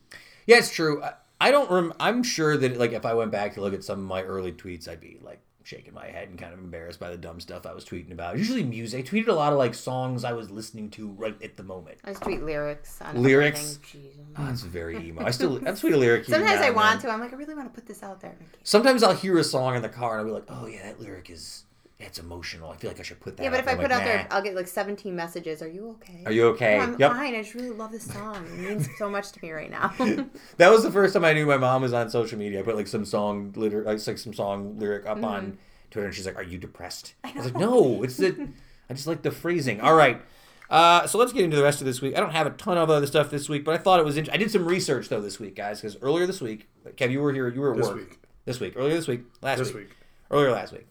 Yeah, it's true. Uh, I don't rem- I'm sure that like if I went back to look at some of my early tweets, I'd be like shaking my head and kind of embarrassed by the dumb stuff I was tweeting about. Usually music. I tweeted a lot of like songs I was listening to right at the moment. I tweet lyrics on Lyrics? Oh, ah, that's very emo. I still I tweet a lyric. Sometimes I want then. to. I'm like, I really want to put this out there. and I can't. Sometimes I'll hear a song in the car and I'll be like, oh yeah, that lyric is it's emotional. I feel like I should put that. Yeah, but if I put I'm out like, there, I'll get like 17 messages. Are you okay? Are you okay? "Oh, I'm Yep. fine. I just really love this song. It means so much to me right now. That was the first time I knew my mom was on social media. I put like some song liter like like some song lyric up Mm-hmm. on Twitter, and she's like, "Are you depressed?" I, was like, "No, it's the I just like the phrasing." All right, uh, so let's get into the rest of this week. I don't have a ton of other stuff this week, but I thought it was. Int- I did some research though this week, guys, because earlier this week, Kev, you were here. You were at This work week. this week. Earlier this week, last This week. week. earlier last week.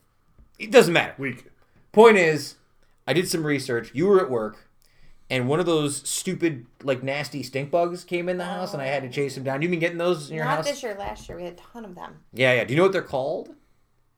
It doesn't matter. Week. Point is, I did some research. You were at work, and one of those stupid, like nasty stink bugs came in the house, and I had to chase them down. You been getting those in your house. Not house? this year. Last year we had a ton of them. Yeah, yeah. Do you know what they're called?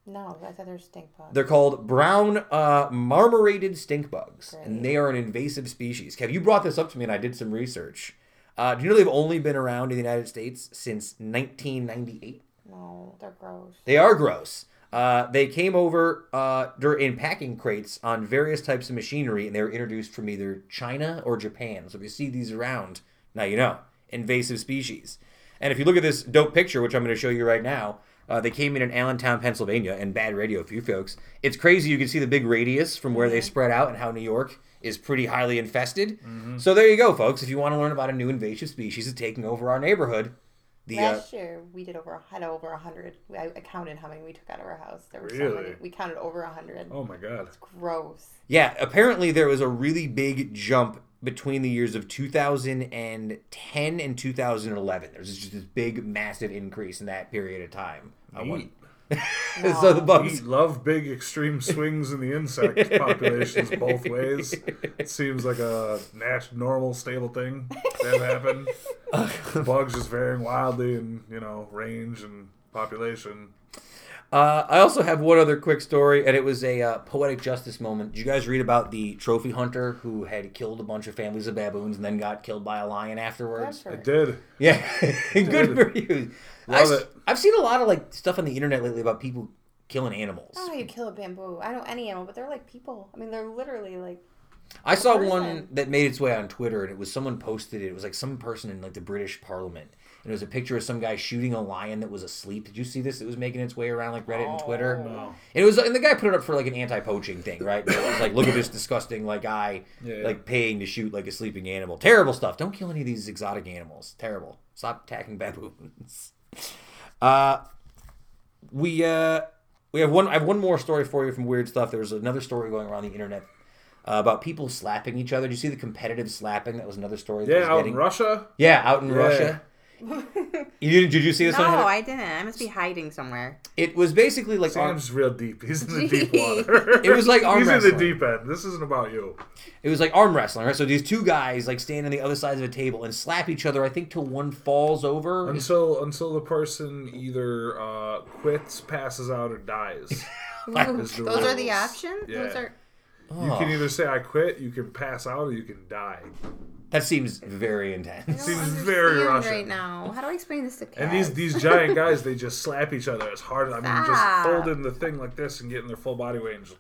No, I thought they were stink bugs. They're called brown uh, marmorated stink bugs, and they are an invasive species. Kev, you brought this up to me, and I did some research. Uh, do you know they've only been around in the United States since 1998? no, they're gross. They are gross. Uh, they came over uh, in packing crates on various types of machinery, and they were introduced from either China or Japan. So if you see these around, now you know invasive species. And if you look at this dope picture, which I'm going to show you right now, uh, they came in in Allentown, Pennsylvania, and bad radio for you folks. It's crazy. You can see the big radius from where they spread out and how New York is pretty highly infested. So there you go, folks. If you want to learn about a new invasive species that's taking over our neighborhood, the uh, Last year we did over had over a hundred. I, I counted how many we took out of our house. There were so many. We counted over a hundred. Oh my god. It's gross. Yeah, apparently there was a really big jump between the years of 2010 and 2011. There's just this big, massive increase in that period of time. I want- so the We bugs. love big extreme swings in the insect populations both ways. It seems like a nat- normal, stable thing that happen. Bugs just varying wildly in you know range and population. Uh, I also have one other quick story, and it was a uh, poetic justice moment. Did you guys read about the trophy hunter who had killed a bunch of families of baboons and then got killed by a lion afterwards? I did. Yeah, good for you. Love I, it. I've seen a lot of like stuff on the internet lately about people killing animals. I don't know how you kill a bamboo. I know any animal, but they're like people. I mean, they're literally like. I saw person. one that made its way on Twitter, and it was someone posted it. It was like some person in like the British Parliament, and it was a picture of some guy shooting a lion that was asleep. Did you see this? It was making its way around like Reddit and Twitter. Oh, no. And it was, and the guy put it up for like an anti-poaching thing, right? It was like, look at this disgusting like guy, Yeah, yeah. like paying to shoot like a sleeping animal. Terrible stuff. Don't kill any of these exotic animals. Terrible. Stop attacking baboons. Uh, we uh, we have one. I have one more story for you from weird stuff. There was another story going around the internet uh, about people slapping each other. Did you see the competitive slapping? That was another story. That Yeah, was out getting- in Russia. Yeah, out in Yeah. Russia. You didn't? Did you see this No, one? Heather? I didn't. I must be hiding somewhere. It was basically like arm, real deep. He's in the deep water. It was like arm He's in the deep end. This isn't about you. it was like arm wrestling, right? So these two guys like stand on the other sides of a table and slap each other. I think till one falls over. Until until the person either uh, quits, passes out, or dies. Ooh, is the those are the rules. options. Those Yeah. are. You can either say I quit, you can pass out, or you can die. That seems very intense. don't Seems very Russian. right now. How do I explain this to kids? And these these giant guys, they just slap each other as hard. I mean, just Stop. holding the thing like this and getting their full body weight. And just,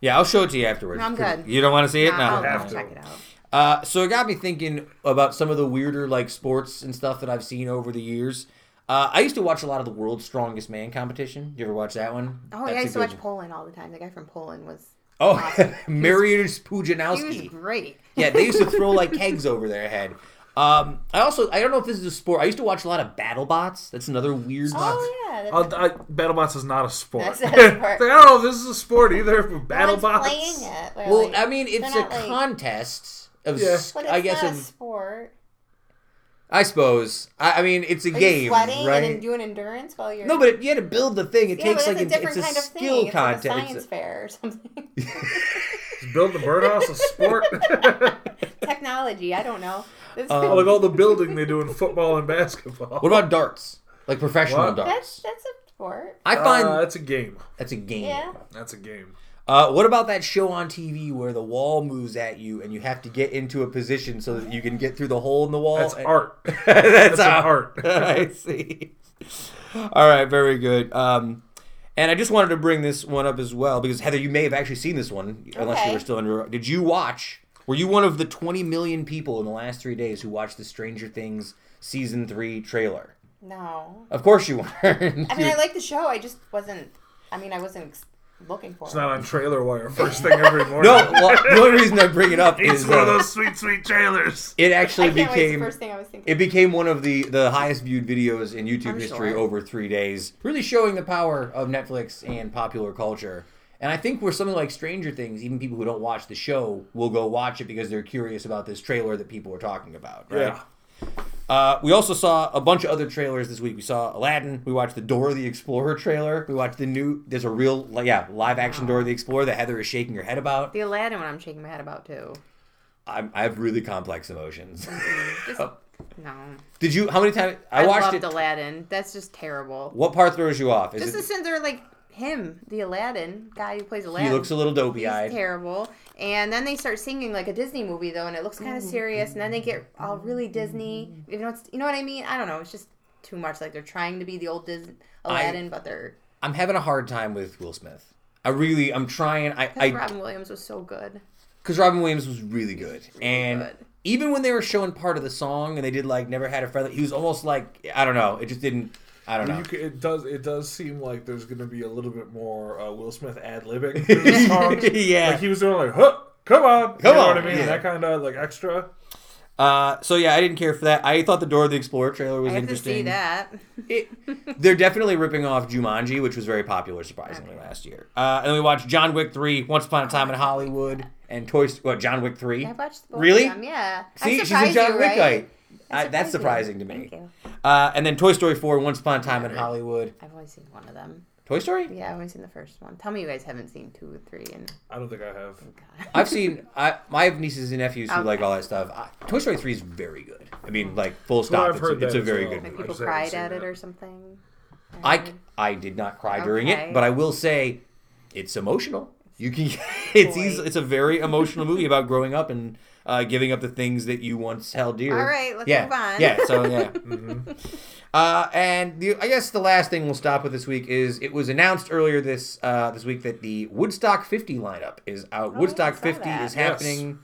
Yeah, I'll show it to you afterwards. No, I'm good. You don't want to see it? Nah, No. I'll, have to. check it out. Uh, so it got me thinking about some of the weirder like sports and stuff that I've seen over the years. Uh, I used to watch a lot of the World's Strongest Man competition. You ever watch that one? Oh, That's yeah, I a used to good watch Poland all the time. The guy from Poland was. Oh, awesome. Mariusz He was Pudzianowski. great. Yeah, they used to throw like kegs over their head. Um, I also I don't know if this is a sport. I used to watch a lot of BattleBots. That's another weird. Oh yeah. That's I'll, I, BattleBots is not a sport. That's not a sport. I don't know if this is a sport either. But no one's BattleBots. playing it. Well, like- I mean, it's a like- contest of, Yeah. But it's I guess, not a sport. I suppose. I, I mean, it's a Are game, you sweating right? and then doing endurance while you're? no, but it, you had to build the thing. It yeah, takes but like it's a different it's a kind of skill thing. It's like a contest. science It's a- fair or something. Is build the birdhouse a sport? Technology. I don't know. It's- oh, like all the building they do in football and basketball. What about darts? Like professional What? darts? that's that's a sport. I find Uh, it's a game. that's a game. Yeah. That's a game. Uh, what about that show on TV where the wall moves at you and you have to get into a position so that you can get through the hole in the wall? That's And- art. That's, an how- art. I see. All right, very good. Um, and I just wanted to bring this one up as well because Heather, you may have actually seen this one, unless you were still under. Did you watch? Were you one of the 20 million people in the last three days who watched the Stranger Things season three trailer? No. Of course you weren't. I mean, I like the show. I just wasn't. I mean, I wasn't ex- looking for It's it. not on Trailer Wire first thing every morning. no, well, the only reason I bring it up it's is one of uh, those sweet, sweet trailers. it I actually can't wait. It's the became first thing I was thinking. it became one of the the highest viewed videos in YouTube I'm history sure. over three days, really showing the power of Netflix and popular culture. And I think with something like Stranger Things, even people who don't watch the show will go watch it because they're curious about this trailer that people are talking about. Right? Yeah. Uh, we also saw a bunch of other trailers this week. We saw Aladdin. We watched the Dora the Explorer trailer. We watched the new. There's a real, yeah, live action Dora the Explorer that Heather is shaking her head about. the Aladdin one, I'm shaking my head about too. I'm, I have really complex emotions. Just, no. Did you? How many times? I, watched I, watched loved it. Aladdin. That's just terrible. What part throws you off? Is Just it, the sense they're like him, the Aladdin guy who plays Aladdin. he looks a little dopey He's eyed. terrible. And then they start singing like a Disney movie though, and it looks kind of serious. And then they get all really Disney. You know, it's, you know what I mean? I don't know. It's just too much. Like they're trying to be the old Disney Aladdin, but they're I'm having a hard time with Will Smith. I really, I'm trying. I, I, Robin Williams was so good. because Robin Williams was really good, and good. even when they were showing part of the song and they did like "Never Had a Friend," he was almost like I don't know. It just didn't. I don't know. You c it does. It does seem like there's going to be a little bit more uh, Will Smith ad libbing through the songs. Yeah. like he was doing like, huh, come on, Come you know on, what I mean? yeah. That kind of like extra. Uh, so yeah, I didn't care for that. I thought the Door of the Explorer trailer was I have to interesting. see that. It, they're definitely ripping off Jumanji, which was very popular, surprisingly, last year. Uh, and then we watched John Wick three, Once Upon a Time in Hollywood, and Toy. What John Wick three? I watched both Really? Of. Yeah. I See, she's a John you, Wick right? guy. I I, that's surprising to me. Thank you. Uh, and then Toy Story 4, Once Upon a Time in Hollywood. I've only seen one of them. Toy Story? Yeah, I've only seen the first one. Tell me you guys haven't seen two or three. And I don't think I have. I've seen, I, I have nieces and nephews who Okay. like all that stuff. I, Toy Story 3 is very good. I mean, like, full Well, stop. I've it's, heard a, it's that a as very well. good like movie. I people just haven't cried seen at it that. or something. I, I did not cry during it, but I will say it's emotional. You can, it's Boy. easy, it's a very emotional movie about growing up and uh, giving up the things that you once held dear. All right, let's yeah, move on. Yeah, so yeah. Uh, and the, I guess the last thing we'll stop with this week is it was announced earlier this uh, this week that the Woodstock 50 lineup is out. Woodstock Oh, I saw 50 that. is Yes. happening.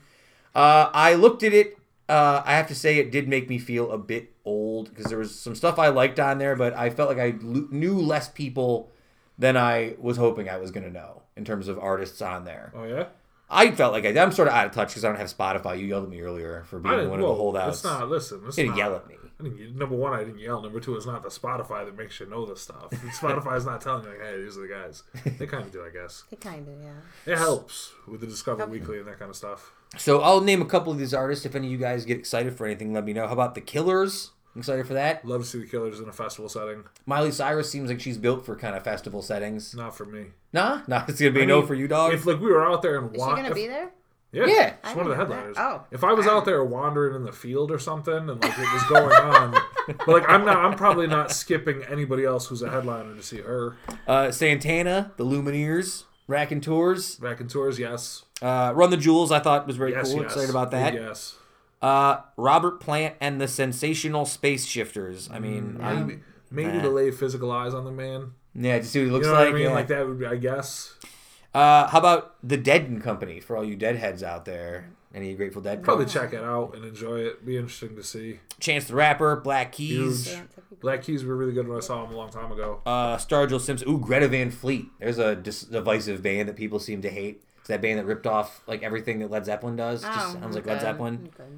Uh, I looked at it. Uh, I have to say it did make me feel a bit old because there was some stuff I liked on there, but I felt like I l- knew less people than I was hoping I was going to know in terms of artists on there. Oh yeah. I felt like I, I'm sort of out of touch because I don't have Spotify. You yelled at me earlier for being didn't. one of Well, the holdouts. it's not. Listen, it's You didn't not, yell at me. I didn't, number one, I didn't yell. Number two, it's not the Spotify that makes you know this stuff. Spotify's not telling you, like, hey, these are the guys. They kind of do, I guess. They kind of, yeah. It helps with the Discover Weekly and that kind of stuff. So I'll name a couple of these artists. If any of you guys get excited for anything, let me know. How about the Killers? Excited for that? Love to see the Killers in a festival setting. Miley Cyrus seems like she's built for kind of festival settings. Not for me. Nah, nah, it's gonna be I a no mean, for you, dog. If like we were out there and Is wa- she gonna if- be there? Yeah, Yeah. she's I one of the didn't that. headliners. Oh. if I was out there wandering in the field or something and like it was going on, but like I'm not, I'm probably not skipping anybody else who's a headliner to see her. Uh, Santana, the Lumineers, and Tours, Raconteurs, yes, uh, Run the Jewels. I thought was very yes, cool. yes. Excited about Big that. Yes, Uh, Robert Plant and the Sensational Space Shifters. I mean, I- maybe, maybe to lay physical eyes on the man. yeah, to see what he You looks know like. what I mean? yeah. Like that would be, I guess. Uh, how about the Dead and Company for all you Deadheads out there? Any Grateful Dead? Probably folks? check it out and enjoy it. Be interesting to see. Chance the Rapper, Black Keys. Huge. Black Keys were really good when I saw them a long time ago. Uh, Sturgill Simpson. Ooh, Greta Van Fleet. There's a dis- divisive band that people seem to hate. It's that band that ripped off like everything that Led Zeppelin does. Oh, Just sounds like Led. Zeppelin. Okay.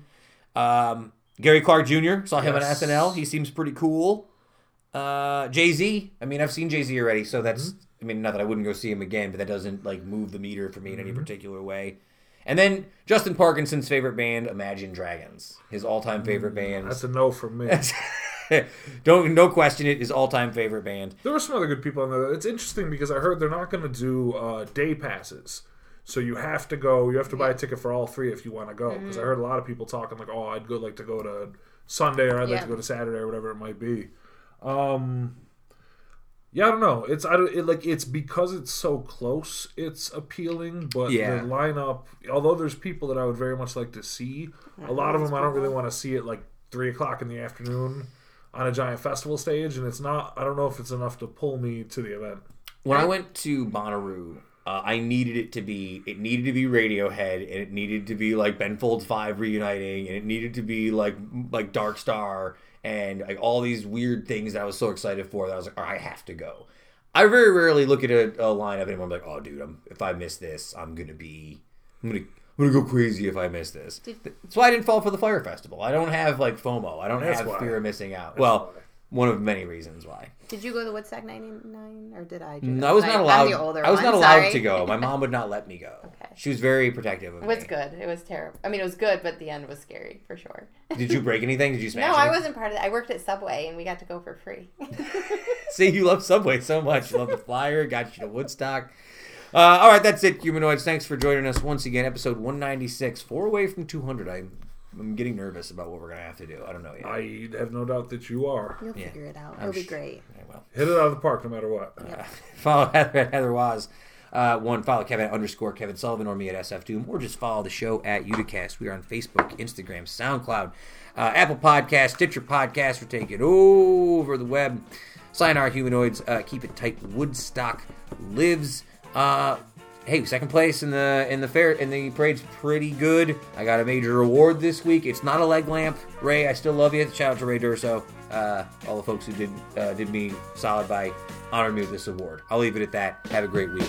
Um, Gary Clark Jr. Saw him Yes. on SNL. He seems pretty cool. Uh, Jay Z. I mean, I've seen Jay Z already, so that's. Mm-hmm. I mean, not that I wouldn't go see him again, but that doesn't like move the meter for me in any Mm-hmm. particular way. And then Justin Parkinson's favorite band, Imagine Dragons, his all-time favorite band. Mm, That's a no for me. Don't no question it. His all-time favorite band. There were some other good people on there. It's interesting because I heard they're not going to do uh, day passes. So you have to go. You have to buy a ticket for all three if you want to go. Because mm-hmm. I heard a lot of people talking like, "Oh, I'd go like to go to Sunday, or I'd yeah. like to go to Saturday, or whatever it might be." Um, yeah, I don't know. It's I don't, it, like it's because it's so close. It's appealing, but yeah. the lineup. Although there's people that I would very much like to see, a lot of them I don't really want to see at like three o'clock in the afternoon on a giant festival stage, and it's not. I don't know if it's enough to pull me to the event. When I went to Bonnaroo, uh, I needed it to be it needed to be Radiohead and it needed to be like Ben Folds Five reuniting and it needed to be like like Dark Star and like all these weird things that I was so excited for that I was like, all right, I have to go. I very rarely look at a, a lineup and I'm like, oh, dude, I'm, if I miss this, I'm gonna be, I'm gonna, I'm gonna go crazy if I miss this. That's why I didn't fall for the Fyre Festival. I don't have like FOMO. I don't have why. fear of missing out. well, one of many reasons why. Did you go to Woodstock '99 or did I? No? I was not I'm allowed. the older I was one, not allowed sorry. to go. My mom would not let me go. Okay. She was very protective of It was me. good. It was terrible. I mean, it was good, but the end was scary for sure. Did you break anything? Did you smash? no, I anything? wasn't part of that. I worked at Subway, and we got to go for free. See, you love Subway so much. You love the flyer. Got you to Woodstock. Uh, all right, that's it, humanoids. Thanks for joining us once again. Episode 196, four away from 200. I'm, I'm getting nervous about what we're gonna have to do. I don't know yet. I have no doubt that you are. You'll Yeah. figure it out. I'm It'll be sh- great. Okay, well. Hit it out of the park no matter what. Uh, follow Heather at Heather Waz. Uh, one, follow Kevin at underscore Kevin Sullivan or me at SF Doom, or just follow the show at Uticast. We are on Facebook, Instagram, SoundCloud, uh, Apple Podcast, Stitcher Podcast. We're taking over the web. Sayonara Humanoids. Uh, keep it tight. Woodstock lives. Uh, hey, second place in the in the fair in the parade's pretty good. I got a major award this week. It's not a leg lamp, Ray. I still love you. Shout out to Ray Durso, uh, all the folks who did uh, did me solid by honoring me with this award. I'll leave it at that. Have a great week.